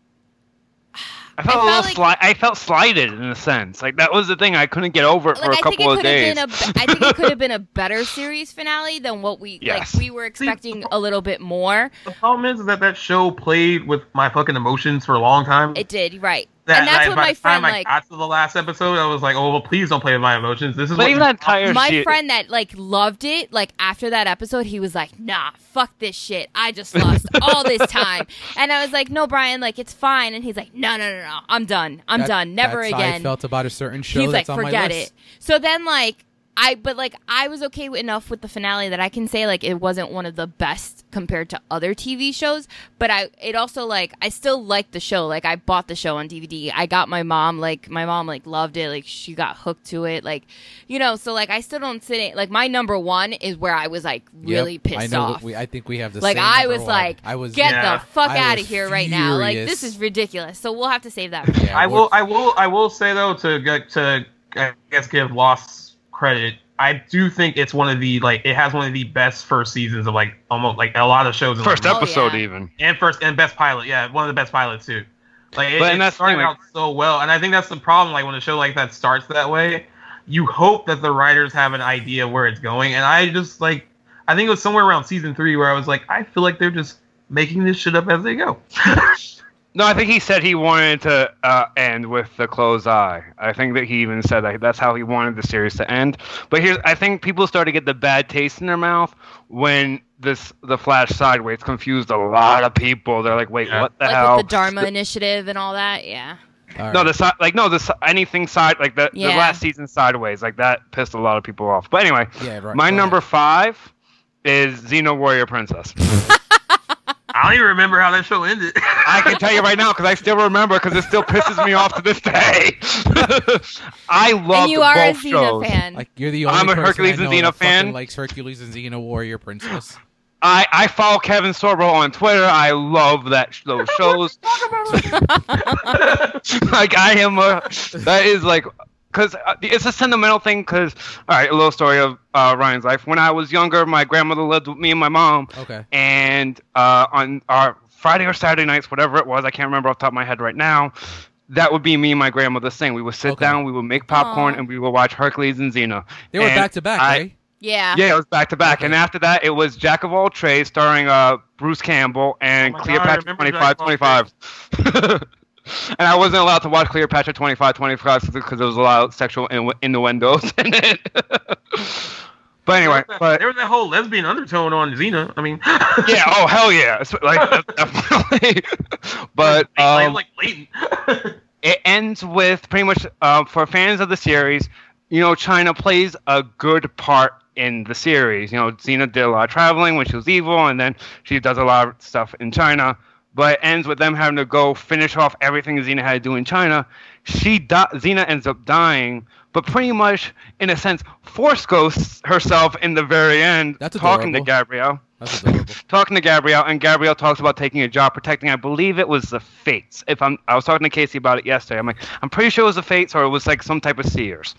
I felt, I a little felt sli- I felt slighted in a sense. Like that was the thing. I couldn't get over it for like a I think it couple of days. been a be- I think it could have been a better series finale than what we Yes. like we were expecting a little bit more. The problem is that that show played with my fucking emotions for a long time. It did, right. That, and that's that what by my the time friend I like got to the last episode, I was like, "Oh well, please don't play with my emotions." This is but what even that entire my shit- friend that like loved it like after that episode he was like nah fuck this shit. I just lost all this time. And i was like no brian like it's fine. And he's like no no no no i'm done. I'm That- done. Never that's How I again. felt about a certain show he's like that's on my forget list. it. So then like I but like I was okay enough with the finale that I can say like it wasn't one of the best compared to other TV shows, but I it also like I still liked the show. Like I bought the show on DVD. I got my mom like my mom like loved it. Like she got hooked to it. Like you know, so like I still don't sit in like my number 1 is where I was like really Yep, pissed I know. off. We, I think we have the like same I was one. like I was get Yeah. the fuck I out of here right now. Like this is ridiculous. So we'll have to save that. For Yeah, I will. I will. I will say though to get to I guess give Lost credit. I do think it's one of the like it has one of the best first seasons of like almost like a lot of shows. in, first like, Oh, episode yeah. even. and first and best pilot. Yeah, one of the best pilots too. Like it, But- and it that's thing, like- out so well, and I think that's the problem. Like when a show like that starts that way, you hope that the writers have an idea where it's going, and I just like I think it was somewhere around season three where I was like, I feel like they're just making this shit up as they go. No, I think he said he wanted to uh, end with the closed eye. I think that he even said that that's how he wanted the series to end. But here's, I think people start to get the bad taste in their mouth when this the Flash sideways confused a lot of people. They're like, wait, Yeah. what the like hell? with the Dharma initiative and all that. Yeah. All No, right. the si- like no, the si- anything side like the, the last season sideways like that pissed a lot of people off. But anyway, yeah, right, my go number ahead. five is Xena Warrior Princess. I don't even remember how that show ended. I can tell you right now because I still remember because it still pisses me off to this day. I love and you are a both Xena shows. fan. Like you're the only I'm a Hercules I and know Xena fan. Likes Hercules and Xena Warrior Princess. I, I follow Kevin Sorbo on Twitter. I love that sh- those shows. like I am a that is like because uh, it's a sentimental thing. Because all right, a little story of uh, Ryan's life. When I was younger, my grandmother lived with me and my mom. Okay. And uh, on our Friday or Saturday nights, whatever it was, I can't remember off the top of my head right now. That would be me and my grandmother saying we would sit okay. down, we would make popcorn, Aww. and we would watch Hercules and Xena. They were back to back, right? Yeah. Yeah, it was back to back. And after that, it was Jack of All Trades starring uh, Bruce Campbell and oh Cleopatra 2525. and I wasn't allowed to watch Cleopatra twenty five twenty five because there was a lot of sexual innu- innuendos in it. but anyway, there was, that, but there was that whole lesbian undertone on Xena. I mean, yeah, oh hell yeah, It's like definitely. but um, like blatant. it ends with pretty much uh, for fans of the series, you know, China plays a good part in the series. You know, Xena did a lot of traveling when she was evil, and then she does a lot of stuff in China. But it ends with them having to go finish off everything Xena had to do in China. She di- Xena ends up dying, but pretty much in a sense force ghosts herself in the very end, That's talking to. Gabrielle That's adorable. talking to Gabrielle, and Gabrielle talks about taking a job protecting. I believe it was the Fates. If I'm, I was talking to Casey about it yesterday. I'm like, I'm pretty sure it was the Fates, or it was like some type of Seers.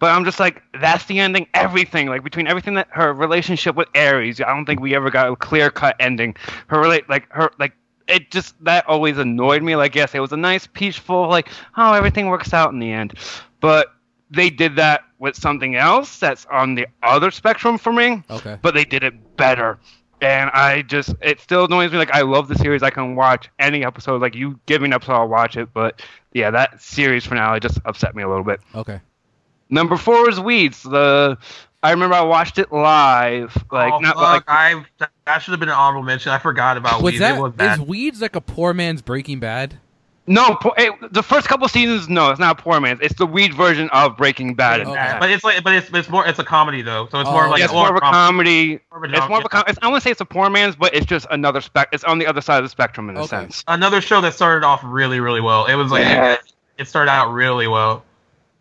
But I'm just like, that's the ending. Everything, like between everything that her relationship with Ares, I don't think we ever got a clear cut ending. Her relate, like her, like it just that always annoyed me. Like, yes, it was a nice, peaceful, like, oh, everything works out in the end. But they did that with something else that's on the other spectrum for me Okay. but they did it better. And I just, it still annoys me. Like, I love the series. I can watch any episode. Like, you give me an episode, I'll watch it. But yeah, that series finale just upset me a little bit. Okay. Number four is Weeds. The I remember I watched it live. Like, oh, not fuck, like, I that, that should have been an honorable mention. I forgot about Was Weeds. that it was is. Weeds like a poor man's Breaking Bad? no, po- it, the first couple seasons, no, it's not Poor Man's. It's the weed version of Breaking Bad. Okay. But it's like, but it's it's more it's a comedy though, so it's Oh, more like Yeah, it's more of a com- comedy. more of a It's more of a yeah. com- it's, I want to say it's a poor man's, but it's just another spec. It's on the other side of the spectrum in a sense. another show that started off really really well. It was like Yeah. it started out really well.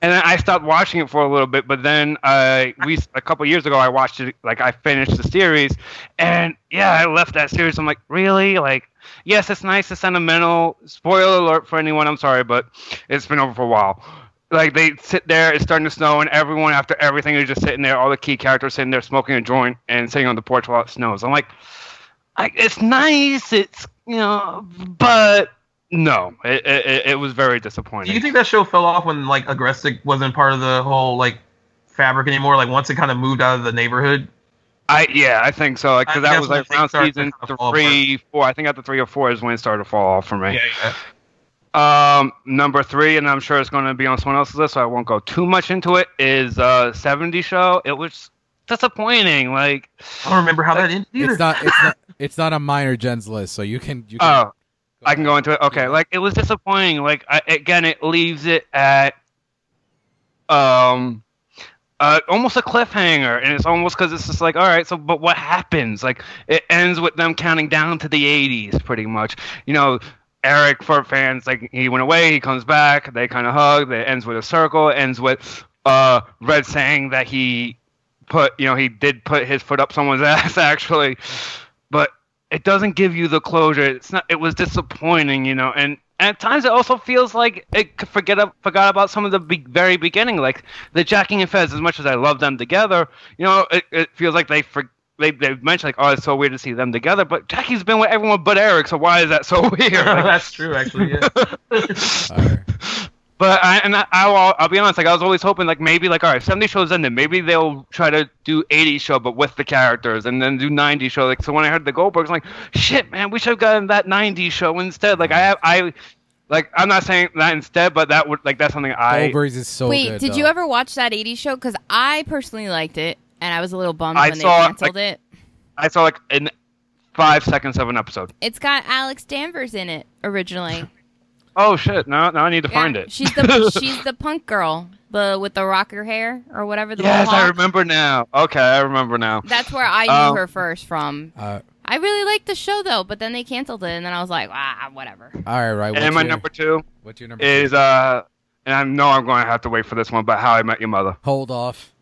And then I stopped watching it for a little bit. But then I we a couple years ago I watched it like I finished the series, and yeah, I left that series. I'm like, really? Like, yes, it's nice, it's sentimental. Spoiler alert for anyone. I'm sorry, but it's been over for a while. Like they sit there, it's starting to snow, and everyone after everything is just sitting there. All the key characters sitting there smoking a joint and sitting on the porch while it snows. I'm like, I, it's nice, it's you know, but no, it it, it was very disappointing. Do you think that show fell off when like Agrestic wasn't part of the whole like fabric anymore? Like once it kind of moved out of the neighborhood. I yeah, I think so. Like, because think that was like things around season kind of fall three, four. I think after three or four is when it started to fall off for me. yeah. Um, number three, and I'm sure it's going to be on someone else's list, so I won't go too much into it. Is uh 70 show? It was disappointing. Like, I don't remember how that ended either. It's not. It's not. It's not on mine or Jen's list, so you can. You can oh, I can go into it. Okay, like it was disappointing. Like I, again, it leaves it at um. Uh, almost a cliffhanger, and it's almost because it's just like, all right, so but what happens? Like, it ends with them counting down to the '80s, pretty much. You know, Eric for fans, like he went away, he comes back, they kind of hug. It ends with a circle. Ends with uh, Red saying that he put, you know, he did put his foot up someone's ass actually, but it doesn't give you the closure. It's not. It was disappointing, you know, and. At times, it also feels like it forget forgot about some of the be- very beginning, like the Jackie and Fez. As much as I love them together, you know, it, it feels like they for, they they mentioned like, oh, it's so weird to see them together. But Jackie's been with everyone but Eric, so why is that so weird? Like, That's true, actually. Yeah. All right. but I and I, I'll, I'll be honest, like I was always hoping, like maybe like all right, seventy shows ended, maybe they'll try to do eighty show, but with the characters, and then do ninety show. Like so, when I heard the Goldbergs, I'm like, shit, man, we should have gotten that ninety show instead. Like I have, I like I'm not saying that instead, but that would like that's something I Goldbergs is so Wait, good. did though. you ever watch that eighty show? Because I personally liked it, and I was a little bummed I when they saw it, canceled it. I saw like in five seconds of an episode. It's got Alex Danvers in it originally. Oh shit! Now now I need to Yeah, find it. She's the she's the punk girl, the with the rocker hair or whatever. The yes, I remember now. Okay, I remember now. That's where I knew Um, her first from. Uh, I really liked the show though, but then they canceled it, and then I was like, ah, whatever. all right, right. What's And my your, number two What's your number? is uh, and I know I'm going to have to wait for this one, but How I Met Your Mother. Hold off.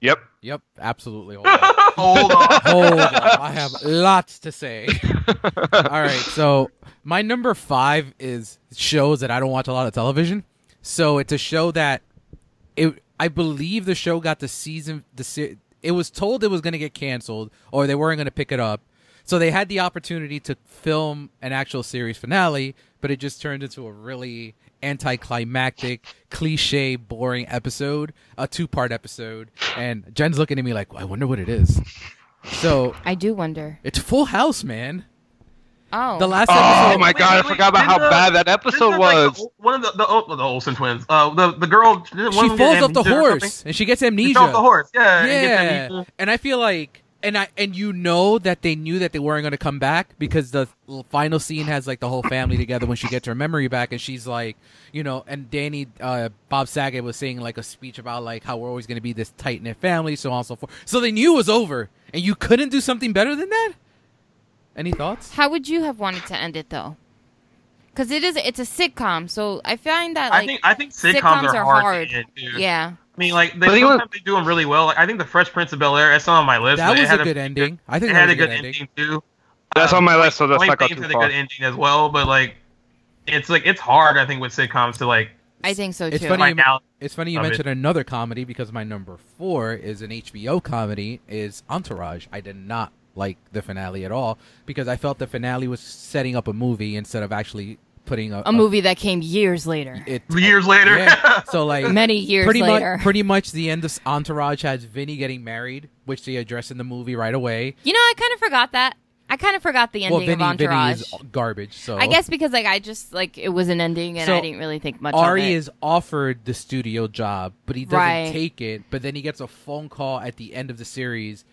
Yep. Yep, absolutely. Hold off. Hold on. Hold off. I have lots to say. All right, so my number five is shows that I don't watch a lot of television. So it's a show that it. I believe the show got the season. The se- it was told it was going to get canceled or they weren't going to pick it up. So they had the opportunity to film an actual series finale, but it just turned into a really anticlimactic, cliche, boring episode, a two-part episode. And Jen's looking at me like, I wonder what it is. So I do wonder. it's Full House, man. Oh, The last Episode. Oh my Wait, god, wait, I forgot about how the- bad that episode the, like, was. the- one of the the, oh, the Olsen twins. Uh, the the girl. she of them get falls off the horse and she gets amnesia. fell off the horse. Yeah. and gets Yeah, amnesia. and I feel like, and I and you know that they knew that they weren't going to come back because the final scene has like the whole family together when she gets her memory back, and she's like, you know, and Danny, uh, Bob Saget was saying like a speech about like how we're always going to be this tight knit family, so on and so forth. So they knew it was over, and you couldn't do something better than that. Any thoughts? how would you have wanted to end it though? because it is it's a sitcom. So I find that like I think I think sitcoms, sitcoms are, are hard. hard. To get into. yeah, I mean, like they But you sometimes they do them really well. Like, I think the Fresh Prince of Bel Air. That's not on my list. That was a good ending. I think It that had was a good ending, too. That's Um, on my list, so that's Point not go Games too had a good ending as well, but like, it's like it's hard. I think with sitcoms to like I think so too. It's funny find you, it's funny you of it. mentioned another comedy because my number four is an HBO comedy is Entourage. I did not like the finale at all because I felt the finale was setting up a movie instead of actually putting a, a movie that came years later, It Years later. Yeah. So like many years pretty later. much pretty much the end of Entourage has Vinny getting married, which they address in the movie right away. you know, I kind of forgot that. I kind of forgot the ending well, Vinny, of Entourage. Vinny is garbage. So I guess because like I just like it was an ending and So, I didn't really think much about it. Ari of it. is offered the studio job, but he doesn't Right. take it. But then he gets a phone call at the end of the series,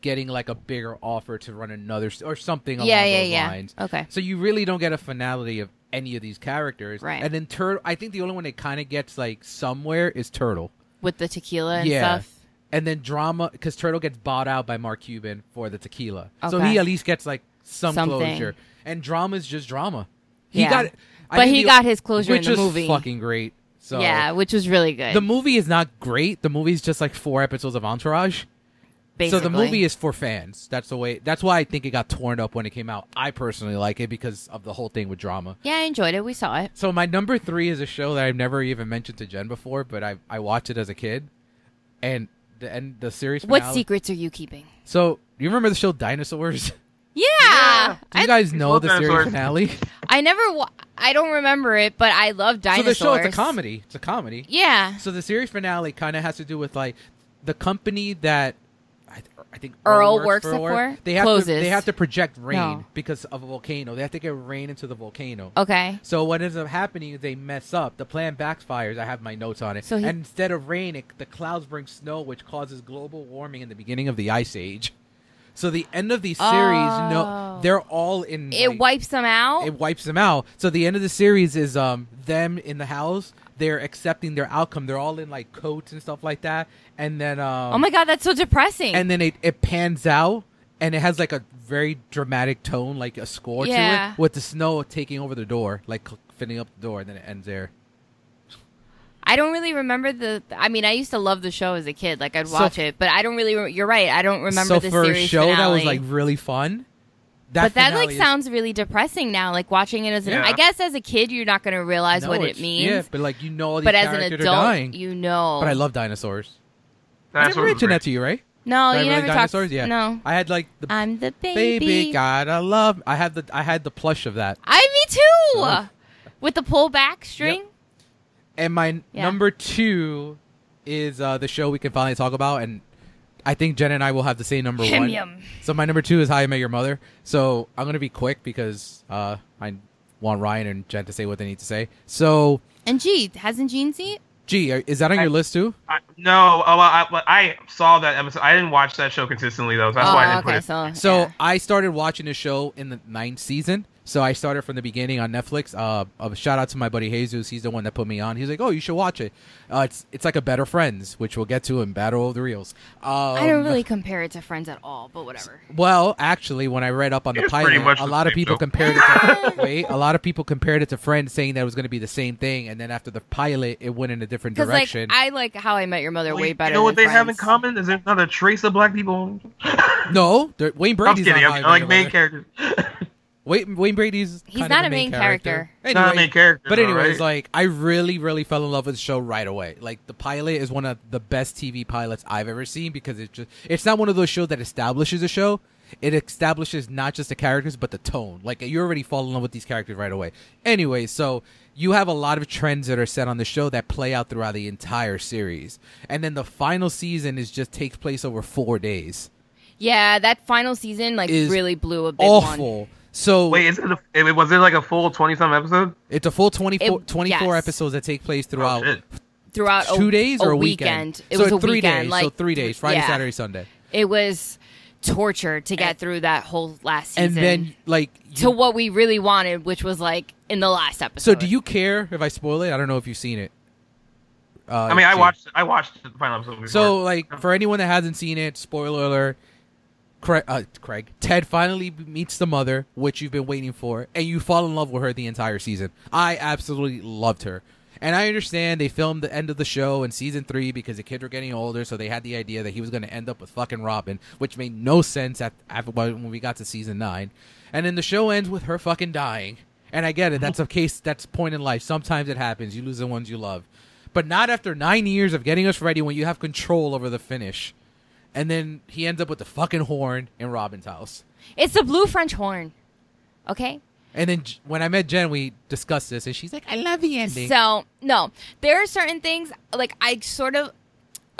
getting like a bigger offer to run another or something along yeah, those yeah. lines. Okay. So you really don't get a finality of any of these characters. Right. And then Turtle, I think the only one that kind of gets like somewhere is Turtle. With the tequila and Yeah. stuff. And then drama because Turtle gets bought out by Mark Cuban for the tequila, so he at least gets like some Something. closure. And drama is just drama. He Yeah. got, I But he the- got his closure in which the movie. fucking great. So yeah, which was really good. the movie is not great. The movie is just like four episodes of Entourage. Basically. So the movie is for fans. That's the way. That's why I think it got torn up when it came out. I personally like it because of the whole thing with drama. Yeah, I enjoyed it. We saw it. So my number three is a show that I've never even mentioned to Jen before, but I I watched it as a kid, and the and the series. What finale- secrets are you keeping? So you remember the show Dinosaurs? Yeah, Do you I, guys know love the series finale? I never. Wa- I don't remember it, but I love dinosaurs. So the show it's a comedy. It's a comedy. Yeah, So the series finale kind of has to do with like the company that I, I think Earl works for. for They have to they have to project rain No. because of a volcano. They have to get rain into the volcano. okay. So what ends up happening is they mess up. The plan backfires. I have my notes on it. So he- and instead of rain, it, the clouds bring snow, which causes global warming in the beginning of the ice age. So the end of the series, no, Oh. they're all in. It like- wipes them out. it wipes them out. So the end of the series is um them in the house. They're accepting their outcome. They're all in like coats and stuff like that. And then um oh my god, that's so depressing. and then it, it pans out and it has like a very dramatic tone, like a score to Yeah. it, with the snow taking over the door, like cl- filling up the door, and then it ends there. I don't really remember the. I mean, I used to love the show as a kid. Like I'd So- watch it, but I don't really. Re- you're right. I don't remember so the for a series show that was finale. like really fun, that but that finale like is- sounds really depressing now. Like watching it as an. Yeah. I guess as a kid, you're not going to realize No, what it it's- means. Yeah, but like you know, all these but as an characters adult, are dying. you know. But I love dinosaurs. I That's never mentioned that to you, right? No, Did I you really never talked. dinosaurs. Yeah, No, I had like the I'm the baby. baby. gotta love. I had the I had the plush of that. I me too. Oh. With the pull back string. And my Yeah. number two is uh, the show we can finally talk about, and I think Jen and I will have the same number Yum one. yum. So my number two is How I Met Your Mother. So I'm gonna be quick because uh, I want Ryan and Jen to say what they need to say. So, And gee, hasn't Gene seen it? Gee, is that on I- your list too? I, no, oh, I, I, I saw that episode. I didn't watch that show consistently though, so that's oh, why I oh, didn't okay. put it. So, So yeah. I started watching the show in the ninth season. So I started from the beginning on Netflix. Uh, a shout out to my buddy Jesus. He's the one that put me on. He's like, "Oh, you should watch it. Uh, it's it's like a Better Friends, which we'll get to in Battle of the Reels." Um, I don't really compare it to Friends at all, but whatever. Well, actually, when I read up on the It's pilot, a lot of people show. compared it. To, wait, a lot of people compared it to Friends, saying that it was going to be the same thing, and then after the pilot, it went in a different Because like direction. I like How I Met Your Mother Well, way better. you know what than they have in common? Is there's not a trace of black people. no, there- Wayne I'm Brady's kidding. not I'm, I I like main Mother. characters. Wayne, Wayne Brady's He's kind not of a main character. He's not a main character. But though, anyways, right? like I really, really fell in love with the show right away. Like the pilot is one of the best TV pilots I've ever seen because it's just it's not one of those shows that establishes a show. It establishes not just the characters but the tone. Like you already fall in love with these characters right away. Anyway, so you have a lot of trends that are set on the show that play out throughout the entire series, and then the final season is just takes place over four days. Yeah, that final season like Is really blew a big one. Oh. Awful. So wait, is it? A, was it like a full twenty some episode? it's a full 24, It- 24 yes. episodes that take place Oh, throughout shit. throughout two a, days or a weekend. weekend. It so was a three weekend, days. like so three days: Friday, yeah. Saturday, Sunday. It was torture to get through that whole last season. And then, like, you- to what we really wanted, which was like in the last episode. so do you care if I spoil it? I don't know if you've seen it. Uh, I mean, I Jake. watched. I watched the final episode. Before. So, like, for anyone that hasn't seen it, spoiler alert: Craig, uh, Craig, Ted finally meets the mother, which you've been waiting for, and you fall in love with her the entire season. I absolutely loved her. And I understand they filmed the end of the show in season three because the kids were getting older, so they had the idea that he was going to end up with fucking Robin, which made no sense at, after when we got to season nine. And then the show ends with her fucking dying. And I get it. That's a case. That's a point in life. Sometimes it happens. You lose the ones you love, but not after nine years of getting us ready when you have control over the finish. And then he ends up with the fucking horn in Robin's house. It's the blue French horn. Okay? And then J- when I met Jen, we discussed this, and she's like, "I love the ending." So, no. There are certain things, like, I sort of.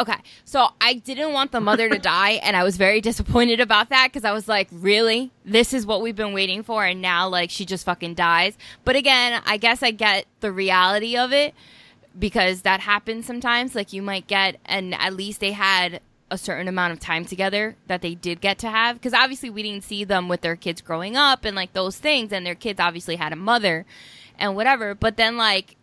Okay, so I didn't want the mother to die, and I was very disappointed about that because I was like, really? This is what we've been waiting for, and now, like, she just fucking dies. But again, I guess I get the reality of it because that happens sometimes. Like, you might get, and at least they had a certain amount of time together that they did get to have because obviously we didn't see them with their kids growing up and like those things and their kids obviously had a mother and whatever but then like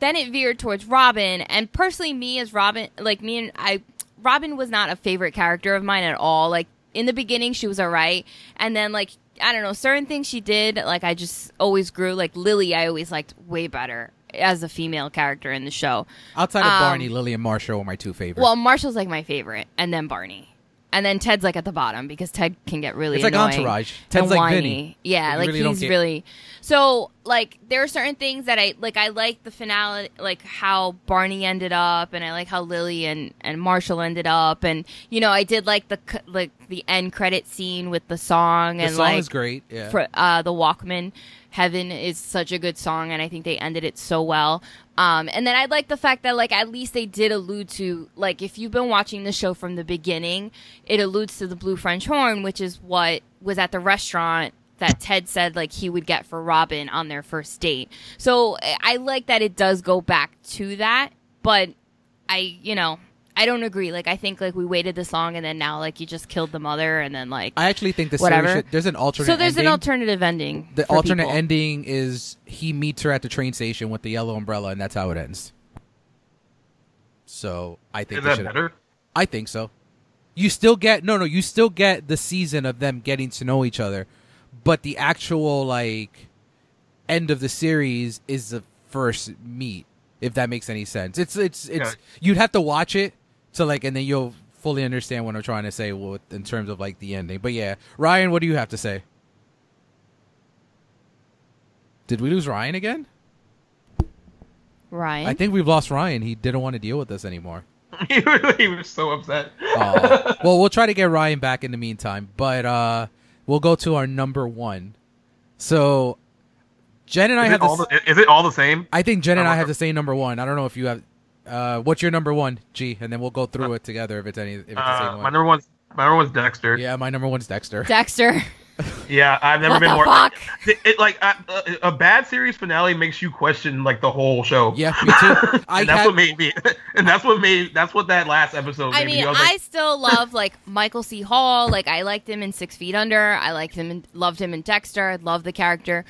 then it veered towards robin and personally me as robin like me and i robin was not a favorite character of mine at all like in the beginning she was all right and then like i don't know certain things she did like i just always grew like lily i always liked way better as a female character in the show Outside of Um, Barney, Lily, and Marshall are my two favorites. well, Marshall's like my favorite, and then Barney, and then Ted's like at the bottom because Ted can get really It's like Entourage. Ted's like. Vinny. Yeah, like really he's really so like there are certain things that I like. I like the finale, like how Barney ended up, and I like how Lily and and Marshall ended up, and you know I did like the like the end credit scene with the song the and song like is great. Yeah. for uh, the Walkman. Heaven is such a good song, and I think they ended it so well. Um, and then I like the fact that like at least they did allude to like if you've been watching the show from the beginning, it alludes to the blue French horn, which is what was at the restaurant that Ted said like he would get for Robin on their first date. So I I like that it does go back to that, but I you know I don't agree. Like I think like we waited this long and then now like you just killed the mother and then like I actually think the Whatever. should, there's an alternate. Ending. So there's ending. an alternative ending. The for alternate people. ending is he meets her at the train station with the yellow umbrella, and that's how it ends. So I think Is that should- better? I think so. You still get no, no. You still get the season of them getting to know each other, but the actual like end of the series is the first meet. If that makes any sense, it's it's it's Yeah. you'd have to watch it to like, and then you'll fully understand what I'm trying to say with, in terms of like the ending. But yeah, Ryan, what do you have to say? Did we lose Ryan again? Ryan. I think we've lost Ryan. He didn't want to deal with us anymore. he was- so upset. Aw. well, we'll try to get Ryan back in the meantime, but uh, we'll go to our number one. So, Jen and I have all this. the, is it all the same? I think Jen and I have the same number one. I don't know if you have. Uh, what's your number one, G? And then we'll go through it together if it's any. If it's the Uh, same my one. number one's my number one's Dexter. Yeah, my number one's Dexter. Dexter. Yeah, I've never What been the more. fuck? It, it- like a, a, a bad series finale makes you question like the whole show. Yeah, me too. I and that's had- what made me. And that's what made. That's what that last episode. Made I me. mean, I was I like, still love like Michael C. Hall. Like I liked him in Six Feet Under. I liked him and loved him in Dexter. I love the character.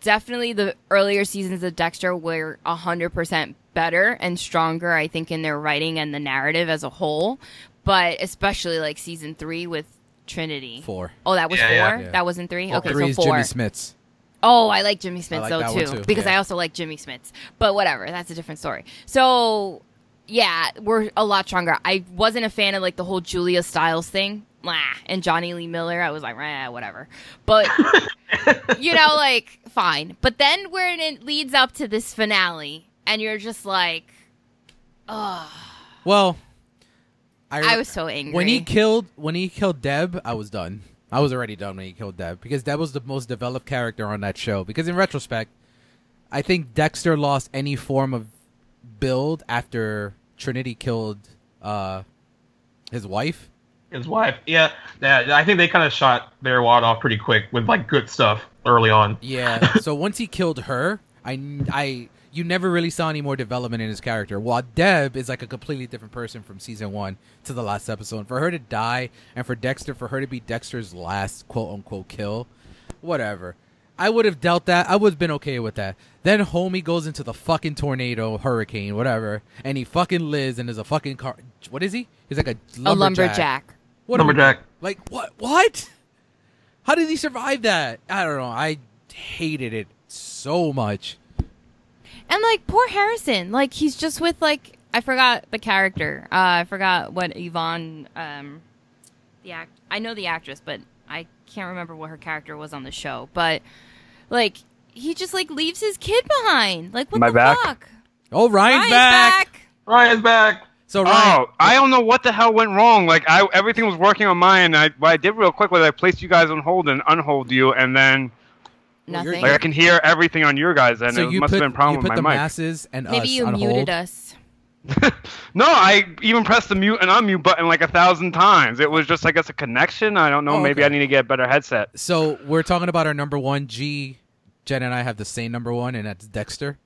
Definitely the earlier seasons of Dexter were hundred percent better and stronger. I think in their writing and the narrative as a whole, but especially like season three with Trinity. Four. Oh, that was Yeah, four. yeah. Yeah. That wasn't three. Okay, Three so is four. Jimmy Smits. Oh, I like Jimmy Smith like though that too, one, too. because Yeah. I also like Jimmy Smiths. But whatever, that's a different story. So yeah, we're a lot stronger. I wasn't a fan of like the whole Julia Stiles thing, Blah. and Jonny Lee Miller. I was like, eh, whatever. But you know, like fine. But then when it leads up to this finale, and you're just like, oh, Well, I I was so angry when he killed when he killed Deb, I was done. I was already done when he killed Deb because Deb was the most developed character on that show. Because in retrospect, I think Dexter lost any form of build after Trinity killed uh, his wife. his wife. Yeah, yeah. I think they kind of shot their wad off pretty quick with like good stuff early on. Yeah. so once he killed her, I, I, you never really saw any more development in his character. While Deb is like a completely different person from season one to the last episode. And for her to die, and for Dexter, for her to be Dexter's last quote unquote kill, whatever. I would have dealt that. I would have been okay with that. Then homie goes into the fucking tornado, hurricane, whatever, and he fucking lives and is a fucking car. What is he? He's like a lumberjack. a lumberjack. What Lumberjack. doing? Like what? What? How did he survive that? I don't know. I hated it so much. And like poor Harrison, like he's just with like I forgot the character. Uh, I forgot what Yvonne, um, the act. I know the actress, but I can't remember what her character was on the show. But like he just like leaves his kid behind. Like what Am I the back? fuck? Oh, Ryan's, Ryan's back. Ryan's back. So Ryan, Oh, I don't know what the hell went wrong. Like I, everything was working on mine. I, what I did real quick was I placed you guys on hold and unhold you, and then Well, you're- Nothing. like I can hear everything on your guys. And so it you must put have been a problem you with put the my mic. masses and Maybe us you on muted hold. us. no, I even pressed the mute and unmute button like a thousand times. It was just, I guess, a connection. I don't know. Oh, Maybe okay. I need to get a better headset. So we're talking about our number one. G, Jen and I have the same number one, and that's Dexter.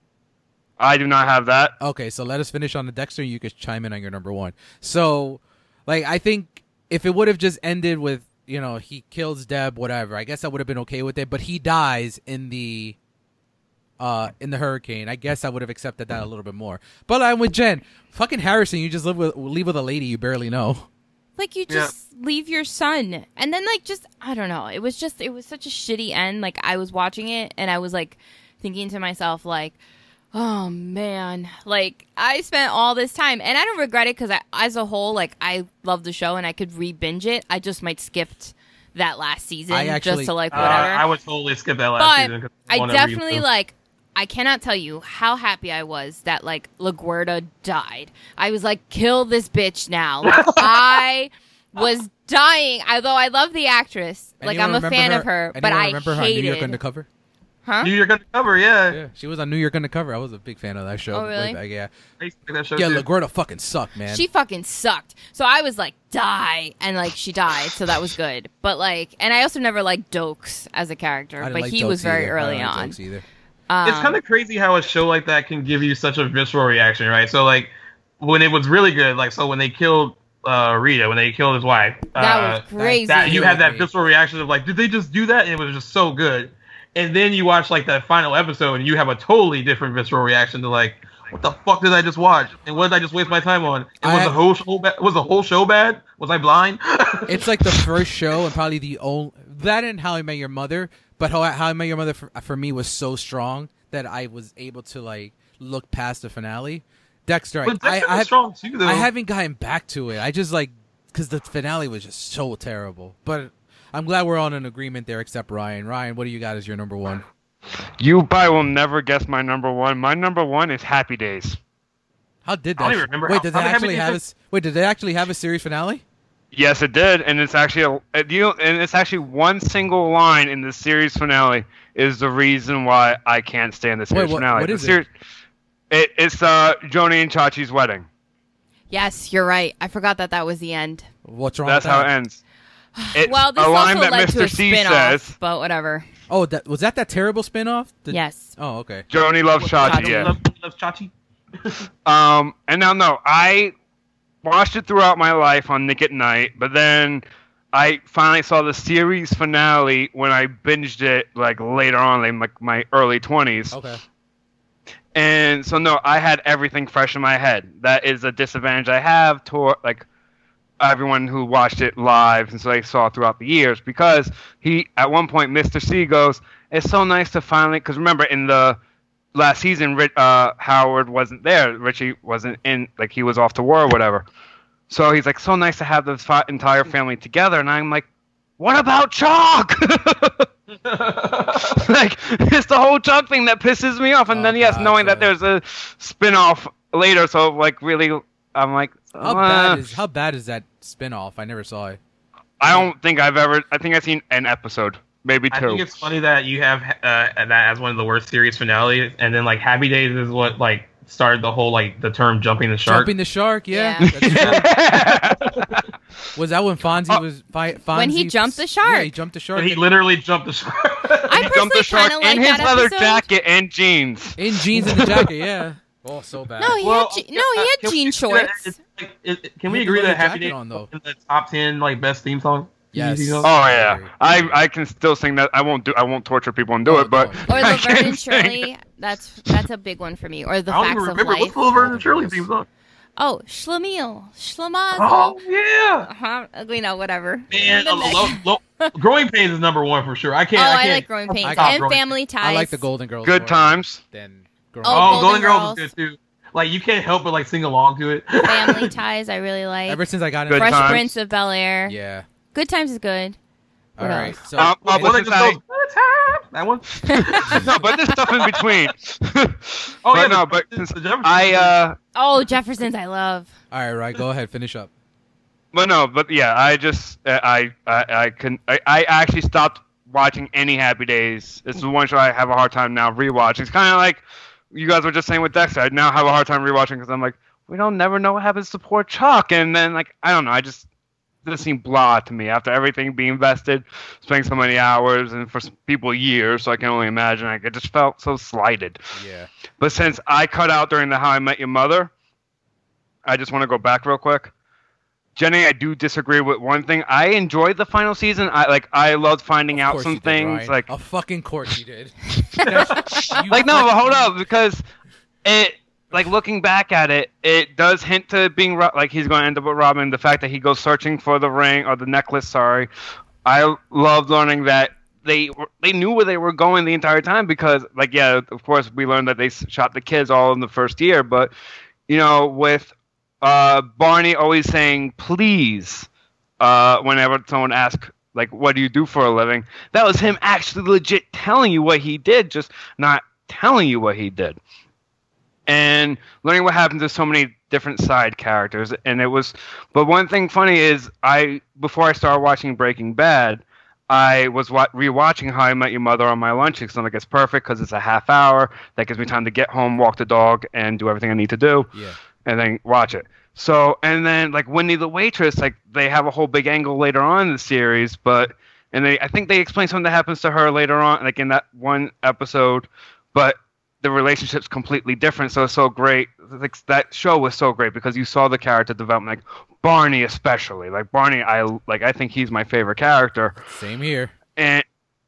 I do not have that. Okay, so let us finish on the Dexter. You could chime in on your number one. So, like, I think if it would have just ended with you know he kills Deb, whatever, I guess I would have been okay with it. But he dies in the uh in the hurricane. I guess I would have accepted that a little bit more. But I'm with Jen. Fucking Harrison, you just live with leave with a lady you barely know. Like you Yeah. just leave your son, and then like just I don't know. It was just it was such a shitty end. Like I was watching it, and I was like thinking to myself like. Oh man, like I spent all this time, and I don't regret it because I, as a whole, like I love the show and I could re binge it. I just might skipped that last season I actually- just to like Uh, whatever. I would totally skip that last but season. 'cause I wanna definitely them. like. I cannot tell you how happy I was that like LaGuerta died. I was like, kill this bitch now. Like, I was dying. Although I love the actress, like Anyone I'm a remember fan of her, but I remember her on New York hated. Undercover. Huh? New York Undercover, yeah. Yeah, she was on New York Undercover. I was a big fan of that show. Oh, way really? back, yeah, I used to like that show yeah. too. LaGuerta fucking sucked, man. She fucking sucked. So I was like, die, and like she died, so that was good. But like, and I also never liked Doakes as a character, didn't but like he was Doakes very either. I early didn't like on. Doakes either. Um, it's kind of crazy how a show like that can give you such a visceral reaction, right? So like when it was really good, like so when they killed uh, Rita, when they killed his wife, That uh, was crazy. that you had that visceral reaction of like, did they just do that? And it was just so good. And then you watch like that final episode, and you have a totally different visceral reaction to like, what the fuck did I just watch? And what did I just waste my time on? And was I- the whole show bad? Was the whole show bad? Was I blind? It's like the first show and probably the only that and How I Met Your Mother. But How, How I Met Your Mother for, for me was so strong that I was able to like look past the finale. Dexter, but I, Dexter I, have, strong too, though. I haven't gotten back to it. I just like because the finale was just so terrible. But I'm glad we're on an agreement there, except Ryan. Ryan, what do you got as your number one? You probably will never guess my number one. My number one is Happy Days. How did that? I don't even remember Wait, how- did they actually Happy have a wait? Did they actually have a series finale? Yes, it did, and it's actually a you know, and it's actually one single line in the series finale is the reason why I can't stand the series what- finale. what The is it? it? It's uh Joanie and Chachi's wedding. yes, you're right. I forgot that that was the end. What's wrong? That's with how that? it ends. It's well, this a line also that led Mr. to a C spin-off, says. but whatever. Oh, that was that that terrible spinoff? Did- Yes. Oh, okay. Joanie loves Chachi. Chachi. Yeah. Love, love Chachi. Um, and now no, I watched it throughout my life on Nick at Nite, but then I finally saw the series finale when I binged it like later on, in like my early twenties. Okay. And so no, I had everything fresh in my head. That is a disadvantage I have to like everyone who watched it live and so they saw it throughout the years because he at one point Mr. C goes, "It's so nice to finally." Because remember in the last season, uh, Howard wasn't there. Richie wasn't in. Like he was off to war or whatever. So he's like, "So nice to have the fi- entire family together." And I'm like, "What about Chuck?" like it's the whole Chuck thing that pisses me off. And Oh, then yes, knowing that there's a spin-off later, so like really, I'm like, How uh, bad is how bad is that spinoff? I never saw it. I don't think I've ever. I think I've seen an episode, maybe two. I think it's funny that you have uh, that as one of the worst series finales, and then like Happy Days is what like started the whole like the term jumping the shark. Jumping the shark, yeah. Yeah. That's. Was that when Fonzie Oh. was fi- Fonzie, When he jumped the Yeah, shark. he jumped the shark. But he literally jumped the shark. I he jumped the personally shark kind of like in his leather episode. jacket and jeans. in jeans and the jacket, yeah. Oh, so bad. No, he Well, had je- no, he had can we jean agree that shorts. it's, like, it- it- Can He we agree that Happy jacket Days on, though. in the top ten like best theme song? Yes. Oh yeah. I I can still sing that. I won't do. I won't torture people and do Oh, it, but no. Or I Laverne can and sing. Shirley. That's that's a big one for me. Or the I don't facts even of remember life. what's the Laverne and Shirley theme song. Oh, Schlemiel, Schlemazel. Oh yeah, Uh-huh. You know, whatever. man. The uh, lo- lo- growing pains is number one for sure. I oh, can't. I I, can't. like Growing Pains I and Growing Family Ties. I like the Golden Girls. Good more times. Than Growing Oh, Oh, Golden, Golden Girls Girls. is good too. Like you can't help but like sing along to it. Family Ties. I really like. Ever since I got Good into Fresh Times. Prince of Bel Air. yeah. Good Times is good. All What right. else? So Uh, uh, but Well, it since just I- goes, "Good time." That one. no, but there's stuff in between. Oh But yeah, no, the- but the since I uh Oh, Jeffersons, I love. all right, right. Go ahead. Finish up. But no, but yeah, I just uh, I I I can I, I actually stopped watching any Happy Days. This is one show I have a hard time now rewatching. It's kind of like you guys were just saying with Dexter. I now have a hard time rewatching because I'm like, we don't never know what happens to poor Chuck, and then like I don't know, I just this seemed blah to me after everything being invested, spending so many hours and for people years. So I can only imagine. Like it just felt so slighted. Yeah. But since I cut out during the How I Met Your Mother, I just want to go back real quick. Jenny, I do disagree with one thing. I enjoyed the final season. I like I loved finding out some did, things Ryan. like a fucking course you did. You like no, but hold up because it like looking back at it, it does hint to being Ro- like he's going to end up with Robin. The fact that he goes searching for the ring or the necklace. Sorry, I loved learning that they they knew where they were going the entire time because like yeah, of course we learned that they shot the kids all in the first year, but you know with uh, Barney always saying please uh, whenever someone asks like what do you do for a living? That was him actually legit telling you what he did just not telling you what he did. And learning what happened to so many different side characters and it was but one thing funny is i before i started watching breaking bad i was wa- rewatching how i met your mother on my lunch because i'm like it's perfect because it's a half hour that gives me time to get home walk the dog and do everything i need to do. Yeah. And then watch it. So and then like Wendy the waitress, like they have a whole big angle later on in the series, but and they I think they explain something that happens to her later on, like in that one episode, but the relationship's completely different. So it's so great. Like that show was so great because you saw the character development, like Barney especially. Like Barney, I like I think he's my favorite character Same here.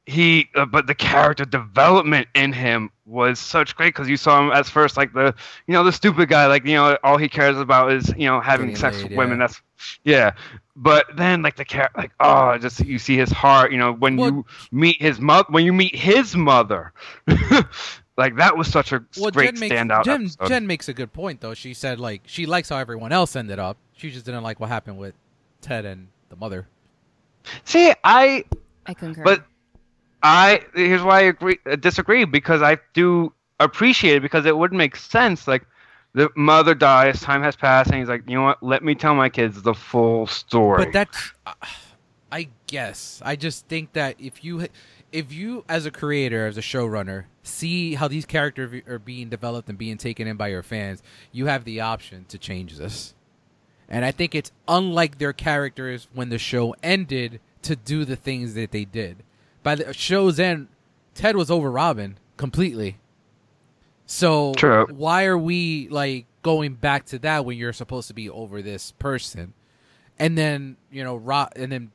And he uh, but the character development in him was such great because you saw him as first like the you know the stupid guy like you know all he cares about is you know having Getting sex laid, with yeah. women that's yeah but then like the character like oh just you see his heart you know when Well- you meet his mother when you meet his mother like that was such a Well, great Jen makes, standout Jen, episode. Jen makes a good point though. She said like she likes how everyone else ended up. She just didn't like what happened with Ted and the mother. see I I concur. But I here's why I agree uh, disagree because I do appreciate it because it would make sense. Like the mother dies, time has passed, and he's like, you know what? Let me tell my kids the full story. But that's, I guess, I just think that if you, if you as a creator, as a showrunner, see how these characters are being developed and being taken in by your fans, you have the option to change this. And I think it's unlike their characters when the show ended to do the things that they did. By the show's end, Ted was over Robin completely. So True. why are we like going back to that when you're supposed to be over this person? And then you know, Ro- and then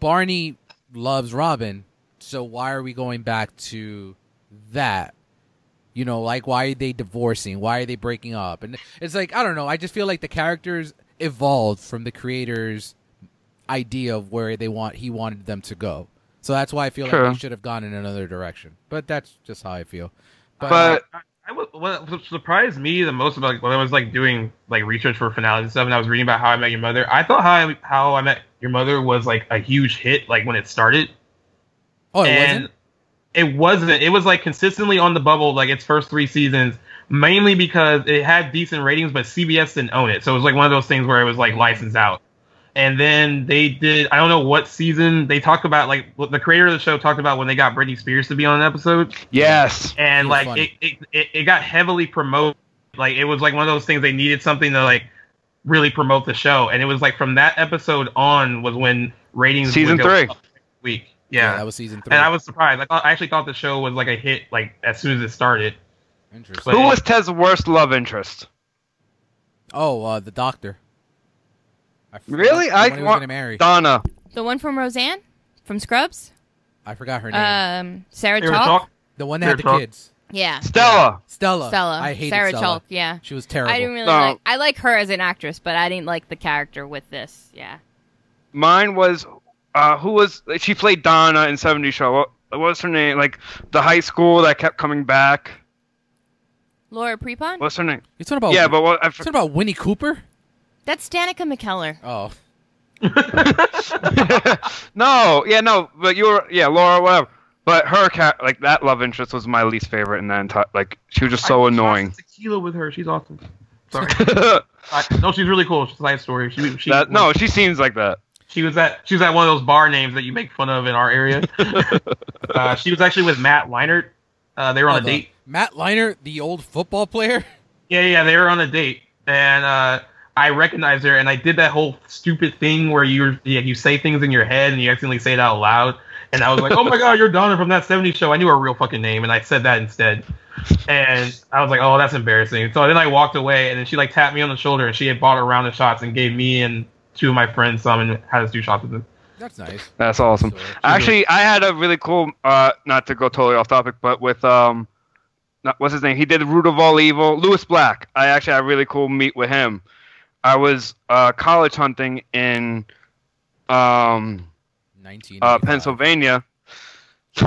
Barney loves Robin, so why are we going back to that? You know, like why are they divorcing? Why are they breaking up? And it's like I don't know. I just feel like the characters evolved from the creators' idea of where they want he wanted them to go. So that's why I feel like True. they should have gone in another direction. But that's just how I feel. But- uh, I, I was, what surprised me the most about like, when I was like doing like research for finales and stuff, and I was reading about How I Met Your Mother. I thought How I, How I Met Your Mother was like a huge hit, like when it started. oh, it and wasn't. It wasn't. It was like consistently on the bubble, like its first three seasons, mainly because it had decent ratings, but CBS didn't own it. So it was like one of those things where it was like licensed out. And then they did. I don't know what season they talked about. Like the creator of the show talked about when they got Britney Spears to be on an episode yes, and It like it, it, it, it got heavily promoted like it was like one of those things they needed something to like really promote the show and it was like from that episode on was when ratings Season three. up every week yeah, that was season three. and i was surprised I, thought, I actually thought the show was like a hit like as soon as it started Interesting. but- who was Ted's worst love interest? Oh, uh, the doctor. I Really? I was want- gonna marry. Donna. the one from Roseanne, from Scrubs, I forgot her name. um, Sarah Sarah Chalke. Chalke? the one that had the Sarah Chalke. kids. Yeah. Stella. Stella. Stella. I hated Sarah Stella. Chalke. Yeah. She was terrible. I didn't really No. like. I like her as an actress, but I didn't like the character with this. Yeah. Mine was uh, who was she played Donna in 70 Show. What, what was her name? Like the high school that kept coming back. Laura Prepon. What's her name? You're talking about yeah, but what? I you're talking about Winnie Cooper. That's Danica McKellar. Oh, no, yeah, no, but you were yeah, Laura, whatever. But her cat, like that love interest was my least favorite in that entire. Like she was just so I annoying. Tequila with her. She's awesome. Sorry. I, no, she's really cool. She's a nice story. She, she that, no, she seems like that. She was at she was at one of those bar names that you make fun of in our area. uh, she was actually with Matt Leinart. Uh, they were on Oh, a the- date. Matt Leinart, the old football player. Yeah, yeah, they were on a date, and uh, I recognized her, and I did that whole stupid thing where you yeah, you say things in your head and you accidentally say it out loud, and I was like, "Oh my god, you're Donna from that '70s show." I knew her real fucking name, and I said that instead, and I was like, "Oh, that's embarrassing." So then I walked away, and then she like tapped me on the shoulder, and she had bought a round of shots and gave me and two of my friends some, and had us do shots with them. That's nice. That's awesome. So- Actually, I had a really cool. Uh, not to go totally off topic, but with um, not, what's his name? He did Root of All Evil. Lewis Black. I actually had a really cool meet with him. I was uh, college hunting in um, uh, Pennsylvania.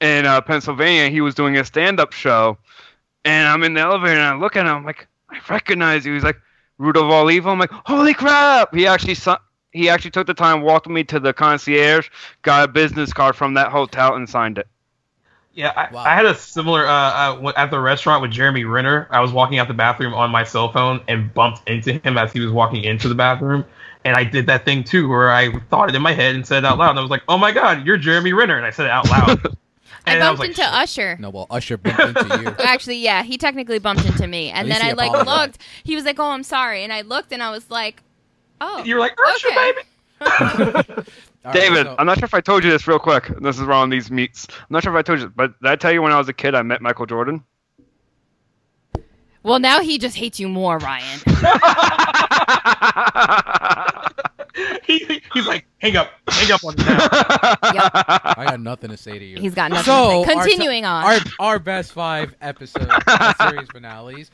in uh, Pennsylvania, he was doing a stand-up show, and I'm in the elevator and I look at him. I'm like, I recognize you. He's like, Root of All Evil. I'm like, holy crap! He actually su- he actually took the time, walked me to the concierge, got a business card from that hotel, and signed it. Yeah, I, Wow. I had a similar uh, uh, at the restaurant with Jeremy Renner. I was walking out the bathroom on my cell phone and bumped into him as he was walking into the bathroom. And I did that thing too, where I thought it in my head and said it out loud. And I was like, "Oh my god, you're Jeremy Renner!" And I said it out loud. I bumped was like, into "Shit." Usher. No, well, Usher bumped into you. Actually, yeah, he technically bumped into me, and then I like apologized. looked. He was like, "Oh, I'm sorry," and I looked, and I was like, "Oh." You were like, Usher, Okay. baby. All right, David, so- I'm not sure if I told you this real quick. This is around these meets. I'm not sure if I told you, but did I tell you when I was a kid I met Michael Jordan? Well, now he just hates you more, Ryan. he, he's like, hang up, hang up on me now. I got nothing to say to you. He's got nothing. So to say. our Continuing on. our our best five episodes, uh, series finales.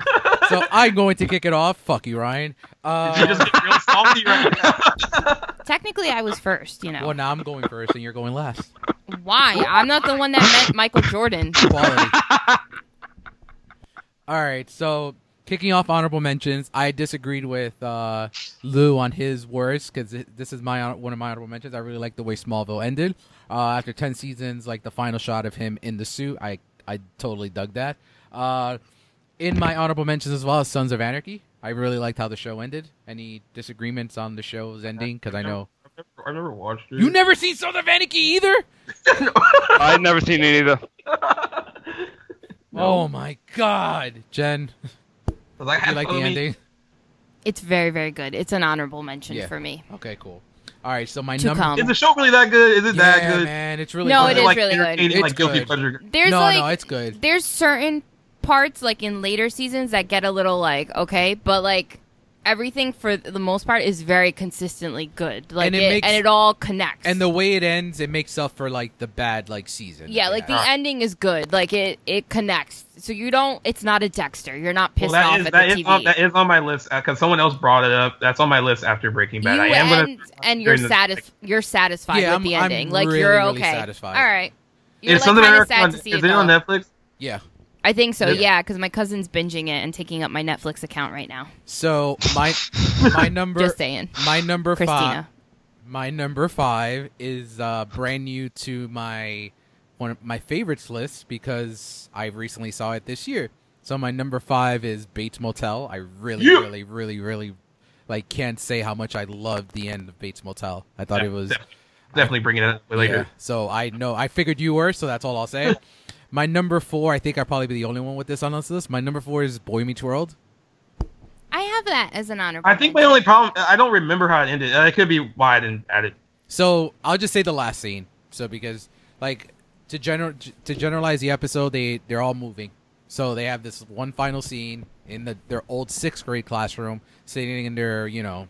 So I'm going to kick it off. Fuck you, Ryan. Uh, you just get real salty right now. Technically, I was first. You know well, now I'm going first, and you're going last. why? I'm not the one that met Michael Jordan. Quality. All right, so kicking off honorable mentions, I disagreed with uh, Lou on his words because this is my one of my honorable mentions. I really like the way Smallville ended. Uh, after ten seasons, like the final shot of him in the suit, I I totally dug that. Uh, in my honorable mentions as well as Sons of Anarchy, I really liked how the show ended. Any disagreements on the show's ending? Because I know I've never, I've never watched it. you never seen Sons of Anarchy either. I've never seen it either. Oh my God, Jen, Was like, you like the I ending? It's very, very good. It's an honorable mention Yeah. for me. Okay, cool. All right, so my To number. come. Is the show really that good? Is it yeah, that good? man, it's really good. No, good. it is like really good. It's like good. pleasure. There's no, like no, it's good. there's certain parts like in later seasons that get a little like okay, but like everything for the most part is very consistently good. Like And it it, makes- and it all connects. And the way it ends, it makes up for like the bad like season. yeah, like the Yeah. ending is good. Like it it connects. So you don't. It's not a Dexter. You're not Well, pissed that off is at that the is TV. on, that is on my list uh, because someone else brought it up. That's on my list after Breaking Bad. you I am gonna. end and you're satisfied. you're satisfied Yeah, with the I'm- I'm ending. like really, you're really okay. satisfied. All right. You're Is like something kind of America sad on, to see is it it on. Netflix? Yeah. I think so. Yeah. Yeah, because my cousin's binging it and taking up my Netflix account right now. So my my number Just saying, my number five my number five is uh, brand new to my one of my favorites list because I recently saw it this year. So my number five is Bates Motel. I really, Yeah. really, really, really like can't say how much I loved the end of Bates Motel. I thought Yeah, it was def- definitely bringing it up later. Yeah, so I know I figured you were, so that's all I'll say. My number four, I think I'll probably be the only one with this on this list. My number four is Boy Meets World. I have that as an honorable. I think my only problem I don't remember how it ended. Uh, it could be why I didn't add it. So I'll just say the last scene. So because like to general to generalize the episode, they they're all moving. So they have this one final scene in the their old sixth grade classroom, sitting in their you know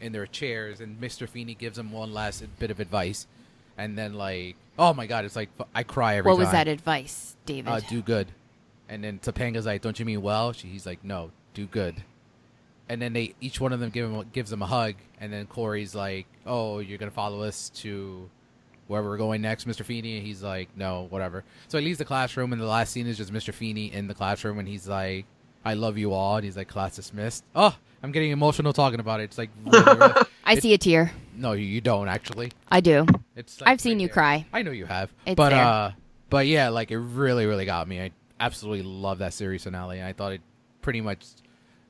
in their chairs, and Mr. Feeney gives them one last bit of advice, and then like oh my god, it's like I cry every What time. was that advice, David? Uh, do good. And then Topanga's like, "Don't you mean well?" She, he's like, "No, do good." And then they each one of them give him gives him a hug, and then Cory's like, "Oh, you're gonna follow us to wherever we're going next, Mr. Feeney?" And he's like, "No, whatever." So he leaves the classroom, and the last scene is just Mr. Feeney in the classroom, and he's like, "I love you all," and he's like, "Class dismissed." Oh, I'm getting emotional talking about it. It's like, really, really- I see a tear. No, you, you don't actually. I do. It's like I've seen right you there. cry. I know you have. It's but there. uh but yeah, like it really, really got me. I absolutely love that series finale. and I thought it pretty much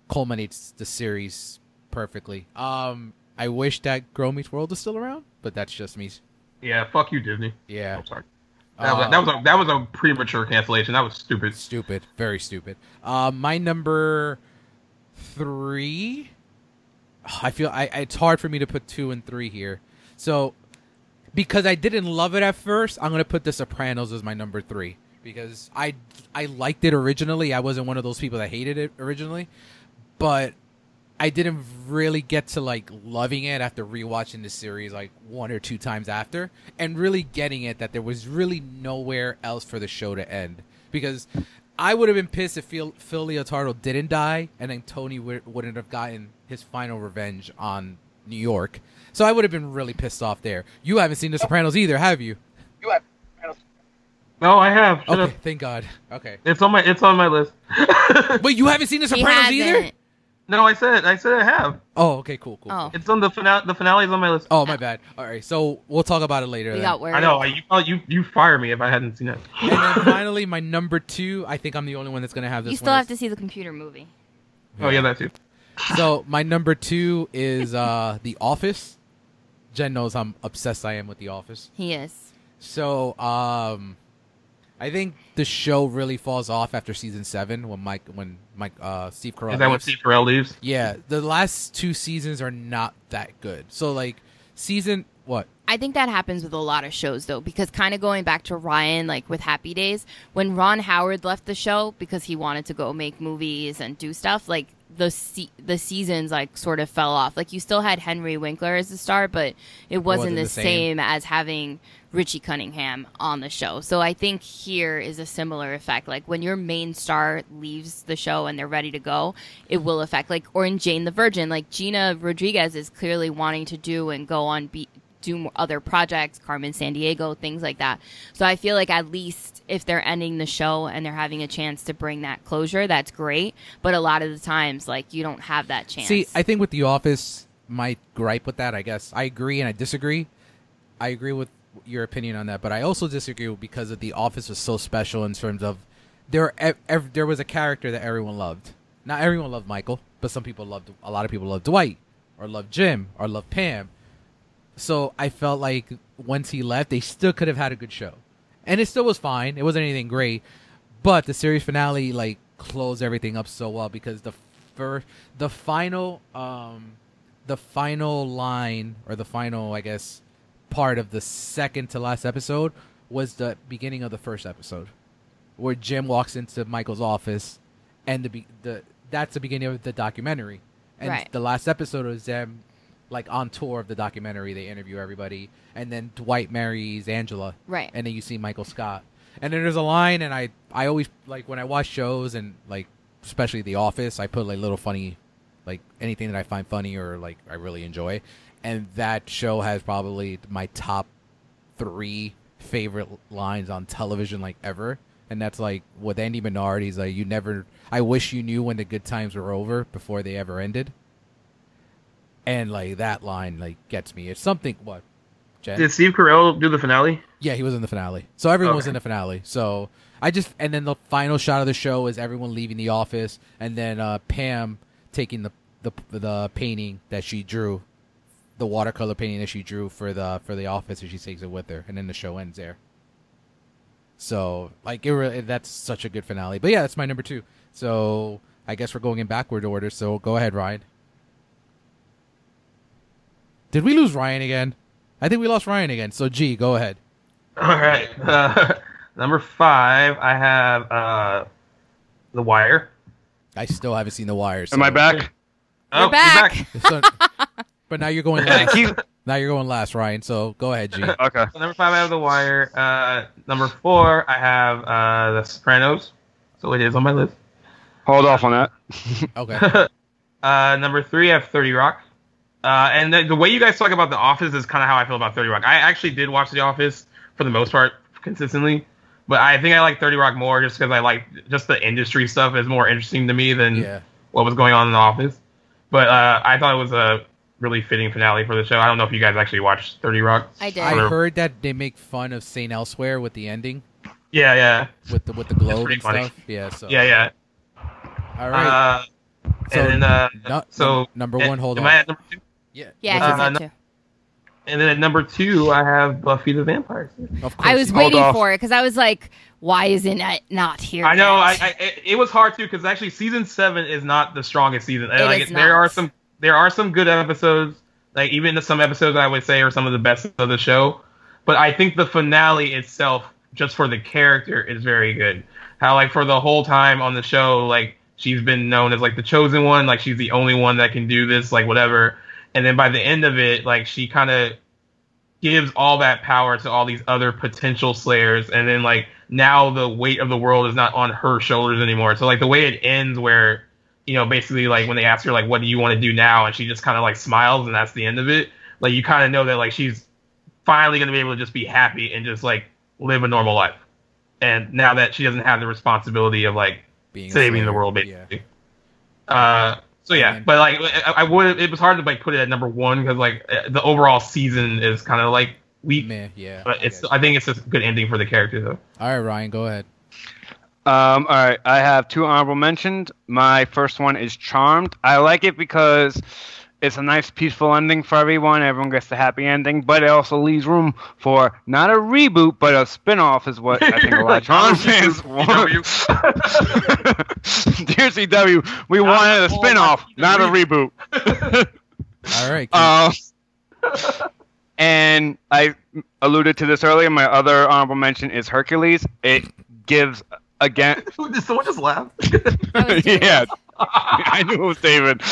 culminates the series perfectly. Um I wish that Girl Meets World was still around, but that's just me. Yeah, fuck you, Disney. Yeah. I'm sorry. That, was, Uh, that was a that was a premature cancellation. That was stupid. stupid, very stupid. Um my number 3 I feel I it's hard for me to put 2 and 3 here. So because I didn't love it at first, I'm gonna put The Sopranos as my number three because I I liked it originally. I wasn't one of those people that hated it originally, but I didn't really get to like loving it after rewatching the series like one or two times after, and really getting it that there was really nowhere else for the show to end because. I would have been pissed if Phil, Phil Leotardo didn't die, and then Tony w- wouldn't have gotten his final revenge on New York. So I would have been really pissed off there. You haven't seen The Sopranos either, have you? You have. No, I have. Shut Okay, up. thank God. Okay. It's on my it's on my list. Wait, you haven't seen The Sopranos either? no, I said I said I have. Oh, okay, cool, cool. Oh. It's on the finale. The finale is on my list. Oh, my bad. All right, so we'll talk about it later. We then. got worried. I know. You you you fire me if I hadn't seen it. And then finally, my number two. I think I'm the only one that's gonna have this. You still one have to see the computer movie. Oh yeah, that too. So my number two is uh The Office. Jen knows how obsessed I am with The Office. He is. So um, I think the show really falls off after season seven when Mike when Mike uh Steve Carell. Is that when. Steve Carell leaves? Yeah, the last two seasons are not that good. So like season what? I think that happens with a lot of shows though, because kind of going back to Ryan, like with Happy Days, when Ron Howard left the show because he wanted to go make movies and do stuff, like the se- the seasons like sort of fell off. Like you still had Henry Winkler as the star, but it wasn't, wasn't the, the same. same. as having Richie Cunningham on the show. So I think here is a similar effect. Like when your main star leaves the show and they're ready to go, it will affect. Like or in Jane the Virgin, like Gina Rodriguez is clearly wanting to do and go on be do other projects, Carmen Sandiego, things like that. So I feel like at least if they're ending the show and they're having a chance to bring that closure, that's great. But a lot of the times, like you don't have that chance. See, I think with The Office, my gripe with that, I guess, I agree and I disagree. I agree with your opinion on that, but I also disagree because of The Office was so special in terms of there. Ev- ev- there was a character that everyone loved. Not everyone loved Michael, but some people loved. A lot of people loved Dwight, or loved Jim, or loved Pam. So I felt like once he left, they still could have had a good show, and it still was fine. It wasn't anything great, but the series finale like closed everything up so well because the first, the final, um, the final line or the final, I guess, part of the second to last episode was the beginning of the first episode, where Jim walks into Michael's office, and the be- the that's the beginning of the documentary, and Right. the last episode was them like on tour of the documentary. They interview everybody, and then Dwight marries Angela, Right. And then you see Michael Scott, and then there's a line, and I I always like when I watch shows and like especially The Office, I put like little funny, like anything that I find funny or like I really enjoy, and that show has probably my top three favorite lines on television like ever. And that's like with Andy Bernard, he's like, "You never. I wish you knew when the good times were over before they ever ended." And like that line, like gets me. It's something. What? Jen? Did Steve Carell do the finale? Yeah, he was in the finale. So everyone was in the finale. So I just and then the final shot of the show is everyone leaving the office and then uh, Pam taking the, the the painting that she drew, the watercolor painting that she drew for the for the office and she takes it with her and then the show ends there. So like it really, that's such a good finale. But yeah, that's my number 2. So I guess we're going in backward order. So go ahead, Ryan. Did we lose Ryan again? I think we lost Ryan again. So G, go ahead. All right. Uh, number five, I have uh, The Wire. I still haven't seen The Wire. So. Am I back? Oh, back. So- but now you're going last. Keep- now you're going last, Ryan. So go ahead, G. okay. So number five, I have The Wire. Uh, number four, I have uh, The Sopranos. so it is on my list. Hold off on that. Okay. uh, number three, I have Thirty Rock. Uh, and the, the way you guys talk about The Office is kind of how I feel about Thirty Rock. I actually did watch The Office for the most part consistently, but I think I like Thirty Rock more just because I like just the industry stuff is more interesting to me than yeah. what was going on in The Office. But uh, I thought it was a really fitting finale for the show. I don't know if you guys actually watched Thirty Rock. I did. I heard that they make fun of Saint Elsewhere with the ending, Yeah, yeah, with the with the globe and funny. stuff. Yeah. So. yeah, yeah. All right. Uh, so and then uh, no- so number one. Hold am on. I at number two? Yeah. Yeah, Uh, he said no- too. And then at number two, I have Buffy the Vampire. Slayer. Of course. I was waiting off. for it because I was like, why isn't it not here? I know. I. I it, it was hard too because actually season seven is not the strongest season. It like is there are some there are some good episodes, like even some episodes I would say are some of the best of the show. But I think the finale itself, just for the character, is very good. How like for the whole time on the show, like she's been known as like the chosen one, like she's the only one that can do this, like whatever. And then by the end of it, like she kind of gives all that power to all these other potential slayers. And then like now the weight of the world is not on her shoulders anymore. So like the way it ends where you know basically like when they ask her like what do you want to do now? And she just kind of like smiles and that's the end of it. Like you kind of know that like she's finally going to be able to just be happy and just like live a normal life. And now that she doesn't have the responsibility of like being saving the world Yeah. basically. Uh so yeah, And- but like I, I would, it was hard to like put it at number one because like uh, the overall season is kind of like weak. Meh, yeah. But I it's guess. I think it's a good ending for the character though. All right, Ryan, go ahead. Um, all right, I have two honorable mentions. My first one is Charmed. I like it because it's a nice, peaceful ending for everyone. Everyone gets the happy ending, but it also leaves room for not a reboot, but a spin-off is what I think a lot of Charmed fans want. Dear CW, we Not wanted a all spin-off, not a reboot. reboot. All right. Keith. Um, and I alluded to this earlier. My other honorable mention is Hercules. It gives again. Did someone just laugh? That yeah, I knew it was David.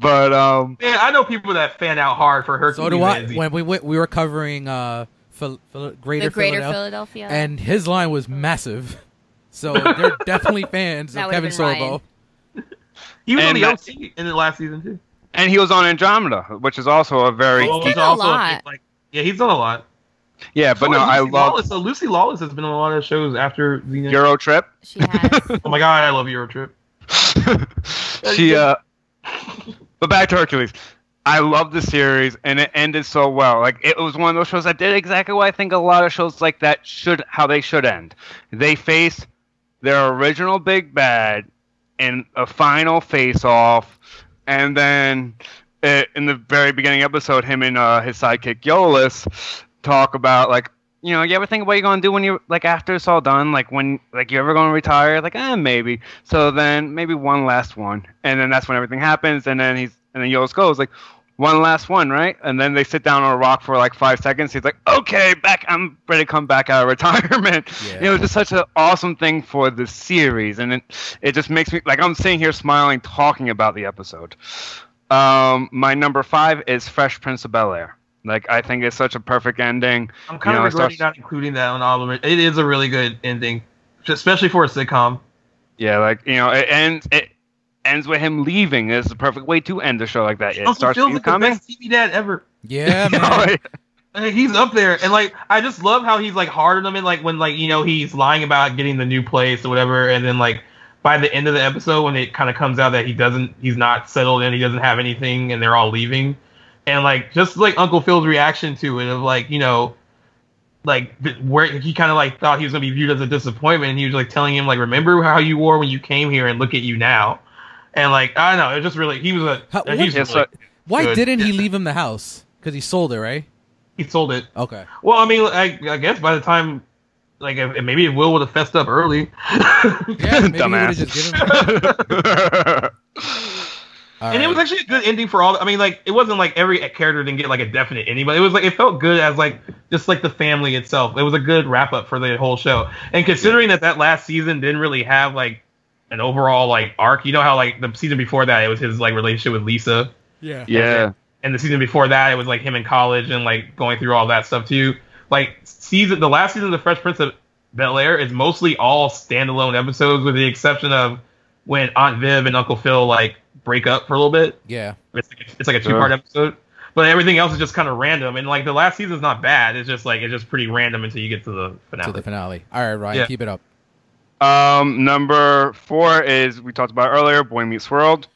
But um, Man, I know people that fan out hard for Hercules. so do I. and When we went, we were covering uh, Phil, Phil, Greater, the Greater Philadelphia, Philadelphia. and his line was massive. So they're definitely fans of Kevin Sorbo. Ryan. he was on the that- OC in the last season too. and he was on Andromeda, which is also a very Oh, done a also lot. like yeah, he's done a lot. yeah. But So no, is I love Lawless. So Lucy Lawless has been on a lot of shows after Xena. Euro Trip. she has. oh my god, I love Euro Trip. she uh but back to hercules. I love the series and it ended so well. Like it was one of those shows that did exactly what i think a lot of shows like that should how they should end. They face their original big bad in a final face off and then uh, in the very beginning episode him and uh, his sidekick Iolaus talk about like you know, you ever think what you're gonna do when you're like after it's all done? Like when like you're ever gonna retire? Like, eh, maybe. So then maybe one last one, and then that's when everything happens, and then he's and then Iolaus goes like, one last one, right? And then they sit down on a rock for like five seconds. He's like, okay, back. I'm ready to come back out of retirement. Yeah. You know, just such an awesome thing for the series, and it it just makes me like I'm sitting here smiling talking about the episode. Um, my number five is Fresh Prince of Bel Air. Like I think it's such a perfect ending. I'm kind You of it regretting starts- not including that on honorable. men- It is a really good ending, especially for a sitcom. Yeah, like you know, it ends it ends with him leaving. It's the perfect way to end a show like that. It Uncle starts Phil's with you like the best TV dad ever. Yeah, man. Oh, yeah. Like, he's up there, and like I just love how he's like hard on them, and like when like you know he's lying about getting the new place or whatever, and then like by the end of the episode when it kind of comes out that he doesn't, he's not settled in, he doesn't have anything, and they're all leaving, and like just like Uncle Phil's reaction to it of like you know. Like where he kind of like thought he was gonna be viewed as a disappointment, and he was like telling him like, "Remember how you were when you came here, and look at you now." And like I don't know, it just really he was a How- what- he's Yeah, really, so- Why Good. didn't he leave him the house? Because he sold it, right? he sold it. Okay. Well, I mean, I, I guess by the time, like, if, maybe Will would have fessed up early. Yeah, maybe he would Dumbass. have just given him. All and it was actually a good ending for all. I mean, like, it wasn't like every character didn't get like a definite ending, but it was like it felt good as like just like the family itself. It was a good wrap up for the whole show. And considering that that last season didn't really have like an overall like arc, you know how like the season before that it was his like relationship with Lisa. yeah. yeah, and the season before that it was like him in college and like going through all that stuff too. Like season, the last season of the Fresh Prince of Bel Air is mostly all standalone episodes, with the exception of when Aunt Viv and Uncle Phil like break up for a little bit. Yeah. It's like it's like a two part episode, but everything else is just kind of random. And like the last season's not bad. It's just like it's just pretty random until you get to the finale. To the finale. All right, Ryan, Yeah. keep it up. Um, number four is we talked about earlier, Boy Meets World.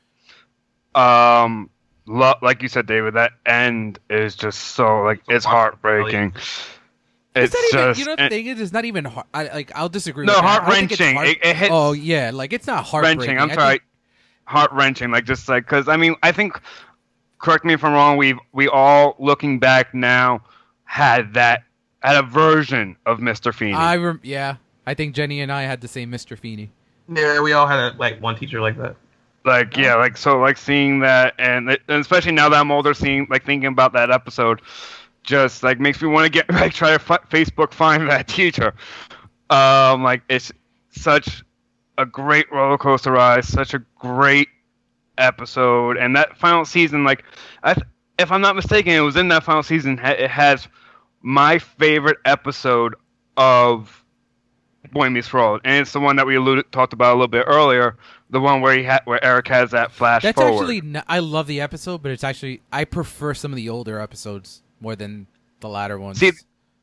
Um, lo- like you said, David, that end is just so like it's heartbreaking. It's It's not even, just you know, the and- thing is, it's not even hard. I, like, I'll disagree. No, with that. I don't think it's heart-wrenching. heart- It- it hits- oh yeah, like it's not heartbreaking. wrenching. I'm I sorry, think- heart wrenching. Like just like because I mean I think, correct me if I'm wrong. We we all looking back now had that had a version of Mr. Feeney. I rem- yeah, I think Jenny and I had the same Mr. Feeney. Yeah, we all had a, like one teacher like that. like yeah like so like seeing that and, and especially now that i'm older seeing like thinking about that episode just like makes me want to get like try to fi- facebook find that teacher um like it's such a great roller coaster ride such a great episode and that final season like I if i'm not mistaken it was in that final season it has my favorite episode of Boy Meets World, and it's the one that we alluded talked about a little bit earlier, the one where he ha- where Eric has that flash That's forward. actually I love the episode, but it's actually I prefer some of the older episodes more than the latter ones. See,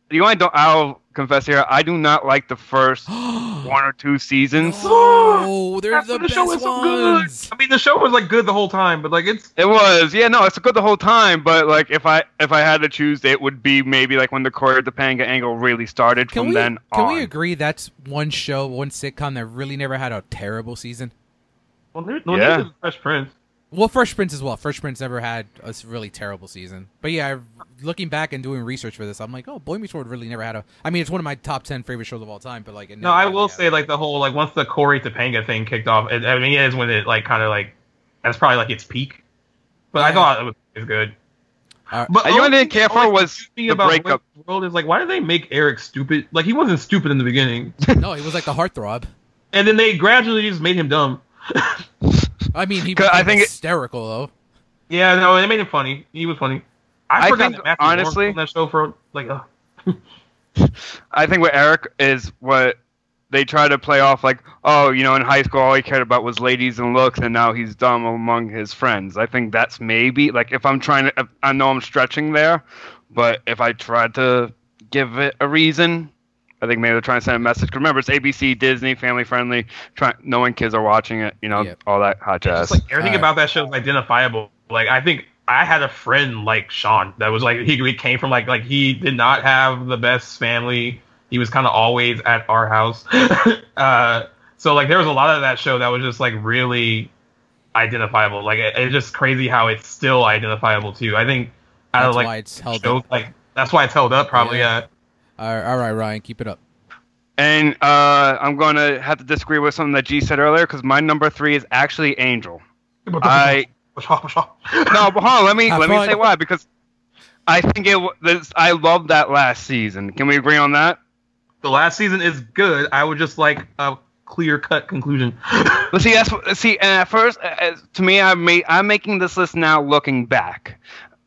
you know, I don't. I'll confess here, I do not like the first one or two seasons. oh, they're That's the why best show was so ones. good. I mean, the show was like good the whole time, but like it's It was, yeah, no, it's good the whole time, but like if I if I had to choose, it would be maybe like when the Cory of Topanga angle really started. Can from we then on, can on. we agree that's one show, one sitcom that really never had a terrible season? well, there, well, Yeah. yeah. Fresh Prince. Well, Fresh Prince as well. Fresh Prince never had a really terrible season. But yeah, looking back and doing research for this, I'm like, oh, Boy Meets World really never had a. I mean, it's one of my top ten favorite shows of all time. But like, it No, I will say like the whole like once the Cory Topanga thing kicked off. It, I mean, it is when it like kind of like that's probably like its peak. But I thought it was, it was good. Uh, But you know what I only didn't care for was confused the about breakup. Wayne's World is like, why did they make Eric stupid? Like he wasn't stupid in the beginning, no, he was like the heartthrob. and then they gradually just made him dumb. I mean, he 'Cause was I think it- hysterical though. Yeah, no, they made him funny. He was funny. I, I forgot think, that Matthew Vaughn was honestly- on that show for like. Uh, I think what Eric is what they try to play off like, oh, you know, in high school all he cared about was ladies and looks, and now he's dumb among his friends. I think that's maybe like if I'm trying to, if, I know I'm stretching there, but if I tried to give it a reason, I think maybe they're trying to send a message. 'Cause remember, it's ABC, Disney, family friendly, try, knowing kids are watching it, you know, Yep. all that hot jazz. just like everything Alright. about that show is identifiable. Like I think I had a friend like Sean that was like he, he came from like like he did not have the best family. He was kind of always at our house. uh, so like there was a lot of that show that was just like really identifiable. Like it, it's just crazy how it's still identifiable too. I think out That's of like why it's held shows, up. like that's why it's held up probably. Yeah. Yeah. All right, all right, Ryan, keep it up. And uh, I'm going to have to disagree with something that G said earlier because my number three is actually Angel. I no, but hold on. Let me Have let me say why because I think it. wa- This, I love that last season. Can we agree on that? the last season is good. I would just like a clear cut conclusion. But see, that's see. And at first, uh, to me, I made I'm making this list now looking back.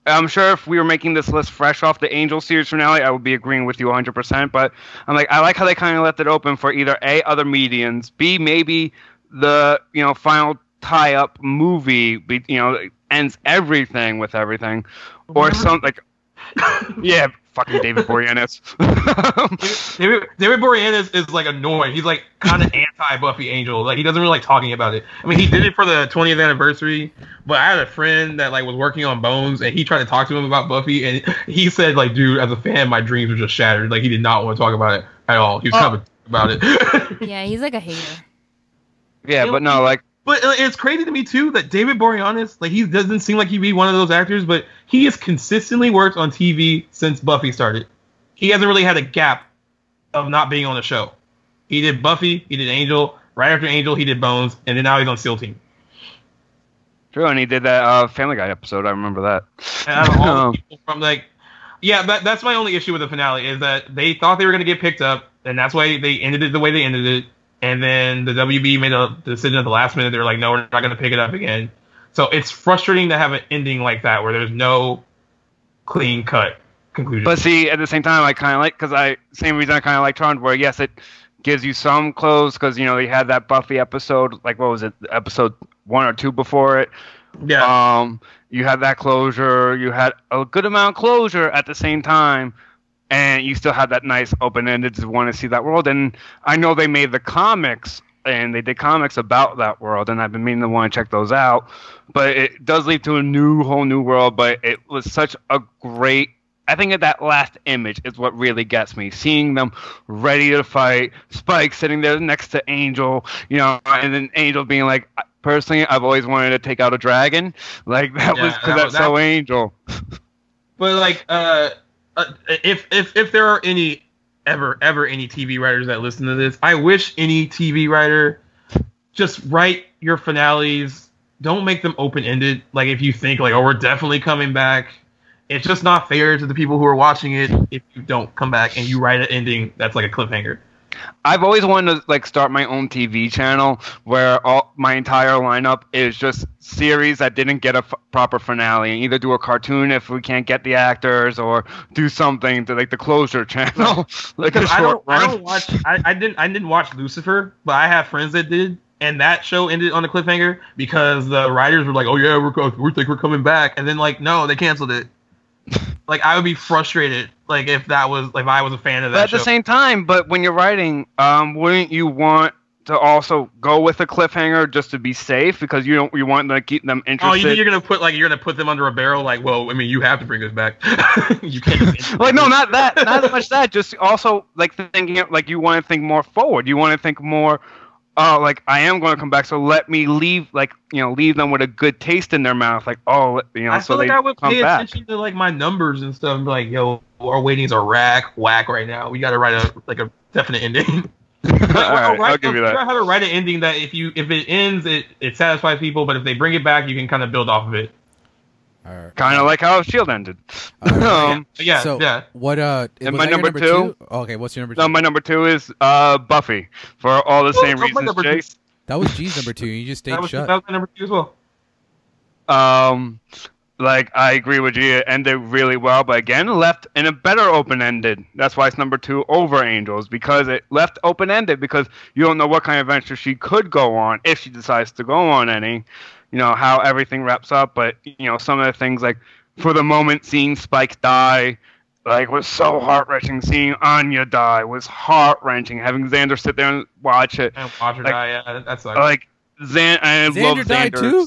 I'm sure if we were making this list fresh off the Angel series finale, I would be agreeing with you 100%. But I'm like, I like how they kind of left it open for either a other medians, b maybe the you know final tie-up movie, be, you know, ends everything with everything, or mm-hmm. something like, yeah, fucking David Boreanaz. David, David Boreanaz is like annoying. He's like kind of anti Buffy Angel. Like he doesn't really like talking about it. I mean, he did it for the 20th anniversary, but I had a friend that like was working on Bones, and he tried to talk to him about Buffy, and he said like, dude, as a fan, my dreams were just shattered. Like he did not want to talk about it at all. He was oh. kind of about it. Yeah, he's like a hater. yeah, but no, like. But uh, it's crazy to me too that David Boreanaz, like he doesn't seem like he'd be one of those actors, but he has consistently worked on TV since Buffy started. He hasn't really had a gap of not being on the show. He did Buffy, he did Angel, right after Angel he did Bones, and then now he's on SEAL Team. True, and he did that uh, Family Guy episode. I remember that. And out of all Um, the people from like, yeah, that, that's my only issue with the finale is that they thought they were going to get picked up, and that's why they ended it the way they ended it. And then the WB made a decision at the last minute. They're like, no, we're not going to pick it up again. So it's frustrating to have an ending like that where there's no clean cut. conclusion. But see, at the same time, I kind of like because I same reason I kind of like Tron, where yes, it gives you some close because you know they had that Buffy episode, like what was it, episode one or two before it. yeah, Um, you had that closure. You had a good amount of closure at the same time, and you still have that nice open-ended to want to see that world. And I know they made the comics, and they did comics about that world, and I've been meaning to want to check those out. But it does lead to a new, whole new world. But it was such a great. I think that that last image is what really gets me. Seeing them ready to fight, Spike sitting there next to Angel, you know, and then Angel being like, personally, I've always wanted to take out a dragon. Like that Yeah, was because that- that's so Angel. but like, uh, uh, if if if there are any ever ever any TV writers that listen to this, I wish any TV writer just write your finales. Don't make them open ended. Like if you think like, oh, we're definitely coming back. It's just not fair to the people who are watching it if you don't come back and you write an ending that's like a cliffhanger. I've always wanted to like start my own TV channel where all my entire lineup is just series that didn't get a f- proper finale, and either do a cartoon if we can't get the actors, or do something to like the closure channel, like I don't, I don't watch. I, I didn't. I didn't watch Lucifer, but I have friends that did, and that show ended on a cliffhanger because the writers were like, "Oh yeah, we're we think we're coming back," and then like, no, they canceled it. Like I would be frustrated, like if that was like if I was a fan of But that at show. the same time, but when you're writing, um, wouldn't you want to also go with a cliffhanger just to be safe because you don't you want to keep them oh, interested? you think you're gonna put like you're gonna put them under a barrel? Like, well, I mean, you have to bring us back. you can't. Like no, not that, not so much that. Just also like thinking like you want to think more forward. You want to think more. Oh, like I am going to come back, so let me leave, like you know, leave them with a good taste in their mouth. Like, oh, you know, I so feel like I would pay back. attention to like my numbers and stuff, and be like, yo, our weightings are rack whack right now. We got to write a like a definite ending. Like, right, write- I'll give you that. how to write an ending that if you if it ends, it it satisfies people, but if they bring it back, you can kind of build off of it. All right. Kind of like how Shield ended. All right. um, But yeah, so yeah. what? Uh, And my that your number two? Oh, okay, what's your number two? no, my number two is uh Buffy for all the Oh, same reasons. number two. Jace. that was G's number two. You just stayed That was, shut. that was my number two as well. Um, like I agree with you. It ended really well, but again, left in a better open ended. That's why it's number two over Angels because it left open ended because you don't know what kind of adventure she could go on if she decides to go on any. You know how everything wraps up, but you know some of the things like for the moment seeing Spike die. Like was so heart wrenching. Seeing Anya die was heart wrenching. Having Xander sit there and watch it, And watch her Like- die. Yeah, that's sucks. like Xan, I love Xander died Xander. too?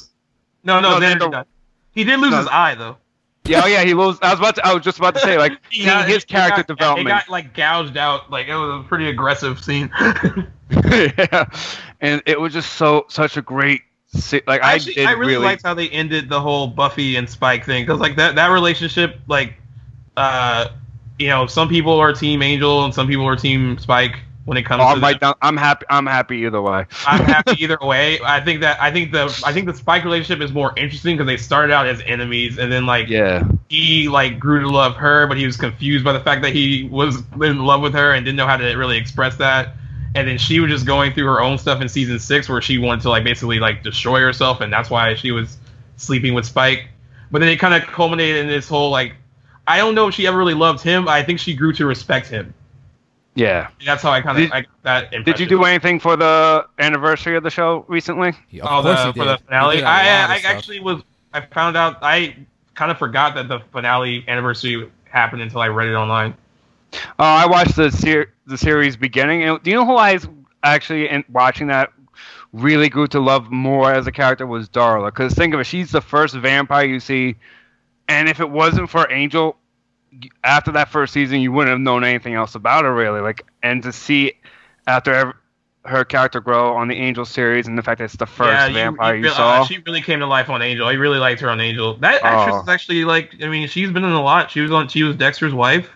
no, no, no, Xander Xander- died. He did lose No. his eye though. Yeah, oh yeah, he was. I was about to. I was just about to say, like, He seeing got- his he character got- development. It got like gouged out. Like it was a pretty aggressive scene. yeah, and it was just so such a great. Se- Like I, Actually, did I really, really. liked how they ended the whole Buffy and Spike thing because like that that relationship, like, uh, you know, some people are Team Angel and some people are Team Spike when it comes Oh, to right down, I'm happy. I'm happy either way. I'm happy either way. I think that I think the I think the Spike relationship is more interesting because they started out as enemies and then like Yeah, he like grew to love her, but he was confused by the fact that he was in love with her and didn't know how to really express that. And then she was just going through her own stuff in season six, where she wanted to like basically like destroy herself, and that's why she was sleeping with Spike. But then it kind of culminated in this whole like, I don't know if she ever really loved him. I think she grew to respect him. yeah. That's how I kind of I got that impression. Did you do anything for the anniversary of the show recently? He- Oh, of the, course he for did. the He finale. did I, I actually was. I found out. I kind of forgot that the finale anniversary happened until I read it online. Uh, I watched the ser- the series beginning. And do you know who I actually in watching that really grew to love more as a character was Darla? Because think of it, she's the first vampire you see, and if it wasn't for Angel, after that first season, you wouldn't have known anything else about her really. Like, and to see after ev- her character grow on the Angel series, and the fact that it's the first you- vampire you, real- saw. uh, she really came to life on Angel. I really liked her on Angel. That actress Oh. is actually like. I mean, she's been in a lot. She was on. She was Dexter's wife.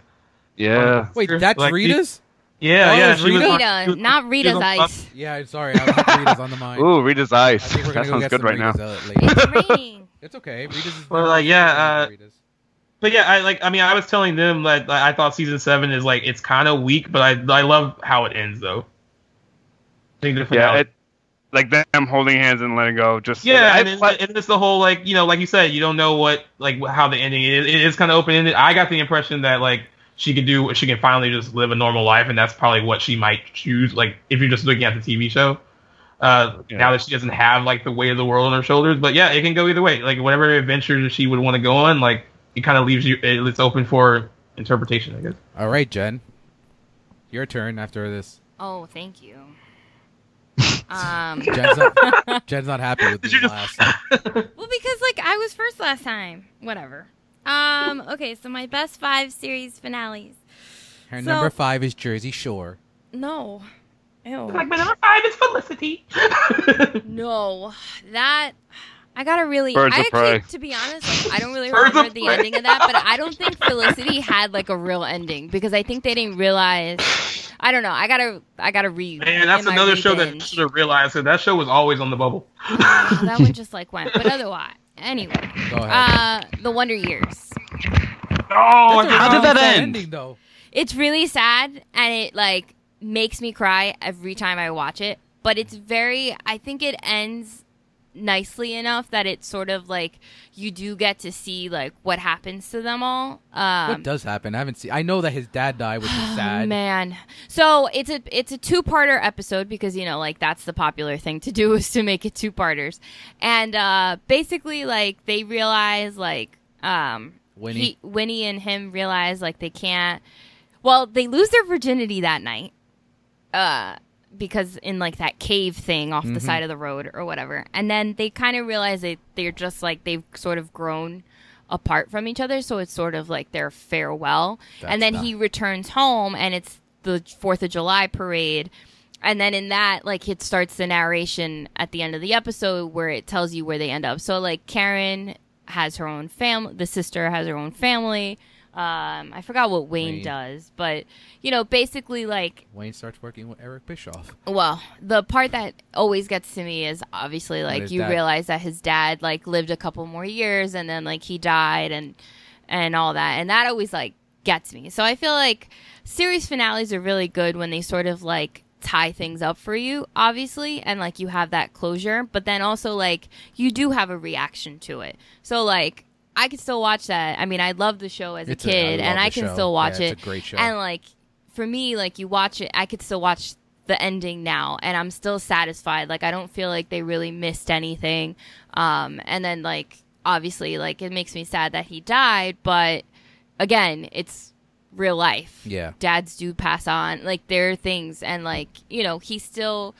Yeah. Wait, that's Like, Rita's? Yeah, Oh, yeah. it's She was Rita? on- Rita, she was- not she Rita's was ice. Yeah, I'm sorry. I have Rita's on the mind. Ooh, Rita's I eyes. think we're That go sounds good right now. Rita's, uh, later. It's raining. It's okay. Rita's is Well, like, yeah, uh, But yeah, I like. I mean, I was telling them that like, I thought season seven is like it's kind of weak, but I I love how it ends though. I think Yeah, it like them holding hands and letting go. Just Yeah, I, and, it's, and it's the whole like you know, like you said, you don't know what like how the ending is. It is kind of open ended. I got the impression that like she could do, she can finally just live a normal life, and that's probably what she might choose. Like if you're just looking at the TV show, uh, Yeah. now that she doesn't have like the weight of the world on her shoulders. But yeah, it can go either way. Like whatever adventure she would want to go on, like it kind of leaves you. It's open for interpretation, I guess. All right, Jen. Your turn after this. Oh, thank you. um, Jen's not, Jen's not happy with Did the you just- last. well, because like I was first last time. Whatever. Um, okay, so my best five series finales. Her So- number five is Jersey Shore. No. Ew. like my number five is Felicity. No, that I gotta really. Birds I of actually, Prey. to be honest, like, I don't really Birds remember the Prey. ending of that, but I don't think Felicity had like a real ending because I think they didn't realize. I don't know. I gotta. I gotta read. Man, that's another show that should have realized that that show was always on the bubble. that one just like went. But otherwise, anyway, Go ahead. uh, the Wonder Years. Oh, That's a How did that sad end? Ending though. It's really sad, and it like makes me cry every time I watch it. But it's very. I think it ends nicely enough that it's sort of like you do get to see like what happens to them all. Um, what does happen? I haven't seen. I know that his dad died, which is sad. man. So it's a it's a two parter episode because you know like that's the popular thing to do is to make it two parters, and uh, basically like they realize like um Winnie. he, Winnie and him realize like they can't. Well, they lose their virginity that night, uh, because in like that cave thing off the Mhm. side of the road or whatever, and then they kind of realize that they're just like they've sort of grown apart from each other, so it's sort of like their farewell. That's and then not- he returns home, and it's the Fourth of July parade. And then in that, like, it starts the narration at the end of the episode where it tells you where they end up. So, like, Karen has her own family. The sister has her own family. Um, I forgot what Wayne, Wayne. does, but you know, basically, like, Wayne starts working with Eric Bischoff. well, the part that always gets to me is obviously like you dad- realize that his dad like lived a couple more years and then like he died and and all that, and that always like gets me. So I feel like series finales are really good when they sort of like tie things up for you, obviously, and like you have that closure, but then also like you do have a reaction to it. So like I could still watch that. I mean, I love the show as It's a a- I kid, and I can show. still watch Yeah, it. it's a great show. And like for me, like you watch it, I could still watch the ending now, and I'm still satisfied. Like I don't feel like they really missed anything. Um, and then like obviously, like it makes me sad that he died, but again, it's real life. Yeah. dads do pass on. Like there are things, and like you know, he still,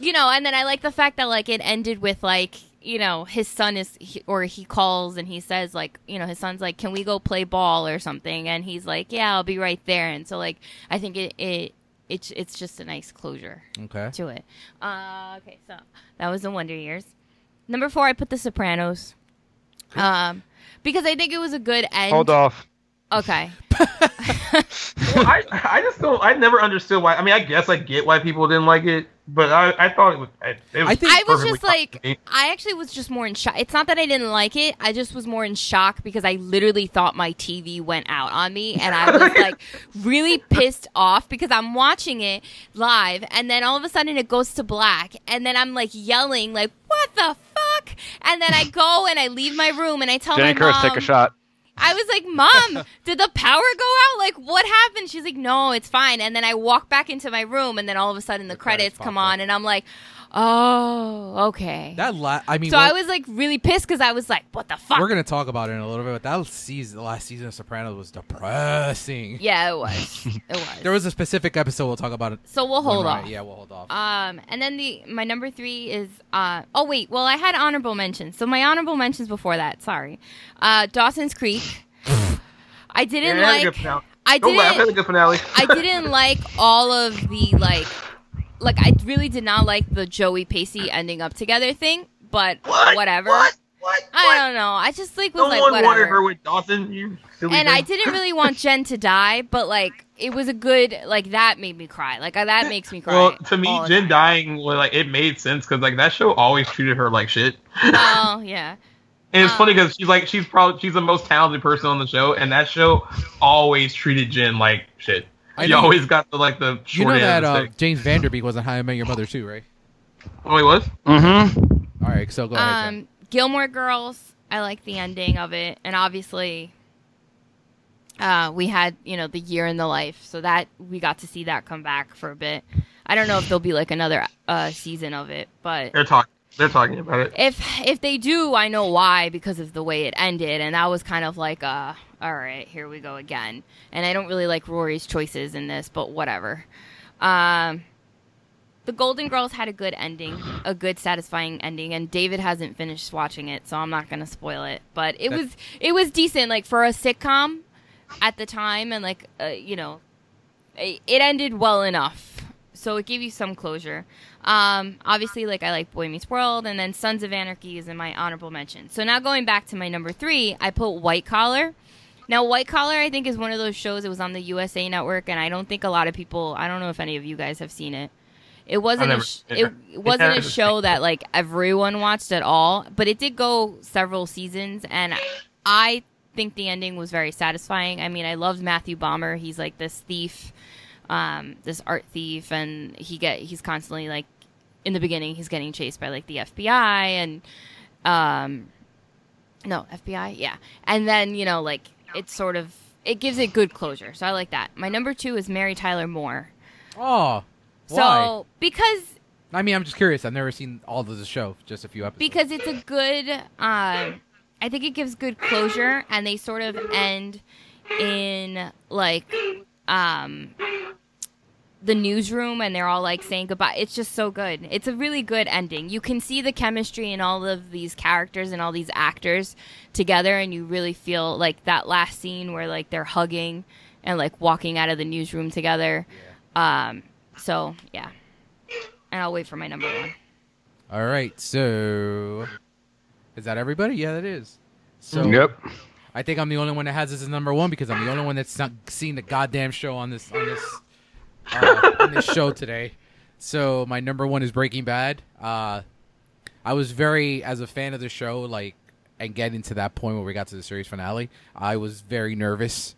you know, and then I like the fact that like it ended with like you know his son is he, or he calls and he says like you know his son's like can we go play ball or something and he's like yeah I'll be right there and so like I think it it it's it's just a nice closure Okay. to it. Uh, okay, so that was the Wonder Years. Number four, I put The Sopranos. Um, because I think it was a good end. Hold off. Okay. Well, I I just don't. I never understood why. I mean, I guess I get why people didn't like it, but I, I thought it was. I, it was I think- I was just like. I actually was just more in shock. It's not that I didn't like it. I just was more in shock because I literally thought my TV went out on me, and I was like really pissed off because I'm watching it live, and then all of a sudden it goes to black, and then I'm like yelling like, "What the fuck!" And then I go and I leave my room and I tell Jenny my Curse, mom, take a shot. I was like, Mom, did the power go out? Like, what happened? She's like, No, it's fine. And then I walk back into my room, and then all of a sudden the, The credits credits, come pop up. on, and I'm like, Oh, okay. That la- I mean, so we're, I was like really pissed because I was like, What the fuck? we're gonna talk about it in a little bit, but that season, the last season of Sopranos was depressing. yeah, it was. It was. There was a specific episode we'll talk about it. so we'll hold when off. Yeah, we'll hold off. Um, and then the my number three is uh oh wait, well I had honorable mentions. So my honorable mentions before that, sorry. Uh, Dawson's Creek. I didn't Yeah, it had a good like. I Don't laugh. It had a didn't. good finale. I didn't like all of the like. Like I really did not like the Joey Pacey ending up together thing, but What? whatever. What? What? I don't know. I just like was No like one whatever. wanted her with Dawson. You silly and I didn't really want Jen to die, but like it was a good like that made me cry. Like that makes me cry. Well, to me, Jen dying, well, like it made sense because like that show always treated her like shit. Oh yeah. And it's Um, funny because she's like she's probably she's the most talented person on the show, and that show always treated Jen like shit. I She know- always got the like the you know end that uh. James Van Der Beek was on How I Met Your Mother too, right? Oh, he was. Mm-hmm. All right, so go ahead. Jen. Um, Gilmore Girls. I like the ending of it, and obviously, uh, we had you know the year in the life, so that we got to see that come back for a bit. I don't know if there'll be like another uh, season of it, but They're talking. They're talking about it. if if they do, I know why because of the way it ended, and that was kind of like uh, all right, here we go again. And I don't really like Rory's choices in this, but whatever. Um, the Golden Girls had a good ending, a good satisfying ending, and David hasn't finished watching it, so I'm not gonna spoil it. But it That- was it was decent, like for a sitcom at the time, and like uh, you know, it it ended well enough, so it gave you some closure. Um, obviously, like I like Boy Meets World, and then Sons of Anarchy is in my honorable mention. So now going back to my number three, I put White Collar. Now, White Collar, I think, is one of those shows. It was on the USA Network, and I don't think a lot of people. I don't know if any of you guys have seen it. It wasn't never a sh- it, it. wasn't a show that like everyone watched at all, but it did go several seasons, and I think the ending was very satisfying. I mean, I loved Matthew Bomer. He's like this thief, um, this art thief, and he get he's constantly like in the beginning he's getting chased by like the FBI and um, no FBI, yeah, and then you know like it's sort of it gives it good closure. So I like that. My number two is Mary Tyler Moore. oh, why? So because I mean, I'm just curious. I've never seen all of the show, just a few episodes. because it's a good um i think it gives good closure and they sort of end in like um the newsroom and they're all like saying goodbye. It's just so good. It's a really good ending. You can see the chemistry in all of these characters and all these actors together and you really feel like that last scene where like they're hugging and like walking out of the newsroom together. Um so yeah. And i'll wait for my number one. All right, so is that everybody? Yeah, that is. So Yep. I think I'm the only one that has this as number one because I'm the only one that's not seen the goddamn show on this on this uh, on this show today. So my number one is Breaking Bad. Uh, I was very as a fan of the show, like and getting to that point where we got to the series finale. I was very nervous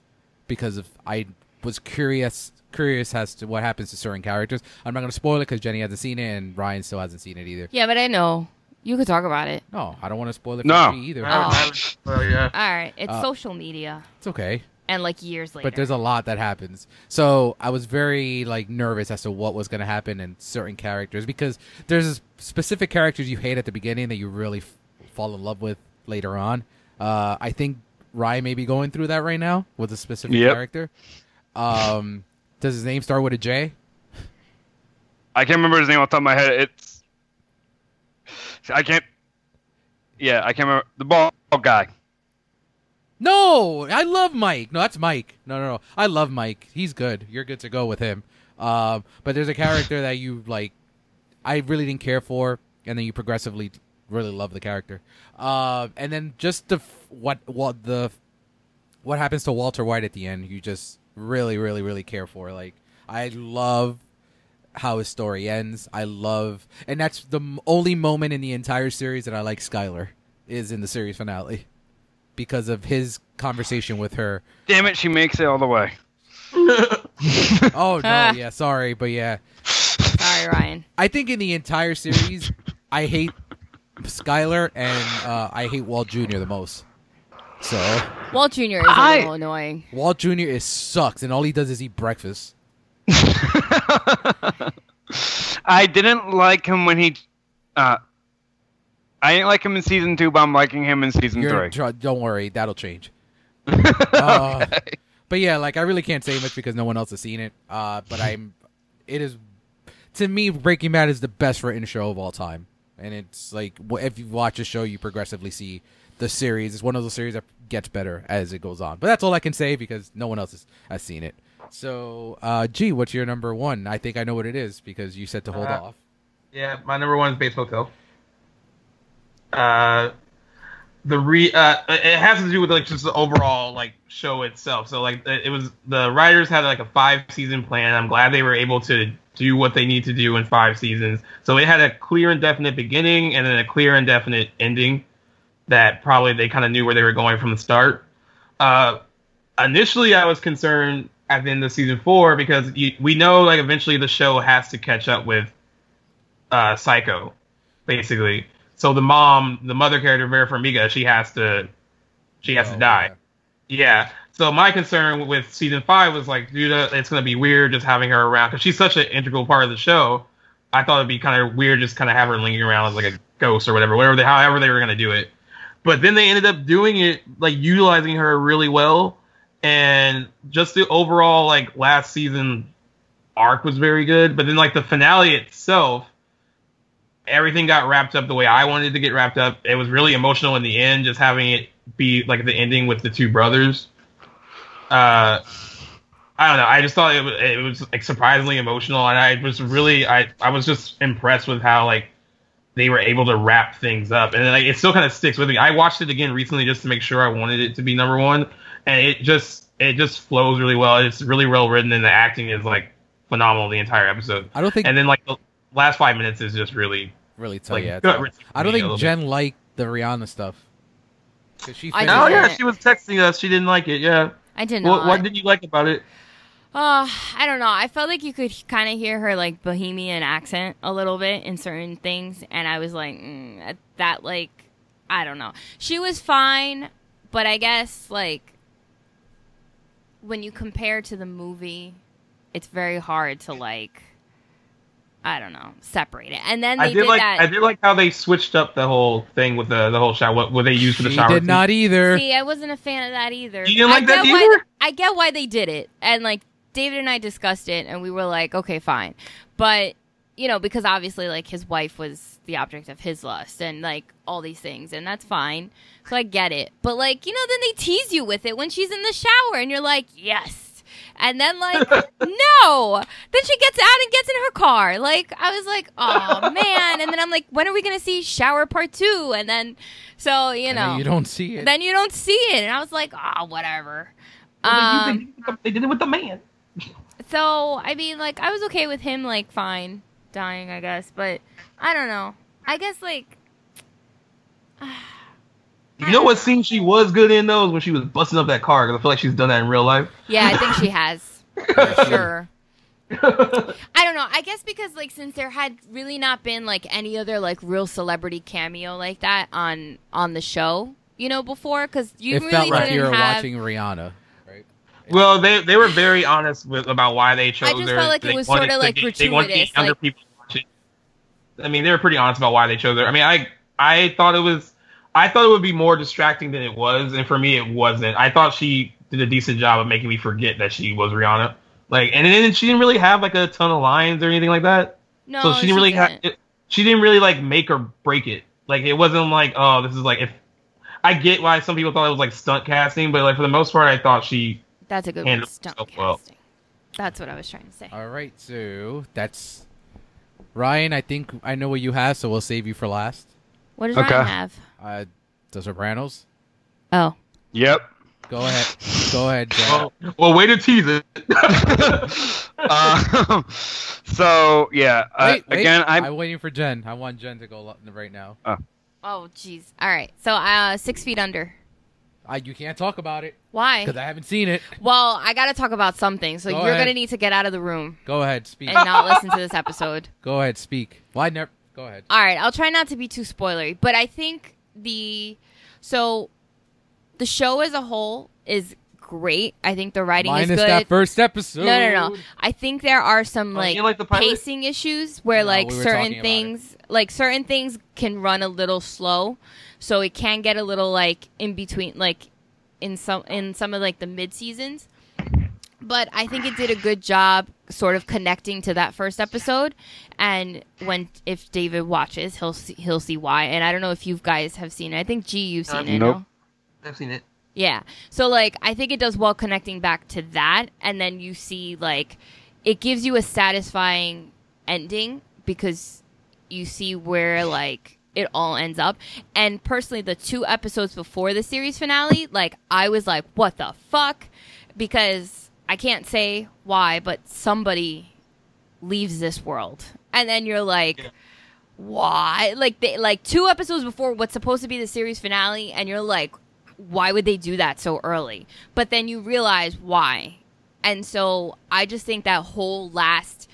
because of I was curious curious as to what happens to certain characters. I'm not going to spoil it because Jenny hasn't seen it and Ryan still hasn't seen it either. Yeah, but I know. You could talk about it. No, I don't want to spoil it for No. G either. I Oh. I haven't- well, yeah. All right. It's Uh, social media It's okay. And like years later. but there's a lot that happens so i was very like nervous as to what was going to happen in certain characters because there's specific characters you hate at the beginning that you really f- fall in love with later on uh, i think ryan may be going through that right now with a specific Yep. character um, does his name start with a j I can't remember his name off the top of my head. It's I can't. Yeah, I can't remember the ball guy. No, I love Mike. No, that's Mike. No, no, no. I love Mike. He's good. You're good to go with him. Um, but there's a character that you like. I really didn't care for, and then you progressively really love the character. Uh, and then just the what what the what happens to Walter White at the end, you just really, really, really care for. Like I love how his story ends. I love, and that's the only moment in the entire series that I like. Skyler is in the series finale because of his conversation with her. Damn it, she makes it all the way. Oh no, yeah, sorry, but yeah, Sorry, Ryan. I think in the entire series, I hate Skyler and uh, I hate Walt Jr. the most. So Walt Jr. is a I- little annoying. Walt Jr. is sucks, and all he does is eat breakfast. I didn't like him when he. Uh, I didn't like him in season two, but I'm liking him in season You're, three. don't worry, that'll change. Uh, but yeah, like I really can't say much because no one else has seen it. Uh, but I'm, it is, to me, Breaking Bad is the best written show of all time, and it's like if you watch a show, you progressively see the series. It's one of those series that gets better as it goes on. But that's all I can say because no one else has, has seen it. So, uh, G, what's your number one? I think I know what it is because you said to hold Uh, off. Yeah, my number one is Bates Motel. Uh, the re uh, it has to do with like just the overall like show itself. So like it was the writers had like a five season plan. I'm glad they were able to do what they need to do in five seasons. So it had a clear and definite beginning and then a clear and definite ending that probably they kind of knew where they were going from the start. Uh, initially, I was concerned at the end of season four because you, we know like eventually the show has to catch up with uh, psycho, basically. So the mom, the mother character, Vera Farmiga, she has to, she has Oh, to die. Yeah. So my concern with season five was like, dude, uh, it's gonna be weird just having her around because she's such an integral part of the show. I thought it'd be kind of weird just kind of have her lingering around as like a ghost or whatever, whatever they, however they were gonna do it. But then they ended up doing it like utilizing her really well, and just the overall like last season arc was very good. But then like the finale itself, everything got wrapped up the way I wanted it to get wrapped up. It was really emotional in the end, just having it be like the ending with the two brothers. Uh, I don't know. I just thought it was, it was like surprisingly emotional, and I was really I I was just impressed with how like they were able to wrap things up, and like it still kind of sticks with me. I watched it again recently just to make sure I wanted it to be number one, and it just it just flows really well. It's really well written, and the acting is like phenomenal the entire episode. I don't think And then like the last five minutes is just really really tell like yeah. gut it's- wrenching I don't for me a think little Jen liked the Rihanna stuff. she I Oh yeah, she was texting us. She didn't like it. Yeah. I did not. What, what did you like about it? Uh, I don't know. I felt like you could kind of hear her like bohemian accent a little bit in certain things, and I was like, mm, that- that like, I don't know. She was fine, but I guess like when you compare to the movie, it's very hard to like, I don't know, separate it. And then they I did did like that. I did like how they switched up the whole thing with the the whole shower. What what they used for the She shower? did not either. See, I wasn't a fan of that either. You didn't I like that get why- either? I get why they did it, and like David and I discussed it, and we were like, okay, fine, but you know, because obviously, like his wife was the object of his lust, and like all these things, and that's fine. So I get it, but like you know, then they tease you with it when she's in the shower, and you're like, yes. And then like no, then she gets out and gets in her car. Like I was like, oh man. And then I'm like, when are we gonna see shower part two? And then so you know you don't see it. then you don't see it. And I was like, oh, whatever. Well, Um, they did it with the man. so, I mean, like, I was okay with him, like, fine, dying, I guess. But I don't know. I guess, like, You know what scene she was good in though? Is when she was busting up that car. Because I feel like she's done that in real life. yeah, I think she has. For sure. I don't know. I guess because, like, since there had really not been, like, any other, like, real celebrity cameo like that on on the show, you know, before, because you it really felt like you were have. watching Rihanna. Right? Well, they they were very honest with about why they chose. I just her. felt like it was sorta, like, get- They wanted to get gratuitous, younger like- people to. I mean, they were pretty honest about why they chose her. I mean, I I thought it was I thought it would be more distracting than it was, and for me, it wasn't. I thought she did a decent job of making me forget that she was Rihanna. Like, and then she didn't really have like a ton of lines or anything like that. no, so she didn't really didn't. have. It, she didn't really like make or break it. Like, it wasn't like, oh, this is like if. I get why some people thought it was like stunt casting, but like for the most part, I thought she That's a good handled one. Stunt herself well. casting. That's what I was trying to say. All right, so that's Ryan. I think I know what you have, so we'll save you for last. What does Okay. Ryan have? Uh, The Sopranos. Oh. Yep. Go ahead. Go ahead, Jen. Well, well, way to tease it. um, so yeah, uh, Wait, wait. again, I I'm waiting for Jen. I want Jen to go right now. Oh, jeez. All right. So, uh, six feet under. I, you can't talk about it Why? because I haven't seen it. Well, I got to talk about something. So Go you're gonna need to get out of the room Go ahead, speak. and not listen to this episode. Go ahead, speak. Well, I never. Go ahead. All right. I'll try not to be too spoilery, but I think the so the show as a whole is great. I think the writing Minus is good. that first episode. no, no, no. I think there are some Oh, like, you like the pacing issues where No, like we certain things, like certain things, can run a little slow, so it can get a little like in between, like in some in some of like the mid seasons. But I think it did a good job, sort of connecting to that first episode. And when if David watches, he'll see he'll see why. And I don't know if you guys have seen it. I think G, you've seen Um, it. nope. no? I've seen it. Yeah. So like I think it does well connecting back to that and then you see like it gives you a satisfying ending because you see where like it all ends up. And personally the two episodes before the series finale, like I was like what the fuck because I can't say why, but somebody leaves this world. And then you're like Yeah. why? Like they like two episodes before what's supposed to be the series finale and you're like why would they do that so early? But then you realize why. And so I just think that whole last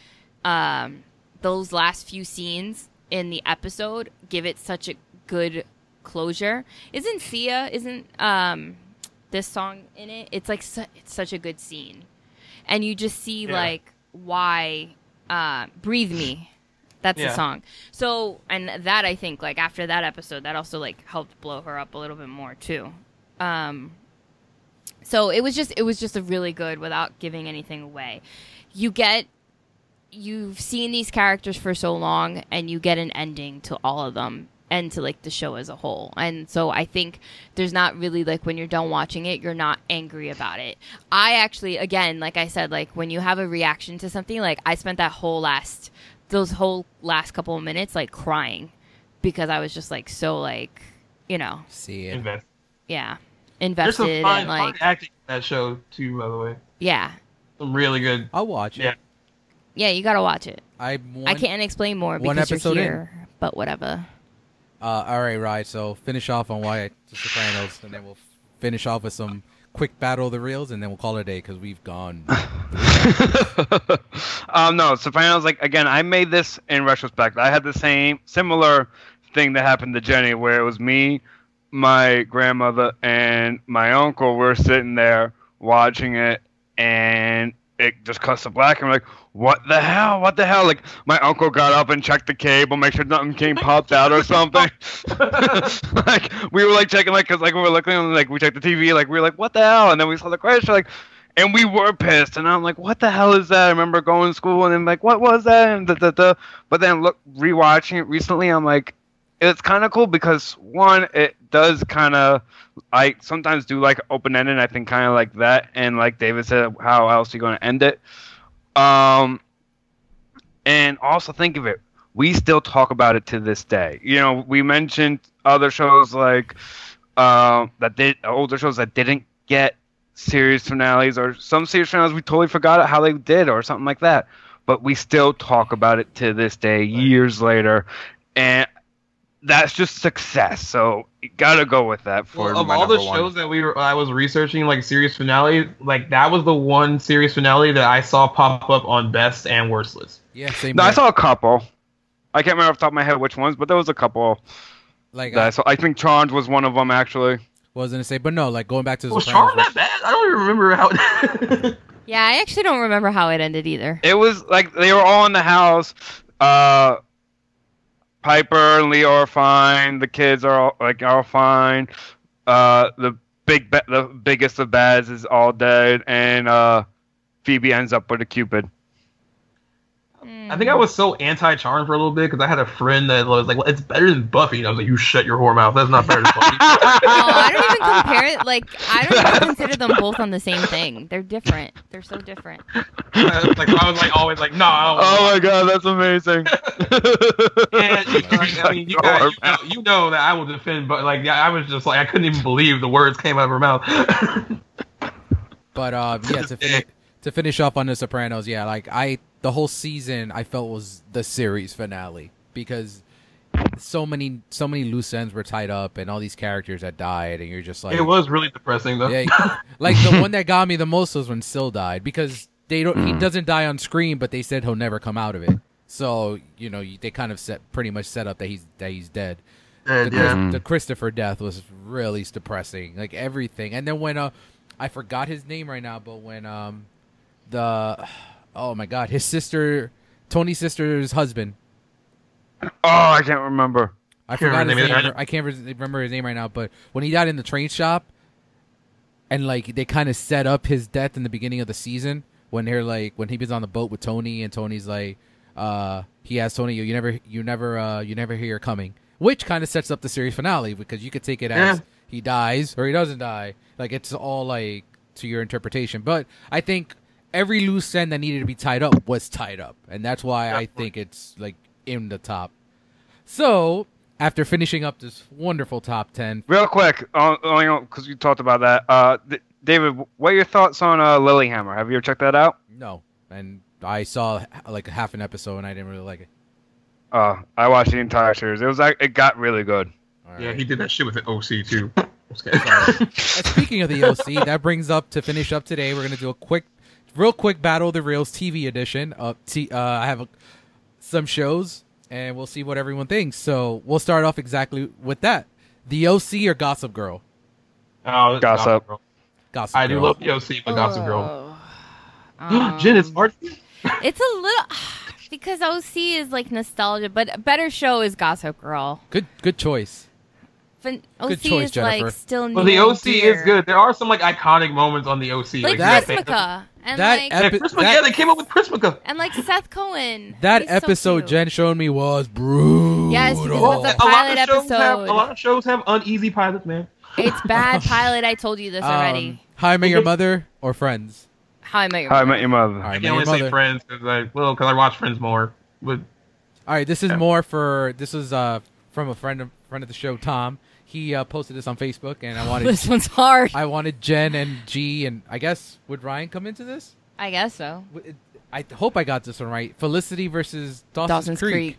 um, those last few scenes in the episode give it such a good closure. Isn't Sia? Isn't um this song in it? It's like su- it's such a good scene, and you just see Yeah. like why uh, "Breathe Me." That's the song. So, and that I think like after that episode, that also like helped blow her up a little bit more too. Um, so it was just it was just a really good without giving anything away. You get you've seen these characters for so long and you get an ending to all of them and to like the show as a whole. And so I think there's not really like when you're done watching it, you're not angry about it. I actually again, like I said, like when you have a reaction to something, like I spent that whole last those whole last couple of minutes like crying because I was just like so like, you know, See it. Invest. yeah, There's invested some fine, and like fine acting in that show too, by the way. yeah. Some really good. I'll watch it. Yeah. Yeah, you got to watch it. I'm one, I can't explain more one because episode you're in. here, but whatever. Uh, all right, right. So finish off on why The Sopranos, and then we'll finish off with some quick battle of the reels, and then we'll call it a day because we've gone. um, no, Sopranos. Like again, I made this in retrospect. I had the same similar thing that happened to Jenny, where it was me, my grandmother, and my uncle were sitting there watching it, and it just cuts to black, and we're like, "What the hell? What the hell?" Like my uncle got up and checked the cable, make sure nothing came popped out or something. like we were like checking, like, cause like we were looking, like we checked the TV, like we were like, "What the hell?" And then we saw the crash, like. And we were pissed, and I'm like, "What the hell is that?" I remember going to school, and I'm like, "What was that?" And da, da, da. But then look, rewatching it recently, I'm like, it's kind of cool because one, it does kind of, I sometimes do like open ended. I think kind of like that, and like David said, how else are you going to end it? Um, and also think of it, we still talk about it to this day. You know, we mentioned other shows like uh, that did older shows that didn't get series finales, or some series finales we totally forgot how they did, or something like that. But we still talk about it to this day, years later, and that's just success. So you gotta go with that for Well, of my all the number one. shows that we were, I was researching, like series finale, like that was the one series finale that I saw pop up on best and worst list. yeah, same. No, I saw a couple. I can't remember off the top of my head which ones, but there was a couple like that I I saw. I think Charmed was one of them actually. was gonna say, but no, like going back to the Was Sopranos. Charmed that bad? I don't even remember how. Yeah, I actually don't remember how it ended either. It was like they were all in the house. Uh, Piper and Leo are fine. The kids are all, like are fine. Uh, the big the biggest of bads is all dead, and uh, Phoebe ends up with a Cupid. I think I was so anti Charmed for a little bit because I had a friend that was like, well, "It's better than Buffy," and I was like, "You shut your whore mouth. That's not better than Buffy." Oh, I don't even compare it. Like, I don't even consider them both on the same thing. They're different. They're so different. like I was like always like, "No." I don't Oh my god, that's amazing. And, like, I mean, you, guys, you, know, you know that I will defend, but like, yeah, I was just like, I couldn't even believe the words came out of her mouth. But uh, yeah, to fin- to finish off on the Sopranos, yeah, like I the whole season I felt was the series finale because so many so many loose ends were tied up and all these characters that died and you're just like it was really depressing, though. yeah, like the one that got me the most was when Sil died because they don't he doesn't die on screen but they said he'll never come out of it. So, you know, they kind of set pretty much set up that he's that he's dead. The, yeah. the Christopher death was really depressing. Like everything. And then when uh I forgot his name right now, but when um the oh my god, his sister Tony's sister's husband. oh, I can't remember. I Can't forgot his remember name. name. I can't remember his name right now, but when he died in the train shop and like they kind of set up his death in the beginning of the season when they're like when he was on the boat with Tony and Tony's like uh he asked Tony you never you never uh you never hear her coming which kind of sets up the series finale because you could take it as Yeah. he dies or he doesn't die like it's all like to your interpretation but I think every loose end that needed to be tied up was tied up and that's why I think it's like in the top so after finishing up this wonderful top 10 Real quick, uh, because you talked about that. Uh, D- David, what are your thoughts on uh, Lilyhammer? Have you ever checked that out? no and i saw like half an episode and i didn't really like it Uh, I watched the entire series. It was like it got really good. All Yeah, he did that shit with the OC too. Just kidding. And speaking of the OC, that brings up to finish up today. We're gonna do a quick, real quick battle of the reels TV edition. Of T, uh, I have a some shows, and we'll see what everyone thinks. So we'll start off exactly with that: the OC or Gossip Girl. Oh, Gossip. Girl. Gossip I do love the OC, but Gossip Girl. Oh. Jen, it's Um, hard. It's a little because OC is like nostalgia, but a better show is Gossip Girl. Good, good choice. But OC Good choice, is Jennifer. like still. Well, the OC dear. is good. There are some like iconic moments on the OC. Like That- Chrismukkah and that like Yeah, epi- Chrismukkah, that- yeah, they came up with Chrismukkah. and like Seth Cohen. That He's episode cute. Jen showed me was brutal. Yes, because of Well, the a lot pilot of shows have episode. a lot of shows have uneasy pilots, man. It's bad pilot. I told you this already. Um, How I Met Your Mother or Friends? How I Met Your How I Mother. Met Your Mother. I I can Your only say Friends because I well because I watch Friends more. But All right, this is Yeah. more for this is uh from a friend of friend of the show, Tom. He uh, posted this on Facebook, and I wanted This one's hard. I wanted Jen and G, and I guess would Ryan come into this? I guess so. W- I hope I got this one right. Felicity versus Dawson's, Dawson's Creek. Creek.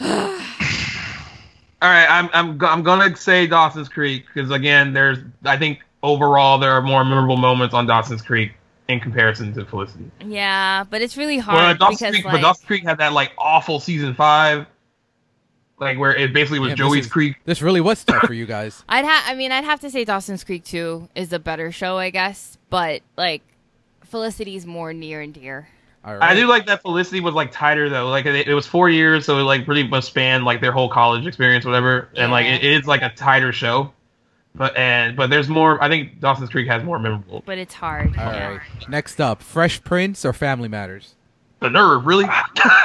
all right, I'm I'm I'm gonna say Dawson's Creek because again, there's I think overall there are more memorable moments on Dawson's Creek in comparison to Felicity. Yeah, but it's really Well, hard Dawson's because Creek, like but Dawson's Creek had that like awful season five, like where it basically was Damn, Joey's this is- Creek. This really was tough for you guys. I'd have. I mean, I'd have to say Dawson's Creek 2 is the better show, I guess. But like, Felicity's more near and dear. All right. I do like that Felicity was like tighter though. Like it, it was four years, so it like pretty much span like their whole college experience, whatever. And like Yeah. it is like a tighter show. But and but there's more. I think Dawson's Creek has more memorable. But it's hard. All yeah. right. Next up, Fresh Prince or Family Matters? The nerve, really.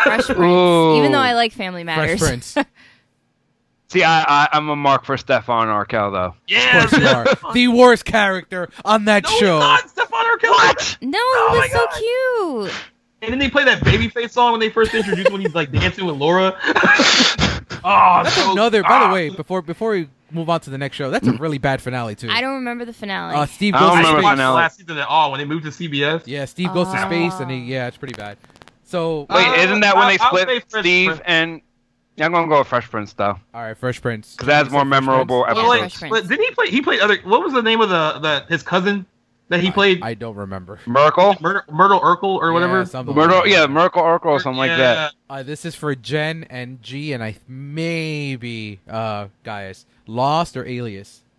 Fresh Prince. Even though I like Family Matters. Fresh Prince. See, I, I I'm a mark for Stefan Urkel though. yeah, course you are. the worst character on that No, show. he's not. Stefan Urkel. What? no, Oh he my was so God. cute. And then they play that Babyface song when they first introduced when he's like dancing with Laura. oh, That's so- another. By ah. the way, before before we move on to the next show, that's a really bad finale too. I don't remember the finale. Uh, Steve I goes don't I to didn't remember space. the last season at all when they moved to CBS. Yeah, Steve goes to Ah. space, and he yeah, it's pretty bad. So Uh, Wait, isn't that when they I'll- I'll split Steve Prince. and? Yeah, I'm gonna go with Fresh Prince though, all right, Fresh Prince. because that's more memorable Yeah, Well, wait, but didn't he play? He played other. What was the name of the the his cousin that he played? I don't remember. Merkel, Myrtle, Myrtle Urkel or whatever. Yeah, something Myrtle, like yeah, Merkel Urkel or something like that. Uh, this is for Jen and G, and I maybe uh guys, Lost or Alias.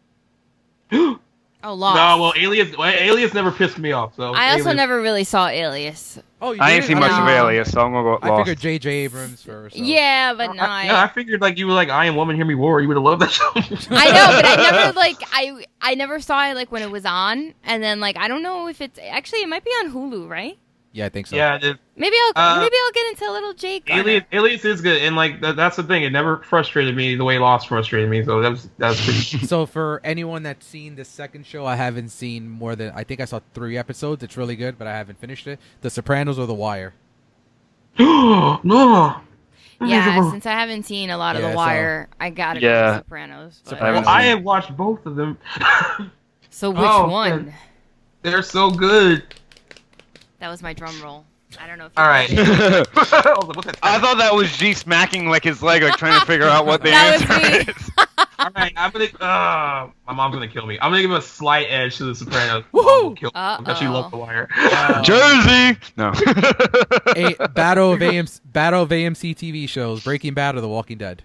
Yeah. oh, Lost. no, well, Alias. Well, Alias never pissed me off. So I also Alias- never really saw Alias. Oh, you I ain't didn't? seen much of No. Alias, so I'm gonna go with I Lost. figured J.J. Abrams first. so. Yeah, but no, I, I, yeah, I figured like you were like I am woman, hear me roar. You would have loved that show. I know, but I never like I I never saw it like when it was on, and then like I don't know if it's actually it might be on Hulu, right? Yeah, I think so. yeah, it, Maybe I'll Uh, maybe I'll get into a little Jake. on Alias. Alias is good, and like that, that's the thing. It never frustrated me the way Lost frustrated me. So that was that's pretty. So for anyone that's seen the second show, I haven't seen more than I think I saw three episodes. It's really good, but I haven't finished it. The Sopranos or The Wire. no. Yeah, since I haven't seen a lot of Yeah, The so- Wire, I gotta go Yeah. to Sopranos. but- Sopranos. I have watched both of them. So which Oh, one? good. They're so good. That was my drum roll. I don't know. if All right. I it. was like, what's that? I thought that was G smacking like his leg, like trying to figure out what the That was answer me. is. All right, I'm gonna. Uh, my mom's gonna kill me. I'm gonna give a slight edge to the Sopranos. Woohoo! Mom will kill me because she Uh-oh. The Wire. Uh, Jersey. No. A battle of AMC, battle of AMC TV shows: Breaking Bad or The Walking Dead.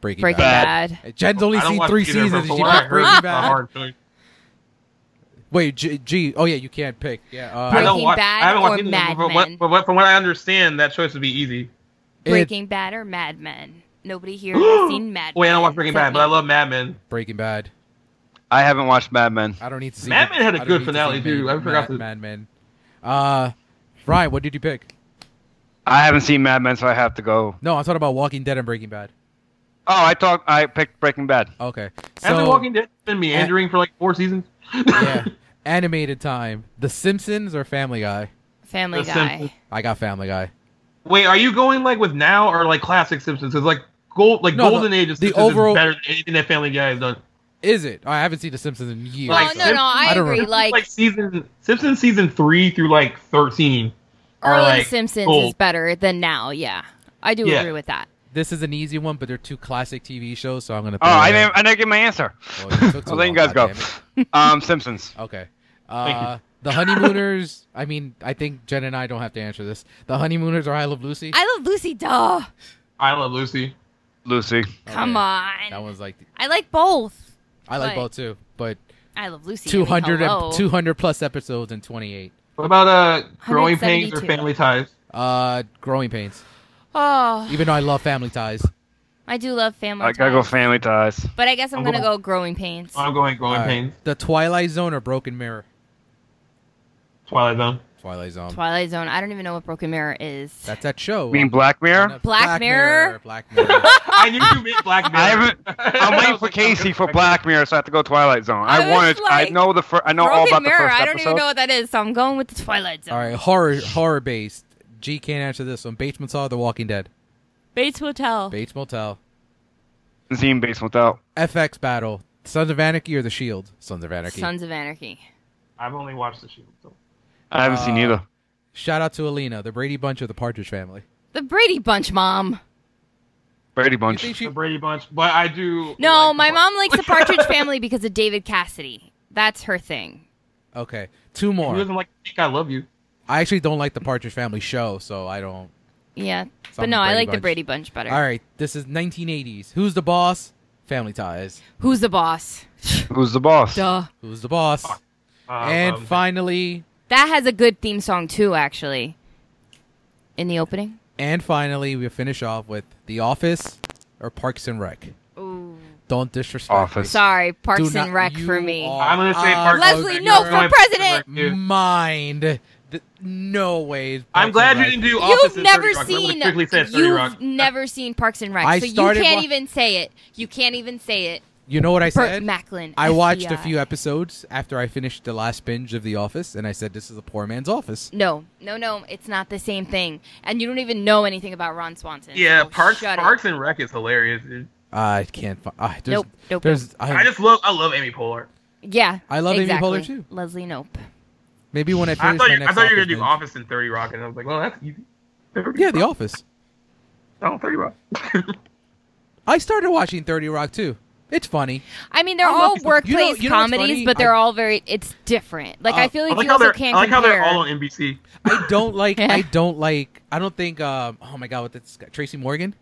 Breaking, Breaking Bad. Bad. Jen's only seen three seasons. but and from She what I Breaking Bad. Hard choice. Wait, G, G. Oh yeah, you can't pick. Yeah. Uh, I Breaking don't watch, Bad I haven't watched or either, Mad but, Men? but what, from what I understand, that choice would be easy. it- Breaking Bad or Mad Men? Nobody here has seen Mad Wait, I don't watch Breaking except Bad, but I love Mad Men. Breaking Bad. I haven't watched Mad Men. I don't need to see. Mad Men had a good need to finale, too. Mad- I forgot Mad, to- Mad Men. Uh, Ryan, what did you pick? I haven't seen Mad Men, so I have to go. No, I'm talking about Walking Dead and Breaking Bad. Oh, I thought I picked Breaking Bad. Okay. Has So The Walking Dead been meandering for like four seasons? yeah, animated time. The Simpsons or Family Guy? Family The Guy. Simpsons. I got Family Guy. Wait, are you going like with now or like classic Simpsons? Because like gold, like No, the- Golden Age of the Simpsons overall- is better than anything that Family Guy has done. Is it? I haven't seen The Simpsons in years. Oh Like, no, no, I, I don't agree. remember. Like, Like, season Simpsons season three through like thirteen. are, early like, Simpsons gold. is better than now. Yeah, I do Yeah. agree with that. This is an easy one, but they're two classic TV shows, so I'm gonna. Oh, throw I it in. didn't. I didn't get my answer. Well, you took too I'll let you long, guys go. Um, Simpsons. Okay. Thank Uh, The honeymooners. I mean, I think Jen and I don't have to answer this. The honeymooners are I Love Lucy. I love Lucy. Duh. I love Lucy. Lucy. Come on. That one's like I like both. I like both too, but I love Lucy. I mean, 200 and- 200 plus episodes and 28. What about uh growing pains or family ties? Uh, Growing Pains. Oh, Even though I love Family Ties. I do love Family I gotta go Ties. Family Ties. But I guess I'm, I'm gonna going- go Growing Pains. I'm going growing All right. pains. The Twilight Zone or Broken Mirror. Twilight Zone. Twilight Zone. Twilight Zone. I don't even know what Broken Mirror is. That's that show. You mean Black Mirror? Black Mirror? Black Mirror. I knew you meant Black Mirror. I haven't. I'm waiting for Casey for. Black Mirror, so I have to go Twilight Zone. I I, was wanted. I like, know the. Fir- I know Broken all about Mirror. the first I don't episode. even know what that is, so I'm going with the Twilight Zone. All right, horror horror based. G can't answer this one. Bates Motel, or The Walking Dead. Bates Motel. Bates Motel. Zine Base Motel. FX Battle. Sons of Anarchy or The Shield? Sons of Anarchy. Sons of Anarchy. I've only watched the Shield. So. I haven't seen Uh, either. Shout out to Alina, the Brady Bunch of the Partridge Family. The Brady Bunch, Mom. Brady Bunch. think The? Brady Bunch, but I do. No, like my mom likes the Partridge Family because of David Cassidy. That's her thing. Okay, two Who more. doesn't like I love you? I actually don't like the Partridge Family show, so I don't. Yeah, So but I'm no, I Brady like the Brady Bunch better. All right, this is 1980s. Who's the boss? Family Ties. Who's the boss? Who's the boss? Duh. Who's the boss? Uh, and um, finally, That has a good theme song too, actually. In the opening. and finally, we finish off with The Office or Parks and Rec. Ooh. Don't disrespect. Office. Sorry, Parks Do and Rec for me. are I'm gonna say out Parks of Leslie, no, for president! Mind. Th- No way. I'm glad you didn't do Office You've never 30 Rock. That seen. strictly said 30 You've Rock. never seen Parks and Rec, I so you can't wa- even say it. You can't even say it. You know what I Burt said? Macklin. I watched a few episodes after I finished the last binge of The Office, and I said, "This is a poor man's office." No, no, no. It's not the same thing, and you don't even know anything about Ron Swanson. Yeah, so Parks. Parks and Rec is hilarious, dude. I can't. Fi- uh, there's, Nope, nope, There's. I I, just love I love Amy Poehler. Yeah, I love Amy exactly. Poehler, too. Leslie Nope. Maybe when I I finish thought my you, next I thought you were gonna Office do binge. Office and 30 Rock, and I was like, well, that's easy. 30 Yeah, The Rock. Office. Oh, 30 Rock. I started watching Thirty Rock too. It's funny. I mean, they're I all workplace you know- you know comedies, but they're I- all very. It's different. Like Uh, I feel I like like you also can't I like how they're all on NBC. I don't like. Yeah. I don't like. I don't think. Um, oh my god, what this guy, Tracy Morgan?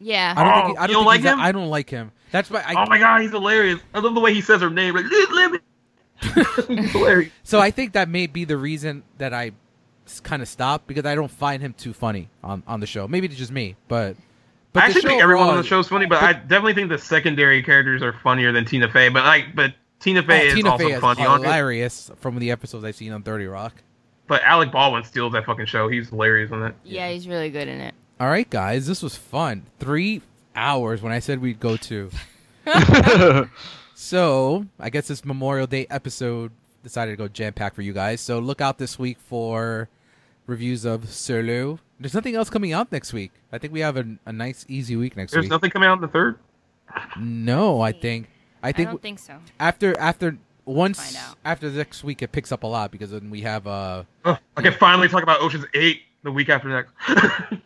yeah. I don't Oh, think. He, I don't, don't think like he's him? I don't like him. That's why. I, oh my god, he's hilarious. I love the way he says her name. Like, "Liz Lemon." he's hilarious. So I think that may be the reason that I kind of stopped because I don't find him too funny on, on the show. Maybe it's just me, but but I actually think everyone on the show is funny, but, I definitely think the secondary characters are funnier than Tina Fey. But like, but Tina Fey Oh, is Tina also Fey is funny on it. hilarious from the episodes I've seen on Thirty Rock. But Alec Baldwin steals that fucking show. He's hilarious on that. yeah, he's really good in it. All right, guys, this was fun. Three hours when I said we'd go to. So I guess this Memorial Day episode decided to go jam packed for you guys. So look out this week for reviews of Solo. There's nothing else coming out next week. I think we have a, a nice easy week next There's week. There's nothing coming out in the third. no, I think I I, think don't think so. after after once Find out. after next week it picks up a lot because then we have uh Oh, I can finally talk about Ocean's Eight the week after next.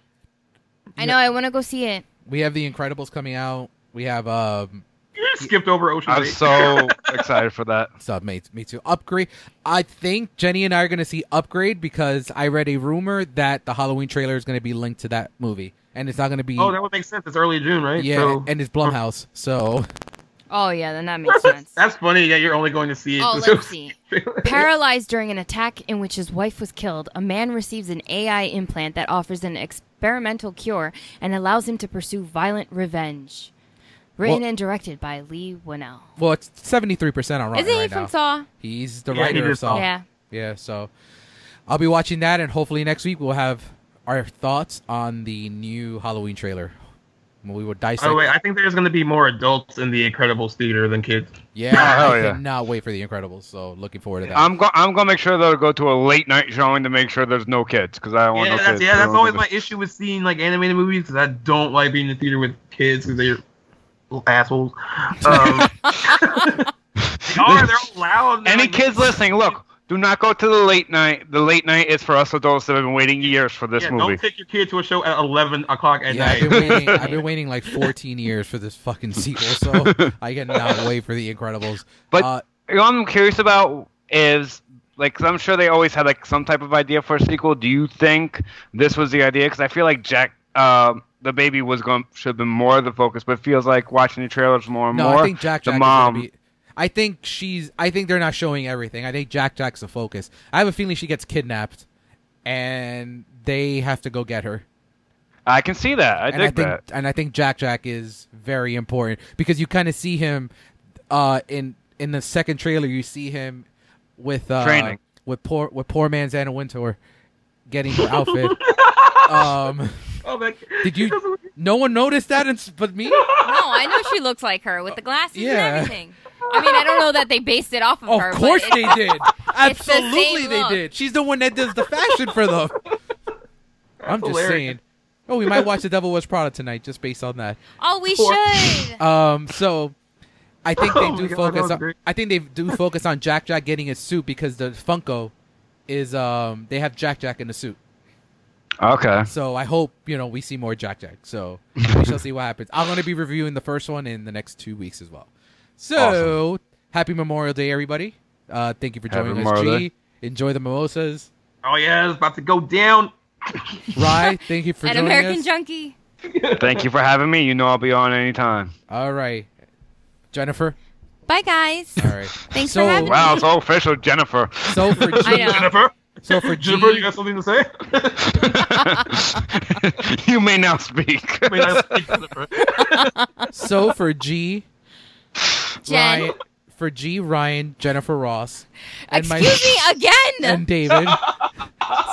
I know. I want to go see it. we have the Incredibles coming out. We have um you just skipped over Ocean's I'm so excited for that. So me, me too. Upgrade. I think Jenny and I are going to see Upgrade because I read a rumor that the Halloween trailer is going to be linked to that movie, and it's not going to be. oh, that would make sense. It's early June, right? yeah, So- and it's Blumhouse. So Oh yeah, then that makes sense. That's funny. Yeah, you're only going to see. Oh, let's see. Paralyzed during an attack in which his wife was killed, a man receives an AI implant that offers an experimental cure and allows him to pursue violent revenge. Written Well- and directed by Leigh Whannell. well, it's seventy three percent on Rotten Isn't he from now. Saw? He's the Yeah, writer did of Saw. Saw. Yeah. Yeah, so I'll be watching that, and hopefully next week we'll have our thoughts on the new Halloween trailer. We will dissect. Oh, by the way, I think there's going to be more adults in the Incredibles theater than kids. yeah, Oh, hell I yeah. cannot wait for the Incredibles. So looking forward to that. I'm go- I'm gonna make sure that I go to a late night showing to make sure there's no kids because I don't want Yeah, no that's, kids. yeah, that's always my issue with seeing like animated movies because I don't like being in the theater with kids because they're little assholes. Um, they are. They're all loud. and Any like, kids listening, look, do not go to the late night. The late night is for us adults that have been waiting years for this Yeah, movie. don't take your kid to a show at 11 o'clock at yeah, I've night. been waiting. I've been waiting like 14 years for this fucking sequel, so I cannot wait for the Incredibles. But- uh, What I'm curious about is like 'cause I'm sure they always had like some type of idea for a sequel. Do you think this was the idea? Because I feel like Jack, uh, the baby was going should have been more of the focus, but it feels like watching the trailers more and No, more. I think Jack Jack the mom. is be. I think she's. I think they're not showing everything. I think Jack Jack's the focus. I have a feeling she gets kidnapped, and they have to go get her. I can see that. I and dig I think that. and I think Jack Jack is very important because you kind of see him uh, in in the second trailer. You see him with uh, Training. with poor with poor man's Anna Wintour getting her outfit. um, Oh, man. did you? No one noticed that, and, s- but me. No, I know she looks like her with the glasses Yeah. and everything. I mean, I don't know that they based it off of her. Of course it's- they did. it's the Absolutely they look. did. She's the one that does the fashion for them. I'm just hilarious. saying. Oh, we might watch The Devil Wears Prada tonight just based on that. Oh, we should. Um, so I think they Oh do my God, focus. was On. I think they do focus on Jack Jack getting his suit because the Funko is um they have Jack Jack in the suit. Okay. So I hope you know we see more Jack Jack. So we shall see what happens. I'm going to be reviewing the first one in the next two weeks as well. So happy Memorial Day, everybody! Uh, thank you for Happy joining us. Memorial G. Enjoy the mimosas. Oh, yeah, it's about to go down. Rye, thank you for An joining American us. Junkie. Thank you for having me. You know I'll be on anytime. All right, Jennifer. Bye, guys. All right. Thanks so, for having Wow, so official, Jennifer. So for G, I. Jennifer? So for G, Jennifer, you got something to say? you may now speak. I mean, I speak so for G, Jen. Ryan, for G, Ryan, Jennifer Ross, and my Excuse me again. and David.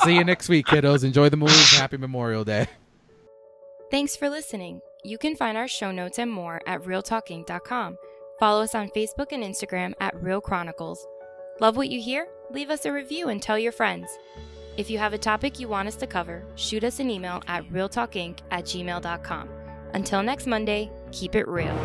See you next week, kiddos. Enjoy the movies. Happy Memorial Day. Thanks for listening. You can find our show notes and more at realtalking.com. Follow us on Facebook and Instagram at Real Chronicles. Love what you hear? Leave us a review and tell your friends. If you have a topic you want us to cover, shoot us an email at realtalkinc at gmail.com. Until next Monday, keep it real.